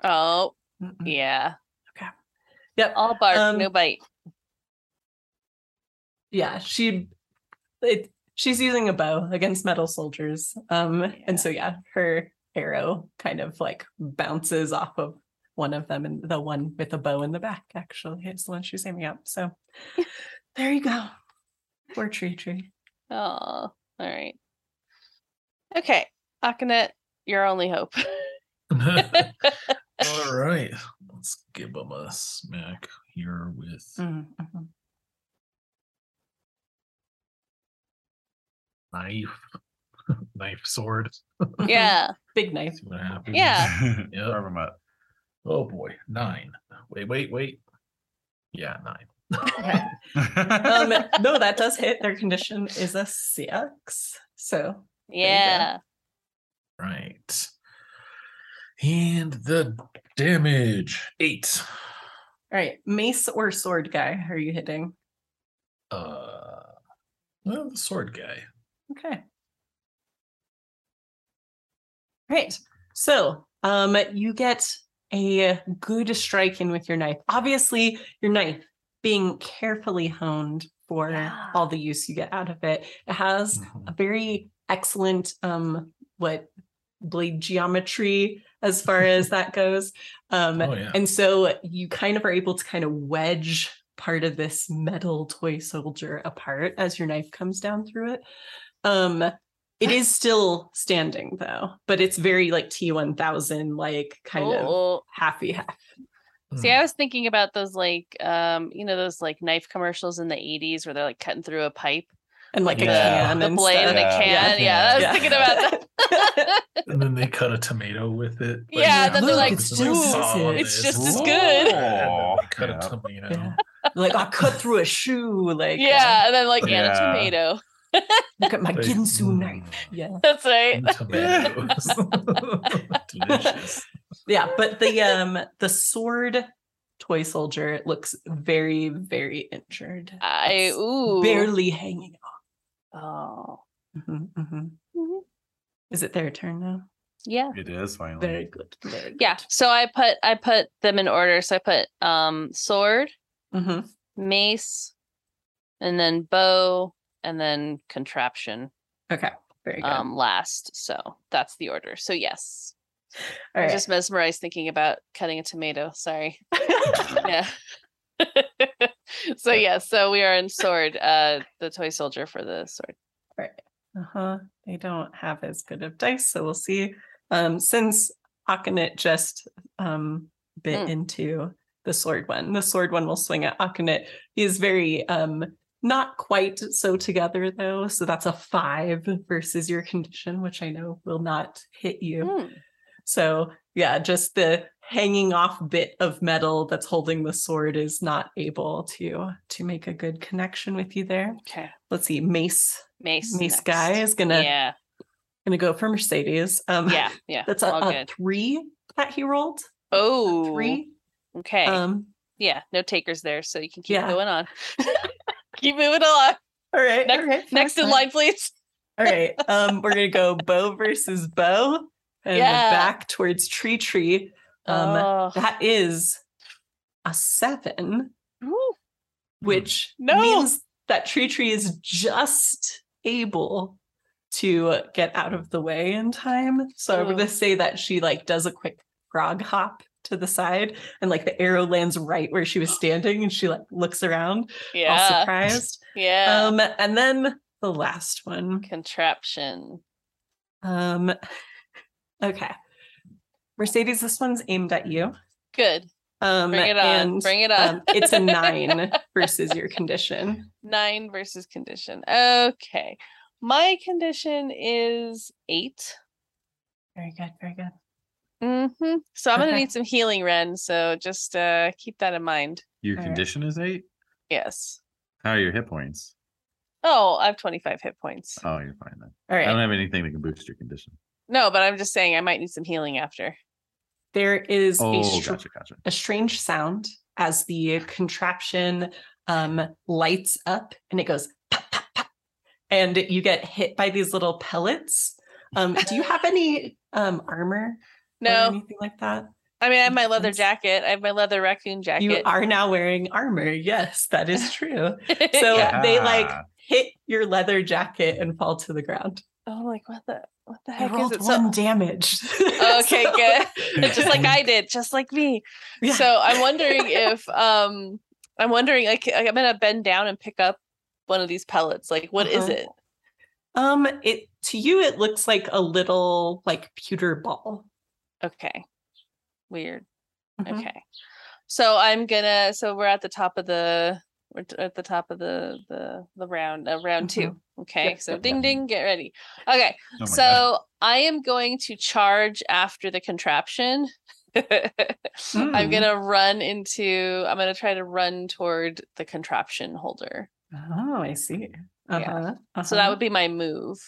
Oh, Mm-mm. yeah. Okay. Yep. All bark, Um, no bite. yeah she it, she's using a bow against metal soldiers um and so yeah her arrow kind of like bounces off of one of them and the one with the bow in the back actually is the one she's aiming at so [LAUGHS] there you go poor tree tree Oh, all right. Okay, Akanet, your only hope. [LAUGHS] [LAUGHS] All right, let's give them a smack here with Mm, mhm. knife, [LAUGHS] knife sword. yeah. [LAUGHS] big knife See what happens. Yeah. [LAUGHS] Yep. Carve 'em up. Oh boy, nine. Wait, wait, wait. Yeah, nine. okay um no that does hit their condition is a six so Yeah. Right. And the damage eight. all right mace or sword guy are you hitting Uh, well, the sword guy. Okay. Right. So, um, you get a good strike in with your knife. Obviously, your knife being carefully honed for Yeah. all the use you get out of it. It has Mhm. a very excellent um what blade geometry as far as that goes. Um Oh yeah. and so you kind of are able to kind of wedge part of this metal toy soldier apart as your knife comes down through it. Um it is still standing though, but it's very like T1000 like kind of Oh. halfy half. See, Hmm. I was thinking about those like um, you know, those like knife commercials in the 80s where they're like cutting through a pipe. And like a can The and blade and the stuff. Yeah. can. Yeah, I was Yeah. thinking about that. [LAUGHS] and then they cut a tomato with it. Yeah, then they're like, "Look, "It's like just- it's as just as good. And then they cut Yeah. a tomato. Yeah. Like I cut through a shoe. Like uh, yeah, and then like and a tomato. look at my Like, Ginsu mm. knife. Yeah. [LAUGHS] That's right. tomatoes. [LAUGHS] Delicious. yeah but the um the sword toy soldier looks very very injured I ooh. barely hanging Oh. off Mhm, mhm. Mhm. is it their turn now Yeah. It is finally. very good very good. Yeah. So I put I put them in order. So I put um sword, Mhm. mace, and then bow, and then contraption okay very good um last. So that's the order. So yes. all I right just mesmerized thinking about cutting a tomato. Sorry. [LAUGHS] yeah. [LAUGHS] so yeah, so we are in sword, uh the toy soldier for the sword. All right. Uh-huh they don't have as good of dice so we'll see um since Akanet just um bit Mm. into the sword one the sword one will swing at Akanet he is very um not quite so together though so that's a five versus your condition which i know will not hit you Hmm. So yeah, just the hanging off bit of metal that's holding the sword is not able to to make a good connection with you there. Okay. Let's see, Mace Mace. Mace next. guy is gonna Yeah. gonna go for Mercedes. Um Yeah. Yeah. [LAUGHS] that's a, all a three that he rolled. A Oh, three. Okay. Um yeah. No takers there, so you can keep Yeah. going on. [LAUGHS] [LAUGHS] keep moving along. all right. All right, Next in line, please. All right. Um, we're gonna go bow versus bow and Yeah. back towards tree tree. Um Oh. that is a seven. Woo. which No. means that Tree Tree is just able to get out of the way in time. So I'm Ooh. going to say that she like does a quick frog hop to the side and like the arrow lands right where she was [GASPS] standing and she like looks around all Yeah. surprised. [LAUGHS] Yeah. Um and then the last one. Contraption. Um okay. Mercedes, this one's aimed at you. Good. Um Bring it on. and Bring it on. um, it's a nine [LAUGHS] versus your condition. Nine versus condition. Okay. My condition is eight. Very good, very good. hmm So I'm gonna need some healing, Ren. So just uh keep that in mind. Your All right. condition is eight. Yes. How are your hit points? Oh, I have 25 hit points. Oh, you're fine then. All I don't have anything that can boost your condition. No, but I'm just saying I might need some healing after. There is Oh, a, str- gotcha, gotcha. a strange sound as the contraption um, lights up and it goes pop, pop, pop, and you get hit by these little pellets. Um, [LAUGHS] do you have any um, armor or No, anything like that? I mean I have my leather jacket. I have my leather raccoon jacket. You are now wearing armor. Yes, that is true. [LAUGHS] So Yeah. they like hit your leather jacket and fall to the ground. Oh, like what the what the I heck is rolled it? So, one damage. [LAUGHS] okay, good. [LAUGHS] just like I did, just like me. Yeah. So I'm wondering if um I'm wondering like I'm gonna bend down and pick up one of these pellets. Like what is Uh-huh. it? Um, it to you it looks like a little like pewter ball. Okay. Weird. Mhm. Okay. So I'm gonna so we're at the top of the we're at the top of the the the round uh, round two. Okay. Yep, So yep, ding yep. ding, get ready. Okay. Oh so God. I am going to charge after the contraption. [LAUGHS] I'm Mm. gonna run into I'm gonna try to run toward the contraption holder. Oh, I see. Yeah. Uh-huh. So that uh-huh. would be my move.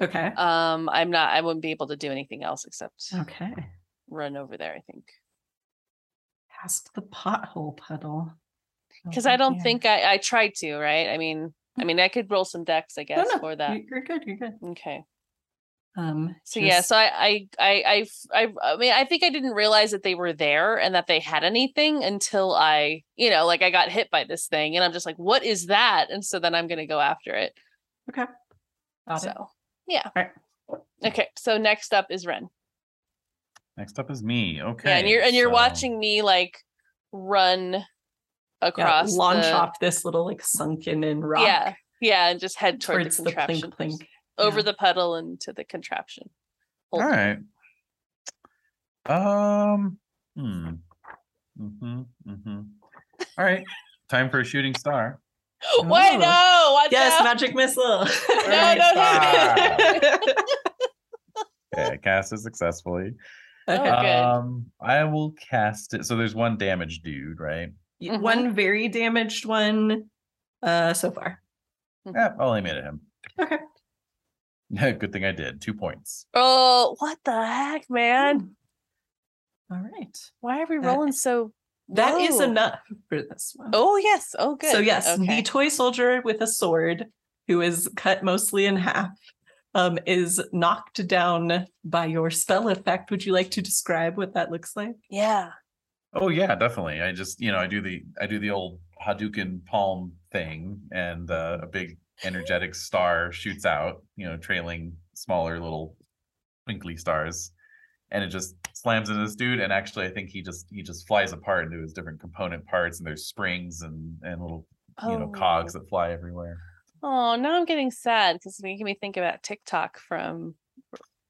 okay. Um I'm not I wouldn't be able to do anything else except Okay. run over there, I think. Past the pothole puddle. Because Over I don't here. think I I tried to, right? I mean I mean I could roll some decks, I guess, no, for that. you- You're good. You're good. Okay. Um. So yeah, So I, I, I, I, I mean I think I didn't realize that they were there and that they had anything until I, you know, like I got hit by this thing and I'm just like, what is that? And so then I'm gonna go after it. okay. Got it. yeah. Alright. Okay. So next up is Ren. Next up is me. Okay. yeah, and you're and you're so- watching me like run Yeah, launch the- off this little like sunken in rock. Yeah. Yeah, and just head toward towards the the contraption. plink plink. over yeah. the puddle and to the contraption. All Hold- right. Um. Hmm. Mm-hmm. Mm-hmm. All right. Time for a shooting star. [LAUGHS] Wait, Oh. no! Watch Yes, out! magic missile. [LAUGHS] [LAUGHS] No, no, no. Yeah, cast it successfully. Okay. good. Um, I will cast it. So there's one damage dude, right? Y- Mhm. One very damaged one uh so far. Yeah, I'll aim it at him. Okay. [LAUGHS] Good thing I did. Two points. Oh, what the heck, man? All right. Why are we That- rolling so? That is low? enough for this one. Oh yes. Oh good. So yes, Okay. the toy soldier with a sword, who is cut mostly in half, um, is knocked down by your spell effect. Would you like to describe what that looks like? yeah. Oh yeah, definitely. I just you know I do the I do the old Hadouken palm thing, and uh, a big energetic star shoots out, you know, trailing smaller little twinkly stars, and it just slams into this dude. And actually, I think he just he just flies apart into his different component parts, and there's springs and and little you know cogs that fly everywhere. Oh, now I'm getting sad because it's making me think about Tik-Tok from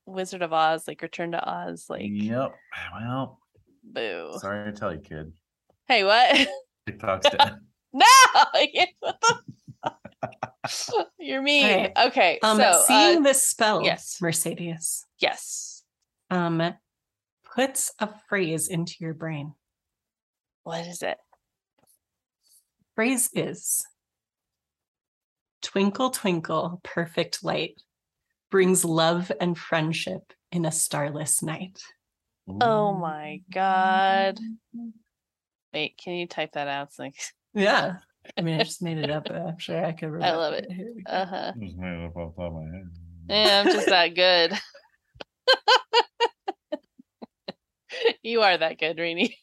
Wizard of Oz, like Return to Oz, like Yep. Well, boo. sorry to tell you, kid. Hey, what? [LAUGHS] Tik-Tok's dead. [LAUGHS] no, [LAUGHS] what the- You're mean. Alright. Okay, Um, so seeing uh, this spell, yes. Mercedes, yes. um, puts a phrase into your brain. What is it? Phrase is Twinkle, twinkle, perfect light brings love and friendship in a starless night. Oh my god. Wait, can you type that out? It's [LAUGHS] like, Yeah. I mean, I just made it up. but I'm sure I could. [LAUGHS] I love remember it. Here we go. uh huh. Just made it up off the top of my head. Yeah, I'm just that good. [LAUGHS] you are that good, Rini.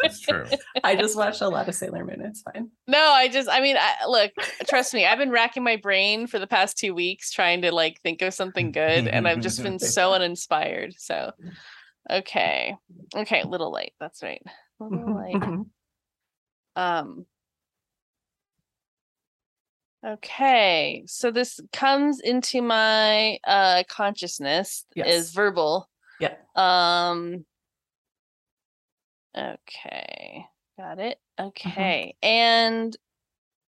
That's true. I just watched a lot of Sailor Moon. It's fine. No, I just, I mean, I, look, trust me, I've been racking my brain for the past two weeks trying to like think of something good, and I've just been so uninspired. So, Okay. Okay, little light. That's right. Little Mhm, light. mhm. Um Okay, so this comes into my uh consciousness Yes. is verbal. Yeah. Um Okay. Got it. Mm-hmm. Okay. And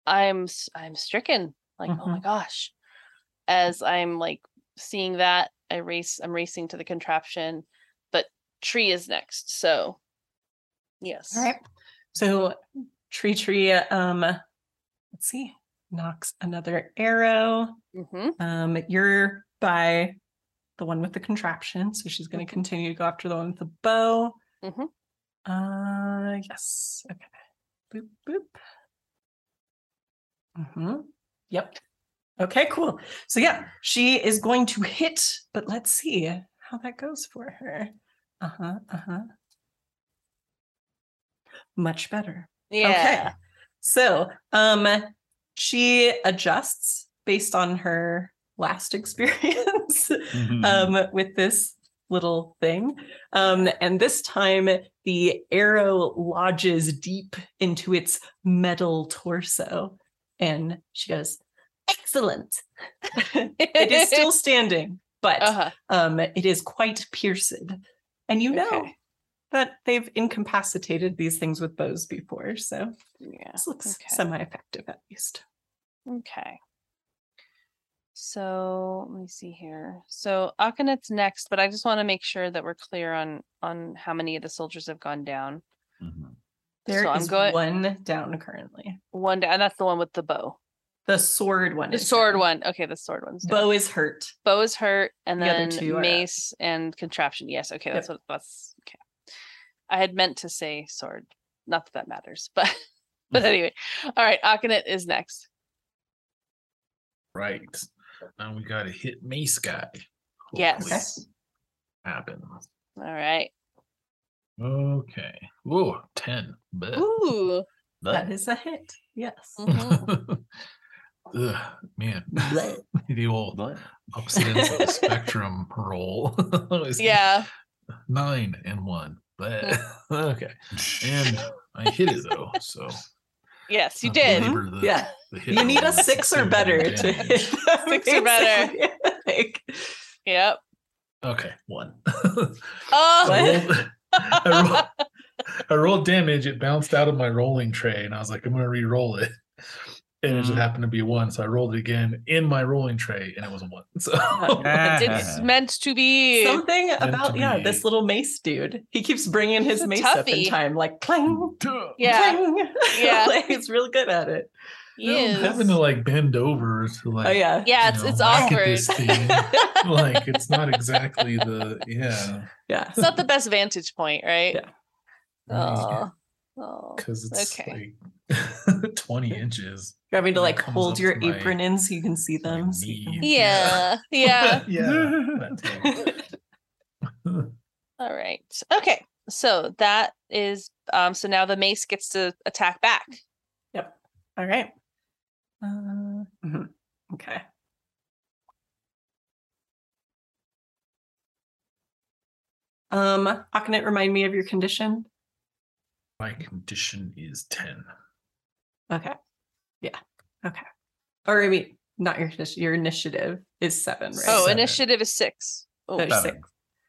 I'm I'm stricken. Like, oh my gosh. As I'm like seeing that, I race I'm racing to the contraption, tree is next. So yes. All right. So tree tree um let's see knocks another arrow. Mm-hmm. Um you're by the one with the contraption, so she's going to continue to go after the one with the bow. Mhm. Uh yes. Okay. Boop boop. Mhm. Yep. Okay, cool. So yeah, she is going to hit, but let's see how that goes for her. Uh-huh. Uh-huh. Much better. Yeah. Okay. So, um, she adjusts based on her last [LAUGHS] experience Mhm. um, with this little thing. Um, and this time, the arrow lodges deep into its metal torso. And she goes, Excellent. [LAUGHS] it is still [LAUGHS] standing, but uh-huh. um, it is quite pierced. And you know Okay. that they've incapacitated these things with bows before. So Yeah. this looks okay. semi effective at least. Okay. So let me see here. So Akanet's next, but I just want to make sure that we're clear on on how many of the soldiers have gone down. Mhm. There is So I'm going- one down currently. One down, and that's the one with the bow. The sword one. The is sword down. one. Okay, the sword one's down. Bow is hurt. bow is hurt, and The then two up. mace and contraption. Yes, okay, that's what that's okay. I had meant to say sword. Not that that matters, but [LAUGHS] but anyway. All right, Akanet is next. Right. Now we got to hit Mace Guy. Hopefully Yes. Happens. All right. Okay. Whoa, 10. Bleh. Ooh. That is a hit. Yes. mhm. [LAUGHS] Ugh, man. [LAUGHS] Bleh. [LAUGHS] the old What? opposite ends of the spectrum roll. [LAUGHS] Yeah. Nine and one. But hmm. okay. And I hit it though. So Yes, you did. the- Yeah. the You need a six or better to hit. that, Six or better. Like, Yep. Okay, one. Oh. I rolled, I, rolled, I rolled damage. It bounced out of my rolling tray, and I was like, I'm going to re-roll it. And it just Mhm. happened to be a one, so I rolled it again in my rolling tray, and it was a one. [LAUGHS] So It's [LAUGHS] meant to be. Something to about yeah, be. this little mace dude. He keeps bringing his He's a mace up in time, like clang, Yeah. clang. [LAUGHS] Yeah. like, he's real good at it. He I'm having to like bend over to like Oh yeah, Yeah, it's know, it's awkward. like it's not exactly the yeah yeah. It's not the best vantage point, right? Yeah. Oh. Oh. because it's Okay. like 20 inches. You're having to like hold your to my- apron in so you can see them. so can- [LAUGHS] [LAUGHS] Yeah. Yeah. [LAUGHS] yeah. All right. Okay. So that is um so now the mace gets to attack back. Yep. All right. Uh, mhm. Okay. Um, Akanet, remind me of your condition. My condition is 10. Okay. Yeah. Okay. Or I mean, not your. Your initiative is seven, right? Oh, Seven. initiative is six. Oh, There's six.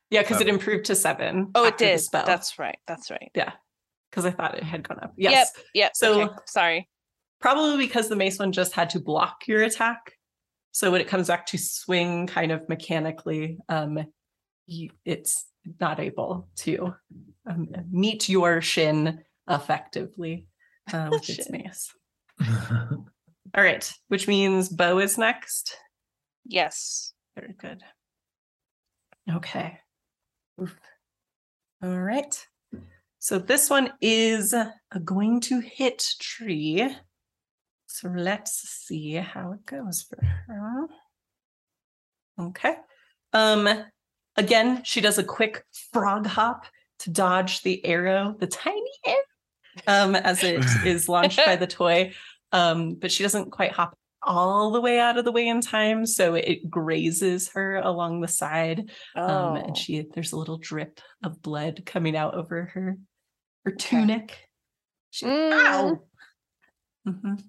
Yeah, because it improved to seven. oh it did. spell. That's right. That's right. yeah. Because I thought it had gone up. Yes. Yep. Yep. So- okay, sorry. Probably because the mace one just had to block your attack. So when it comes back to swing kind of mechanically, um, you, it's not able to um, meet your shin effectively uh, with its [LAUGHS] mace. [LAUGHS] All right, which means Bo is next. Yes. Very good. Okay. Oof. All right. So this one is uh, going to hit tree. So let's see how it goes for her. Okay. Um again, she does a quick frog hop to dodge the arrow, the tiny arrow, um, as it [LAUGHS] is launched by the toy. Um, but she doesn't quite hop all the way out of the way in time, so it grazes her along the side. Um, Oh, and she there's a little drip of blood coming out over her her tunic. She, Mm. Ow! Mhm.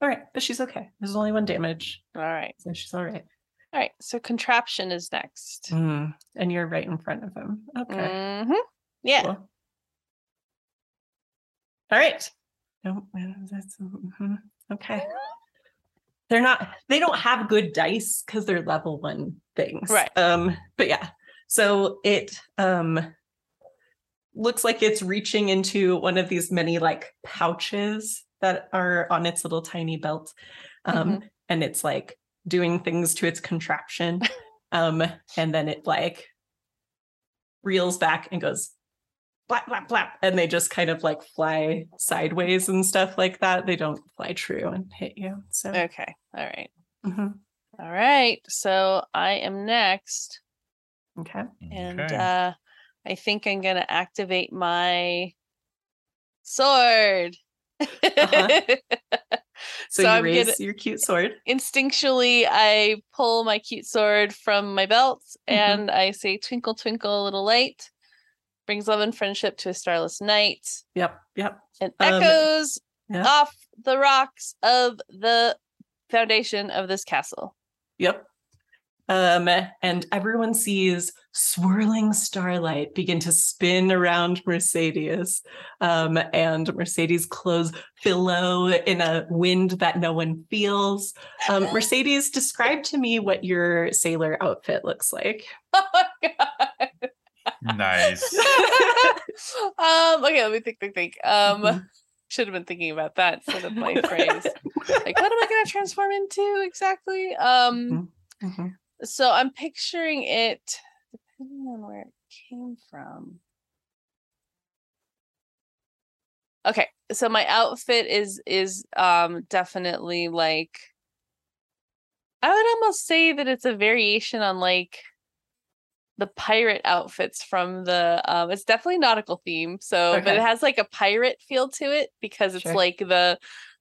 All right, but she's okay. There's only one damage, all right. so she's all right. All right. So contraption is next. Mm, And you're right in front of him. Okay. hmm Yeah. cool. All right. No, that's mhm, okay. They're not. They don't have good dice because they're level one things. Right. Um. But yeah. So it um looks like it's reaching into one of these many like pouches that are on its little tiny belt. Um, and it's like doing things to its contraption. Um, and then it like reels back and goes blap blap blap and they just kind of like fly sideways and stuff like that they don't fly true and hit you so Okay. All right. mhm. All right. So I am next. okay And Okay. uh I think I'm gonna activate my sword. Uh-huh. [LAUGHS] so, you I'm raise gonna- your cute sword instinctually I pull my cute sword from my belt Mhm. and I say twinkle twinkle little light brings love and friendship to a starless night yep yep and Um, echoes yeah. off the rocks of the foundation of this castle. Yep. Um, and everyone sees swirling starlight begin to spin around Mercedes. Um, and Mercedes' clothes billow in a wind that no one feels. Um, [LAUGHS] Mercedes, describe to me what your sailor outfit looks like. Oh my god. Nice. [LAUGHS] um okay, let me think, think, think. Um Mhm. should have been thinking about that instead of my [LAUGHS] phrase. Like what am I gonna transform into exactly? Um Mhm. so I'm picturing it depending on where it came from. Okay, so my outfit is is um definitely like I would almost say that it's a variation on like the pirate outfits from the um it's definitely nautical theme so but it has like a pirate feel to it because it's Sure. like the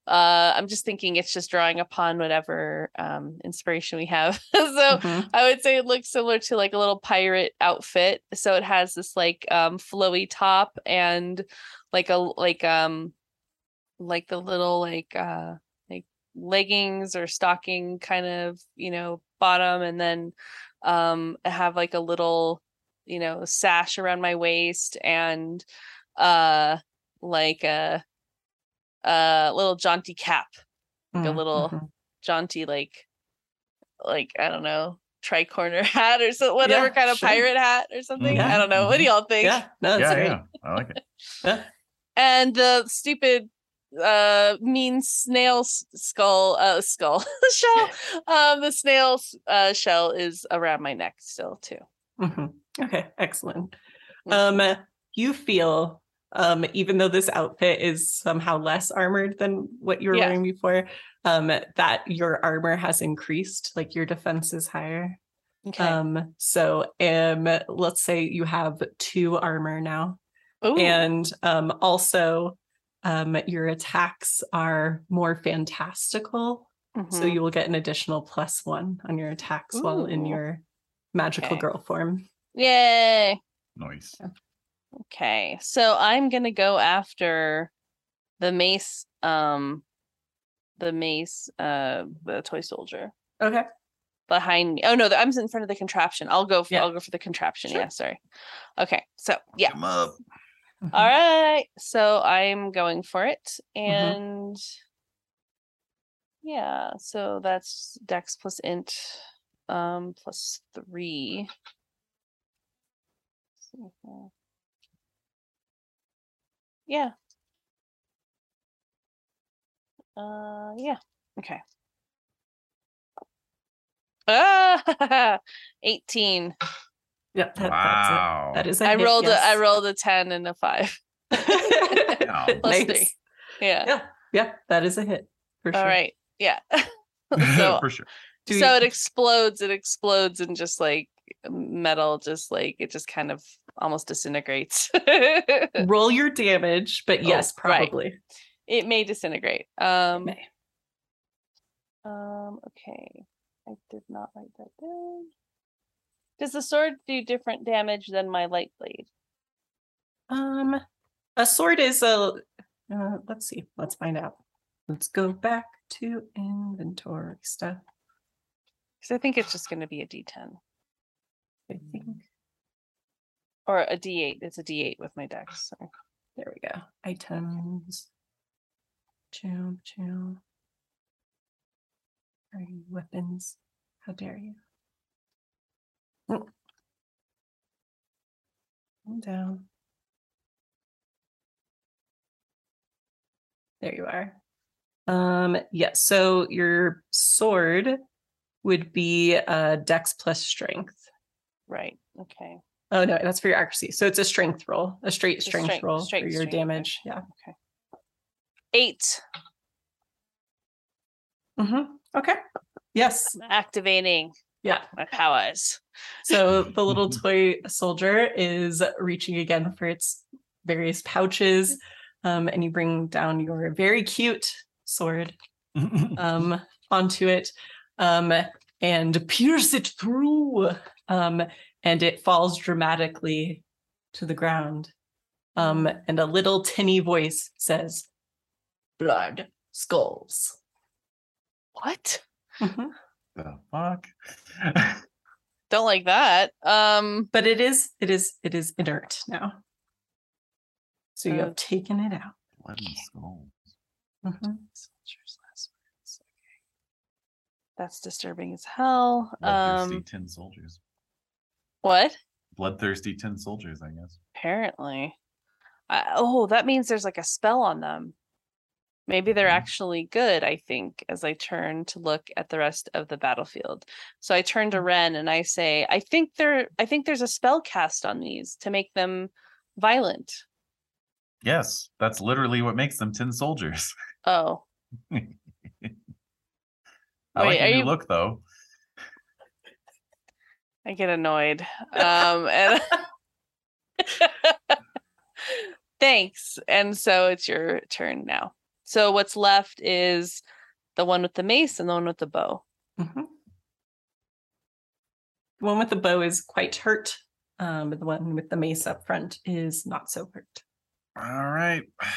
uh i'm just thinking it's just drawing upon whatever um inspiration we have [LAUGHS] so Mhm. I would say it looks similar to like a little pirate outfit. So it has this like um flowy top and like a like um like the little like uh like leggings or stocking kind of, you know, bottom and then um I have like a little, you know, sash around my waist and uh like a a little jaunty cap like a Mhm. little Mhm. jaunty like like I don't know tricorner [LAUGHS] hat or so whatever Yeah, kind of sure. pirate hat or something. Yeah, I don't know. What do mhm. y'all think? Yeah, no, that's yeah, great. yeah. I like it. Yeah. And the stupid uh mean snail skull uh skull [LAUGHS] shell um the snail s- uh shell is around my neck still too Mhm. Okay, excellent. Mhm. Um, you feel, um, even though this outfit is somehow less armored than what you were Yeah. wearing before, um, that your armor has increased, like your defense is higher. okay Um, so um, let's say you have two armor now, Ooh, and um, also um, your attacks are more fantastical. So mhm. you will get an additional plus one on your attacks while in your magical Okay. girl form. yay Nice. okay so i'm gonna go after the mace um the mace uh the toy soldier Okay. behind me. Oh no, the- I'm in front of the contraption. I'll go for Yeah. I'll go for the contraption. Sure. Yeah, sorry. Okay, so yeah. Mhm. All right. So I'm going for it. Mm-hmm. And yeah, so that's Dex plus int um plus three. Yeah. Uh yeah. Okay. Ah [LAUGHS] 18. Yep. That, wow. That's a, that is a I hit, rolled a I rolled a 10 and a 5. [LAUGHS] Yeah. [LAUGHS] Plus Nice. three. Yeah. Yeah. Yeah. That is a hit. For sure. right. Yeah. [LAUGHS] so for sure. Do so you- it explodes it explodes and just like metal just like it just kind of almost disintegrates roll your damage, but Oh, yes, right. probably. it may disintegrate um May. Um, okay. I did not write that down. Does the sword do different damage than my light blade? Um, a sword is a. Uh, let's see. Let's find out. Let's go back to inventory stuff. Because I think it's just going to be a D10 I think or a D8. It's a D8 with my dex. Sorry. there we go. Items. Choom choom. Are you weapons? How dare you? Mm. Calm down. There you are. Um, yes, so your sword would be uh dex plus strength. Right. Okay. Oh no, that's for your accuracy. So it's a strength roll, a straight It's strength strength- roll straight for your strength, damage. Yeah. Okay. Eight. hmm Okay. Yes. Activating Yeah. my powers. So the little toy soldier is reaching again for its various pouches. Um, and you bring down your very cute sword [LAUGHS] um, onto it um, and pierce it through. Um, and it falls dramatically to the ground. Um, and a little tinny voice says, Blood skulls. What? Mhm. the fuck? [LAUGHS] Don't like that. Um. But it is, it is, it is inert now. So you Uh, have taken it out. Blood and skulls. Mhm. Soldier's last words. Okay. That's disturbing as hell. Bloodthirsty Um. tin soldiers. What? Bloodthirsty tin soldiers, I guess. Apparently. I, oh, that means there's like a spell on them. Maybe they're Mhm. actually good, I think, as I turn to look at the rest of the battlefield. So I turn to Ren and I say, I think there I think there's a spell cast on these to make them violent. Yes, that's literally what makes them tin soldiers. Oh. [LAUGHS] I Wait, like new you- look though. I get annoyed. Um and [LAUGHS] thanks. And so it's your turn now. So what's left is the one with the mace and the one with the bow. Mhm. The one with the bow is quite hurt. Um, but the one with the mace up front is not so hurt. All right. [SIGHS]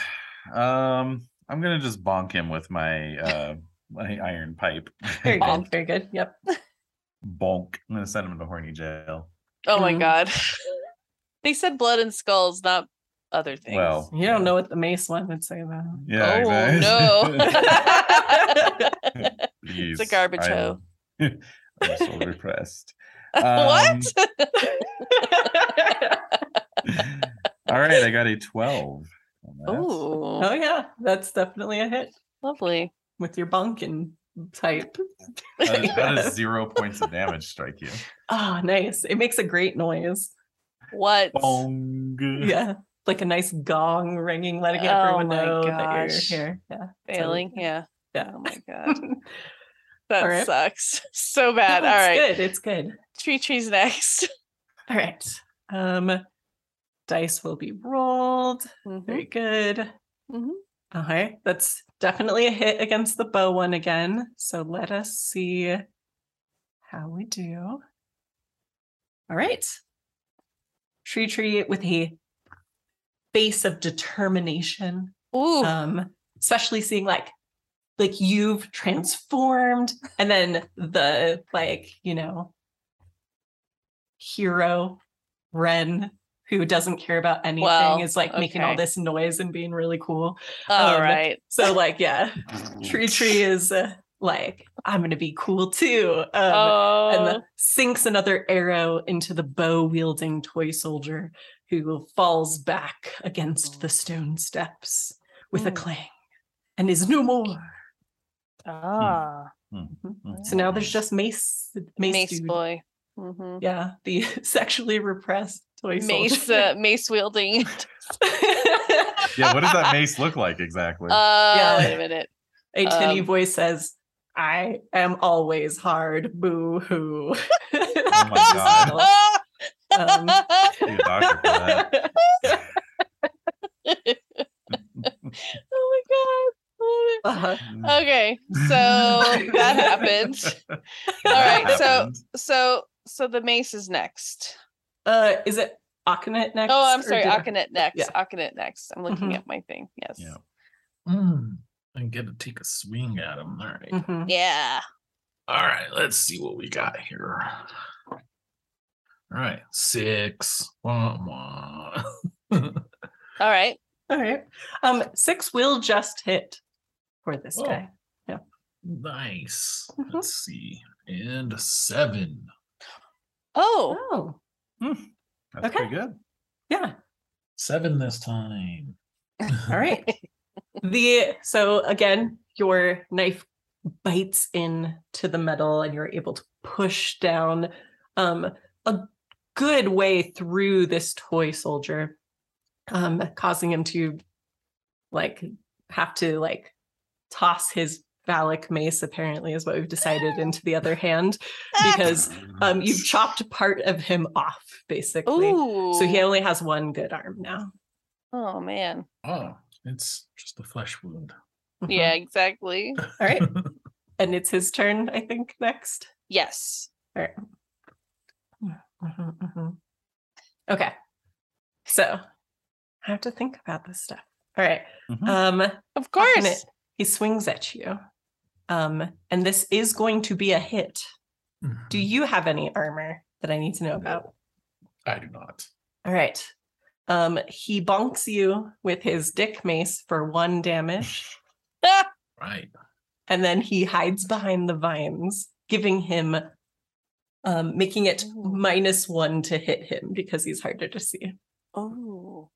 Um, I'm gonna just bonk him with my uh my iron pipe. [LAUGHS] Very Bonk. good. [LAUGHS] Very good. Yep. Bonk. I'm gonna send him into horny jail. Oh my Mhm. god. [LAUGHS] they said blood and skulls, not other things. Well, You don't know what the mace one would say about. it. Yeah, oh exactly. no. [LAUGHS] Please, a garbage I hoe. [LAUGHS] I'm so repressed. [LAUGHS] Um, what? All right, I got a 12. Oh, oh yeah, that's definitely a hit lovely. with your bunk and type. That is- that Yeah. is zero points of damage strike you. Ah, nice. It makes a great noise. What? Bong. Yeah. Like a nice gong ringing, letting Oh everyone know that you're here. Yeah. so- Failing? Yeah. Yeah. Oh my [LAUGHS] god. That right. sucks [LAUGHS] so bad. No, All it's good. It's good. Tree trees next. [LAUGHS] All right. Um, dice will be rolled. Mhm, Very good. Mm-hmm. Okay, that's definitely a hit against the bow one again. So let us see how we do. All right. Tree tree with a face of determination. Ooh. Um, especially seeing like like you've transformed and then the like, you know, hero Ren who doesn't care about anything Well, is like making all this noise and being really cool. All um, right. So like, yeah, [LAUGHS] Tree Tree is uh, like, I'm gonna be cool too. Um, oh. and the- sinks another arrow into the bow wielding toy soldier who falls back against the stone steps with a Mm. clang and is no more. ah. So now there's just Mace, Mace, Mace dude. boy. hmm Yeah, the [LAUGHS] sexually repressed toy Mace, soldier. uh, mace wielding. [LAUGHS] Yeah, what does that mace look like exactly? Uh, Yeah. wait a minute. A tinny Um, voice says, I am always hard. Boo hoo. oh my god. [LAUGHS] Um, Be a doctor for that. oh my god. Uh-huh. Okay, so that happened. All right, [LAUGHS] That so happened. so so the mace is next. Uh, is it Akanet next? Oh, I'm sorry, did I- next. Yeah. Akanet next. I'm looking Mhm. at my thing. Yes. Yeah. Mm, and get to take a swing at him. All right. Mhm. Yeah. All right. Let's see what we got here. All right. Six. Wah, [LAUGHS] wah. All right. All right. Um, six will just hit for this Oh. guy. Yeah. Nice. Mhm. Let's see. And a seven. Oh. Oh, That's Okay. pretty good. yeah. Seven this time. All right. [LAUGHS] the so again, your knife bites into the metal, and you're able to push down um a good way through this toy soldier, um, causing him to like have to like toss his phallic mace apparently is what we've decided [LAUGHS] into the other hand [LAUGHS] because um you've chopped part of him off basically Ooh. so he only has one good arm now Oh man. Oh, it's just a flesh wound. Yeah, exactly. [LAUGHS] all right [LAUGHS] and it's his turn i think next Yes. all right Mhm, mhm. okay so i have to think about this stuff all right Mhm. um Of course. Akanet, he swings at you um and this is going to be a hit do Mhm. you have any armor that i need to know about I do not. All right. Um, he bonks you with his dick mace for one damage, [LAUGHS] Right. and then he hides behind the vines, giving him um making it Ooh. minus one to hit him because he's harder to see. oh.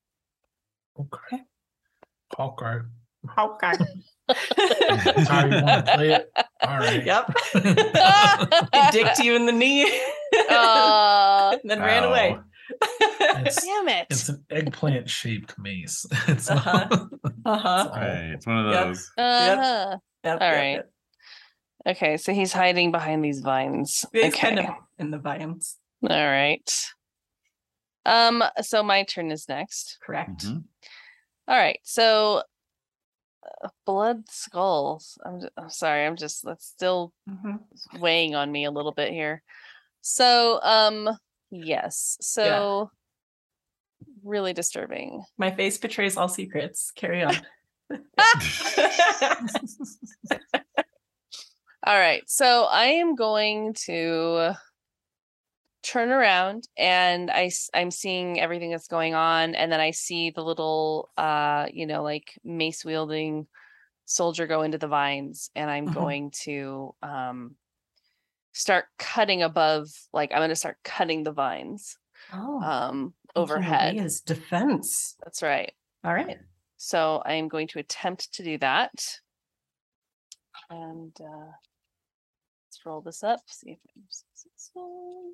Okay. Hawkeye. Okay. That's [LAUGHS] [LAUGHS] how you want to play it. All right. yep. He dicked you in the knee Uh, and then ran away. It's, [LAUGHS] damn it. it's an eggplant shaped mace. [LAUGHS] It's Uh-huh. not. uh-huh. Right. It's one of Yep. those. Uh-huh. Yep, All yep, right. Okay, so he's hiding behind these vines. He's okay. kind of in the vines. All right. Um, so my turn is next. Correct. Mhm. All right. So uh, blood skulls. I'm, ju- I'm sorry. I'm just that's still Mhm. weighing on me a little bit here. So, um, yes. So really disturbing. My face betrays all secrets. Carry on. [LAUGHS] [LAUGHS] All right. So I am going to turn around and I I'm seeing everything that's going on and then I see the little uh you know like mace wielding soldier go into the vines and I'm Mhm. going to um start cutting above like I'm going to start cutting the vines oh, um overhead. His defense. That's right. All right. So I am going to attempt to do that. And uh, let's roll this up. See if I'm successful.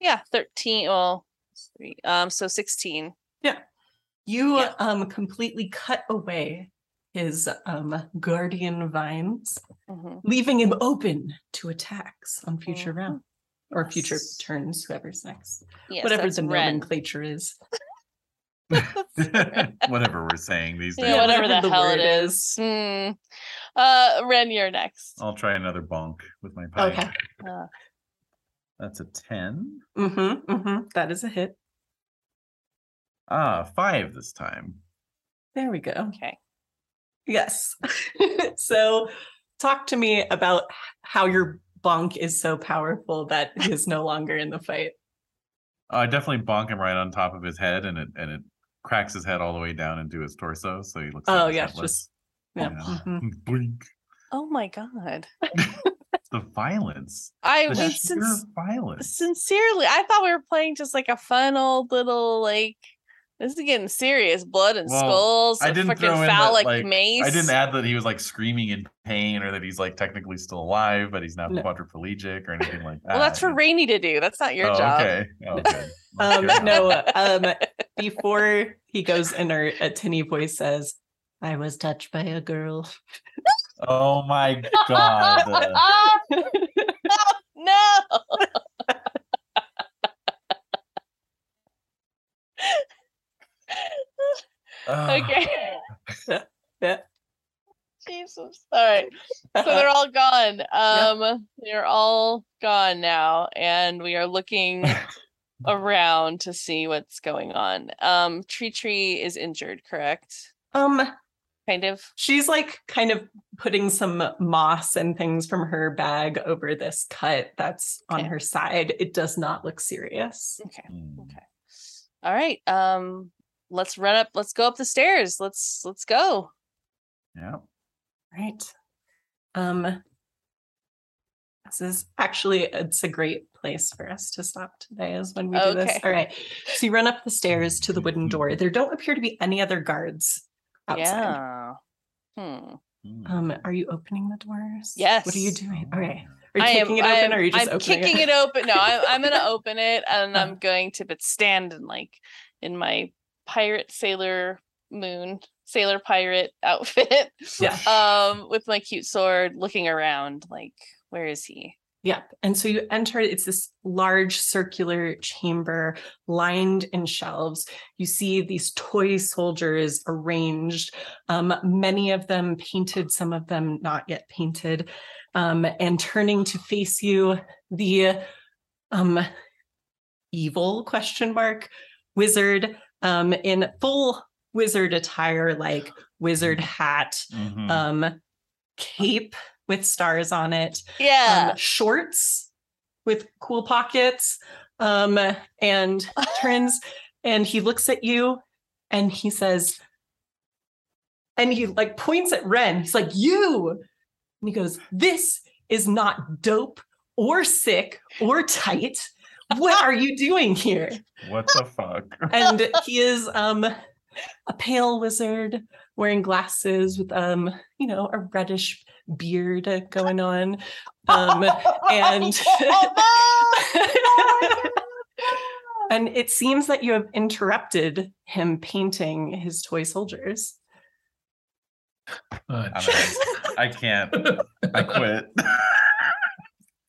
Yeah, 13. Well, three. Um, so 16. yeah You Yeah. um completely cut away his um guardian vines, Mhm. leaving him open to attacks on future Mhm. round or future turns, whoever's next. Yes, Whatever the Ren. nomenclature is. [LAUGHS] [LAUGHS] whatever we're saying these days. Yeah, whatever, whatever the, the hell word it is. Hmm. Uh, Ren, you're next. I'll try another bonk with my pipe. Okay. Uh, That's a 10. Mm-hmm. Mm-hmm. That is a hit. Ah, five this time. There we go. okay. Yes. [LAUGHS] [LAUGHS] so talk to me about how your bonk is so powerful that he is no longer in the fight. Oh, I definitely bonk him right on top of his head, and it and it cracks his head all the way down into his torso, so he looks. Oh, like he's yeah, just- Yeah. Yeah. [LAUGHS] mhm. Blink. Oh my god. The violence. I The mean, sheer violence. sincerely, I thought we were playing just like a fun old little like. This is getting serious. Blood and Well, skulls. I a didn't throw freaking in that, like, mace. I didn't add that he was like screaming in pain or that he's like technically still alive, but he's not No. quadriplegic or anything like that. [LAUGHS] Well, that's for. Rainy to do. That's not your oh, job. Okay. Oh, good. [LAUGHS] Um, no, um, [LAUGHS] before he goes in, or a tinny voice says, I was touched by a girl. Oh my god. no. Okay. Yeah. [LAUGHS] Jesus. All right. So they're all gone. [LAUGHS] Um, they're all gone now, and we are looking [LAUGHS] around to see what's going on. Um, Tree Tree is injured, correct? um Kind of. she's like kind of putting some moss and things from her bag over this cut that's on her side. It does not look serious. Okay. Hmm. Okay. All right. Um, let's run up. Let's go up the stairs. Let's let's go. Yeah. Right. Um this is actually it's a great place for us to stop today is when we do this. All right. So you run up the stairs to the wooden door. There don't appear to be any other guards outside. Yeah. Hmm. Hmm. Um, are you opening the doors? Yes what are you doing? Okay. Are you I am. kicking it I open am- or are you just I'm opening kicking it, open. No, I'm, I'm gonna [LAUGHS] open it, and Uh. I'm going to but stand in like in my pirate sailor moon sailor pirate [LAUGHS] outfit. Yeah. Um, with my cute sword, looking around. Like, where is he? Yep. And so you enter, it's this large circular chamber lined in shelves. You see these toy soldiers arranged, um, many of them painted, some of them not yet painted. Um, and turning to face you, the um, evil question mark wizard um, in full wizard attire, like wizard hat, Mhm. um, cape with stars on it Yeah. um, shorts with cool pockets um, and [LAUGHS] turns and he looks at you and he says and he like points at ren he's like you and he goes this is not dope or sick or tight what are you doing here What the fuck? [LAUGHS] and he is um a pale wizard wearing glasses with um you know a reddish beard uh, going on um and [LAUGHS] and it seems that you have interrupted him painting his toy soldiers Uh, [LAUGHS] I'm. I can't. I quit.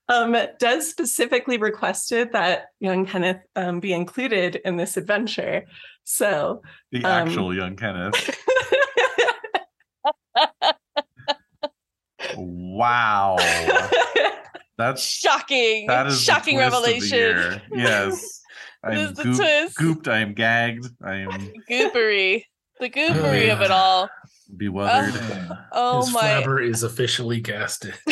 Um des specifically requested that young kenneth um, be included in this adventure so The Um, actual young Kenneth. [LAUGHS] Wow. That's shocking. that is the shocking twist of the revelation. year. Yes. I This am is the goop- twist. gooped. I am gagged. I am [LAUGHS] Goopery. The [LAUGHS] goopery of it all. Bewildered. [LAUGHS] Oh His my. flabber is officially gasted. [LAUGHS]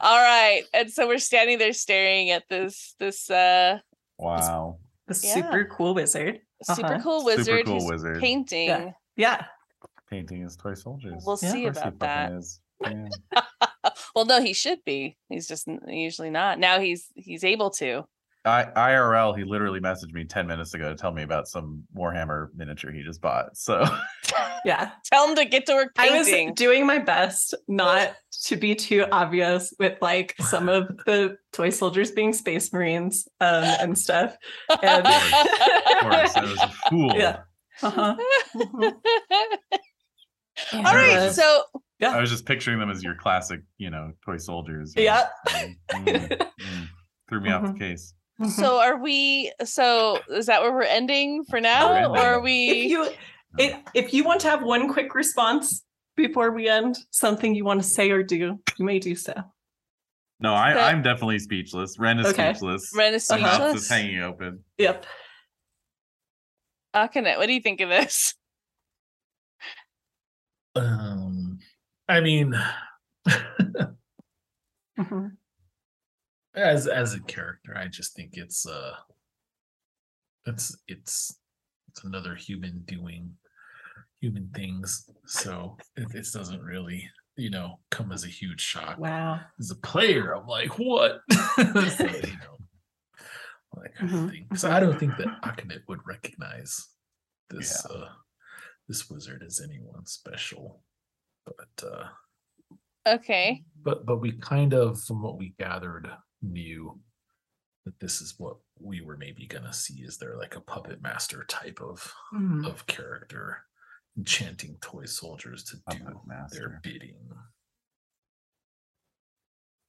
all right. And so we're standing there staring at this this uh wow. the Yeah. super cool wizard super Uh-huh. cool Super wizard cool who's wizard. painting. yeah Painting his toy soldiers. We'll Yeah. see Of course he about that. Yeah. [LAUGHS] Well, no, he should be. He's just usually not. Now he's he's able to. I, IRL, he literally messaged me 10 minutes ago to tell me about some Warhammer miniature he just bought. So [LAUGHS] yeah Tell him to get to work I was doing my best not to be too obvious with like some of [LAUGHS] the toy soldiers being space marines um, and stuff. And of course, I was a [LAUGHS] fool. Yeah. uh-huh. All right, Uh, so yeah. I was just picturing them as your classic, you know, toy soldiers. Yeah. Mm, mm, mm. Threw me off the case. So [LAUGHS] are we? So is that where we're ending for now, ending. or are if we? you if, if you want to have one quick response before we end, something you want to say or do, you may do so. No, I, Okay. I'm definitely speechless. Ren is Okay. speechless. Ren is The mouth speechless. is hanging open. Yep. Akane, what do you think of this? Um, I mean, [LAUGHS] Mhm. As as a character, I just think it's uh, it's it's it's another human doing human things. So it, it doesn't really, you know, come as a huge shock. Wow. As a player, I'm like, what? [LAUGHS] so, you [LAUGHS] know, that kind of thing. So I don't think that Akane would recognize this Yeah. uh this wizard as anyone special. But uh Okay. but but we kind of from what we gathered knew that this is what we were maybe gonna see is there like a puppet master type of Mhm. of character enchanting toy soldiers to Puppet do their bidding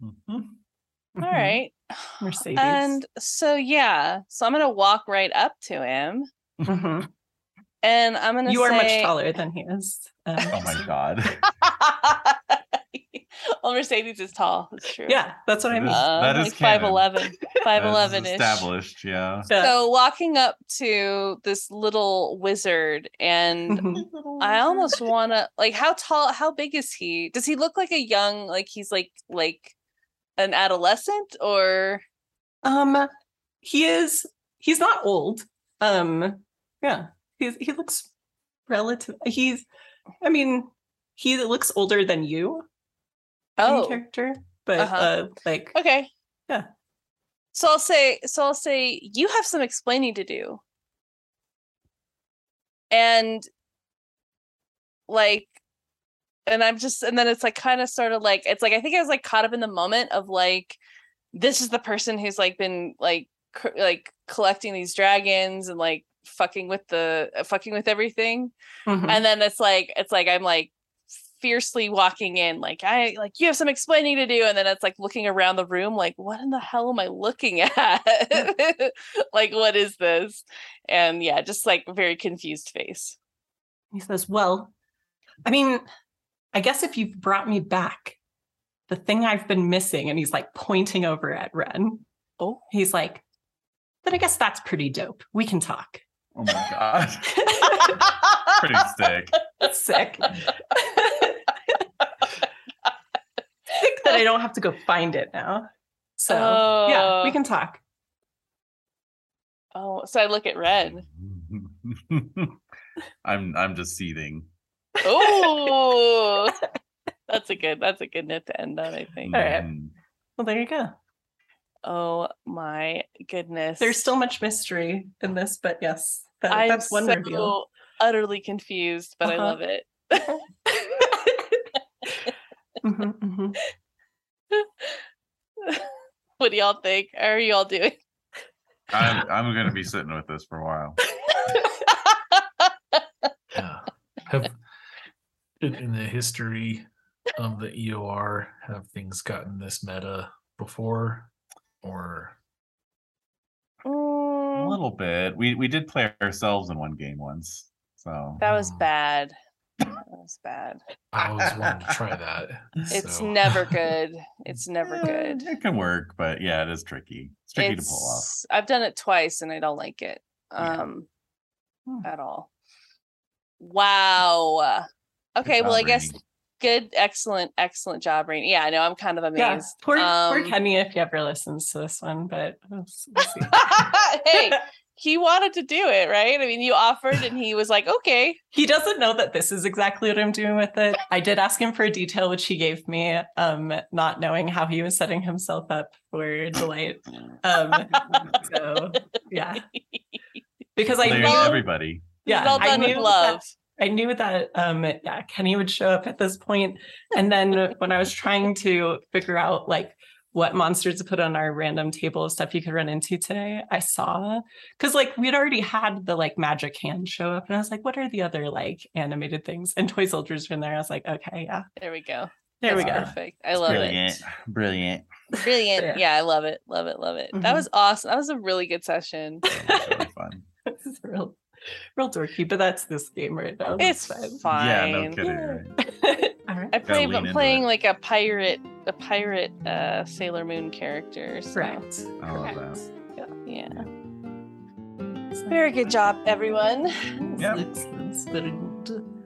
Mhm. All Mhm. right. Mercedes. And so yeah, so I'm gonna walk right up to him Mhm. And I'm gonna You are much taller than he is. Um, Oh my god. [LAUGHS] [LAUGHS] well, [LAUGHS] Mercedes is tall. That's true. Yeah, that's what I mean. is- that is like five canon. eleven. Five eleven That is ish. established, yeah. Yeah. So walking up to this little wizard, and Mhm. I almost want to like how tall, how big is he? Does he look like a young, like he's like like an adolescent, or Um, he is. He's not old. Um, yeah, he's he looks relative. He's. I mean, he looks older than you. Oh, character, but Uh-huh. uh, like okay, Yeah. So I'll say, so I'll say, you have some explaining to do, and like, and I'm just, and then it's like kind of sort of like it's like I think I was like caught up in the moment of like, this is the person who's like been like cr- like collecting these dragons and like fucking with the uh, fucking with everything mhm. and then it's like it's like i'm like fiercely walking in like i like you have some explaining to do and then it's like looking around the room like what in the hell am i looking [LAUGHS] at like what is this and yeah just like very confused face he says, "Well, I mean, I guess if you've brought me back, the thing I've been missing," and he's like pointing over at Ren. Oh. he's like, "Then I guess that's pretty dope. We can talk." Oh my god. [LAUGHS] Pretty sick. Sick. [LAUGHS] sick that I don't have to go find it now. So yeah, we Oh. can talk. oh so i look at red [LAUGHS] I'm I'm just seething. oh [LAUGHS] that's a good that's a good note to end on i think All right. Mhm. Well, there you go. oh my goodness There's still much mystery in this, but yes, that, i'm that's one so reveal. utterly confused but i Uh-huh. love it [LAUGHS] Mhm, mhm. [LAUGHS] what do y'all think? How are y'all doing? I'm I'm gonna be sitting with this for a while. [LAUGHS] Yeah. Have in, in the history of the EOR, have things gotten this meta before? Or A Mm, little bit. We we did play ourselves in one game once. So that was Mm. bad. That was bad. I always wanted to try that. [LAUGHS] It's so- never good. [LAUGHS] It's never eh, good. It can work, but yeah, it is tricky. It's tricky to pull off. I've done it twice and I don't like it. Yeah. Um Hmm. at all. Wow. Okay, well I guess Rainy. good, excellent, excellent job, Rain. Yeah, I know, I'm kind of amazed. poor poor Um, Kenny if he ever listens to this one, but we'll we'll see. [LAUGHS] hey, he wanted to do it, right? I mean, you offered and he was like, okay. he doesn't know that this is exactly what I'm doing with it. I did ask him for a detail, which he gave me, um, not knowing how he was setting himself up for delight. Um, so yeah, because I There's knew, everybody. yeah, it's all I done with knew that- I knew that um yeah, Kenny would show up at this point. And then when I was trying to figure out like what monsters to put on our random table of stuff you could run into today, I saw because like we'd already had the like magic hand show up, and I was like, what are the other like animated things? And Toy Soldiers were in there. I was like, okay, yeah, There we go. there we go. Perfect. I love Brilliant. it. Brilliant. Brilliant. Yeah. Yeah, I love it. Love it. Love it. That Mhm. was awesome. That was a really good session. It's really fun. [LAUGHS] this is real, [LAUGHS] real dorky, but that's this game right now. It's fine. fine. Yeah, no kidding. Right? [LAUGHS] All right. I play, lean I'm playing it. like a pirate, a pirate uh Sailor Moon character. So, Correct. I love Correct. yeah. So- Very good job, everyone. Yep. Excellent, excellent.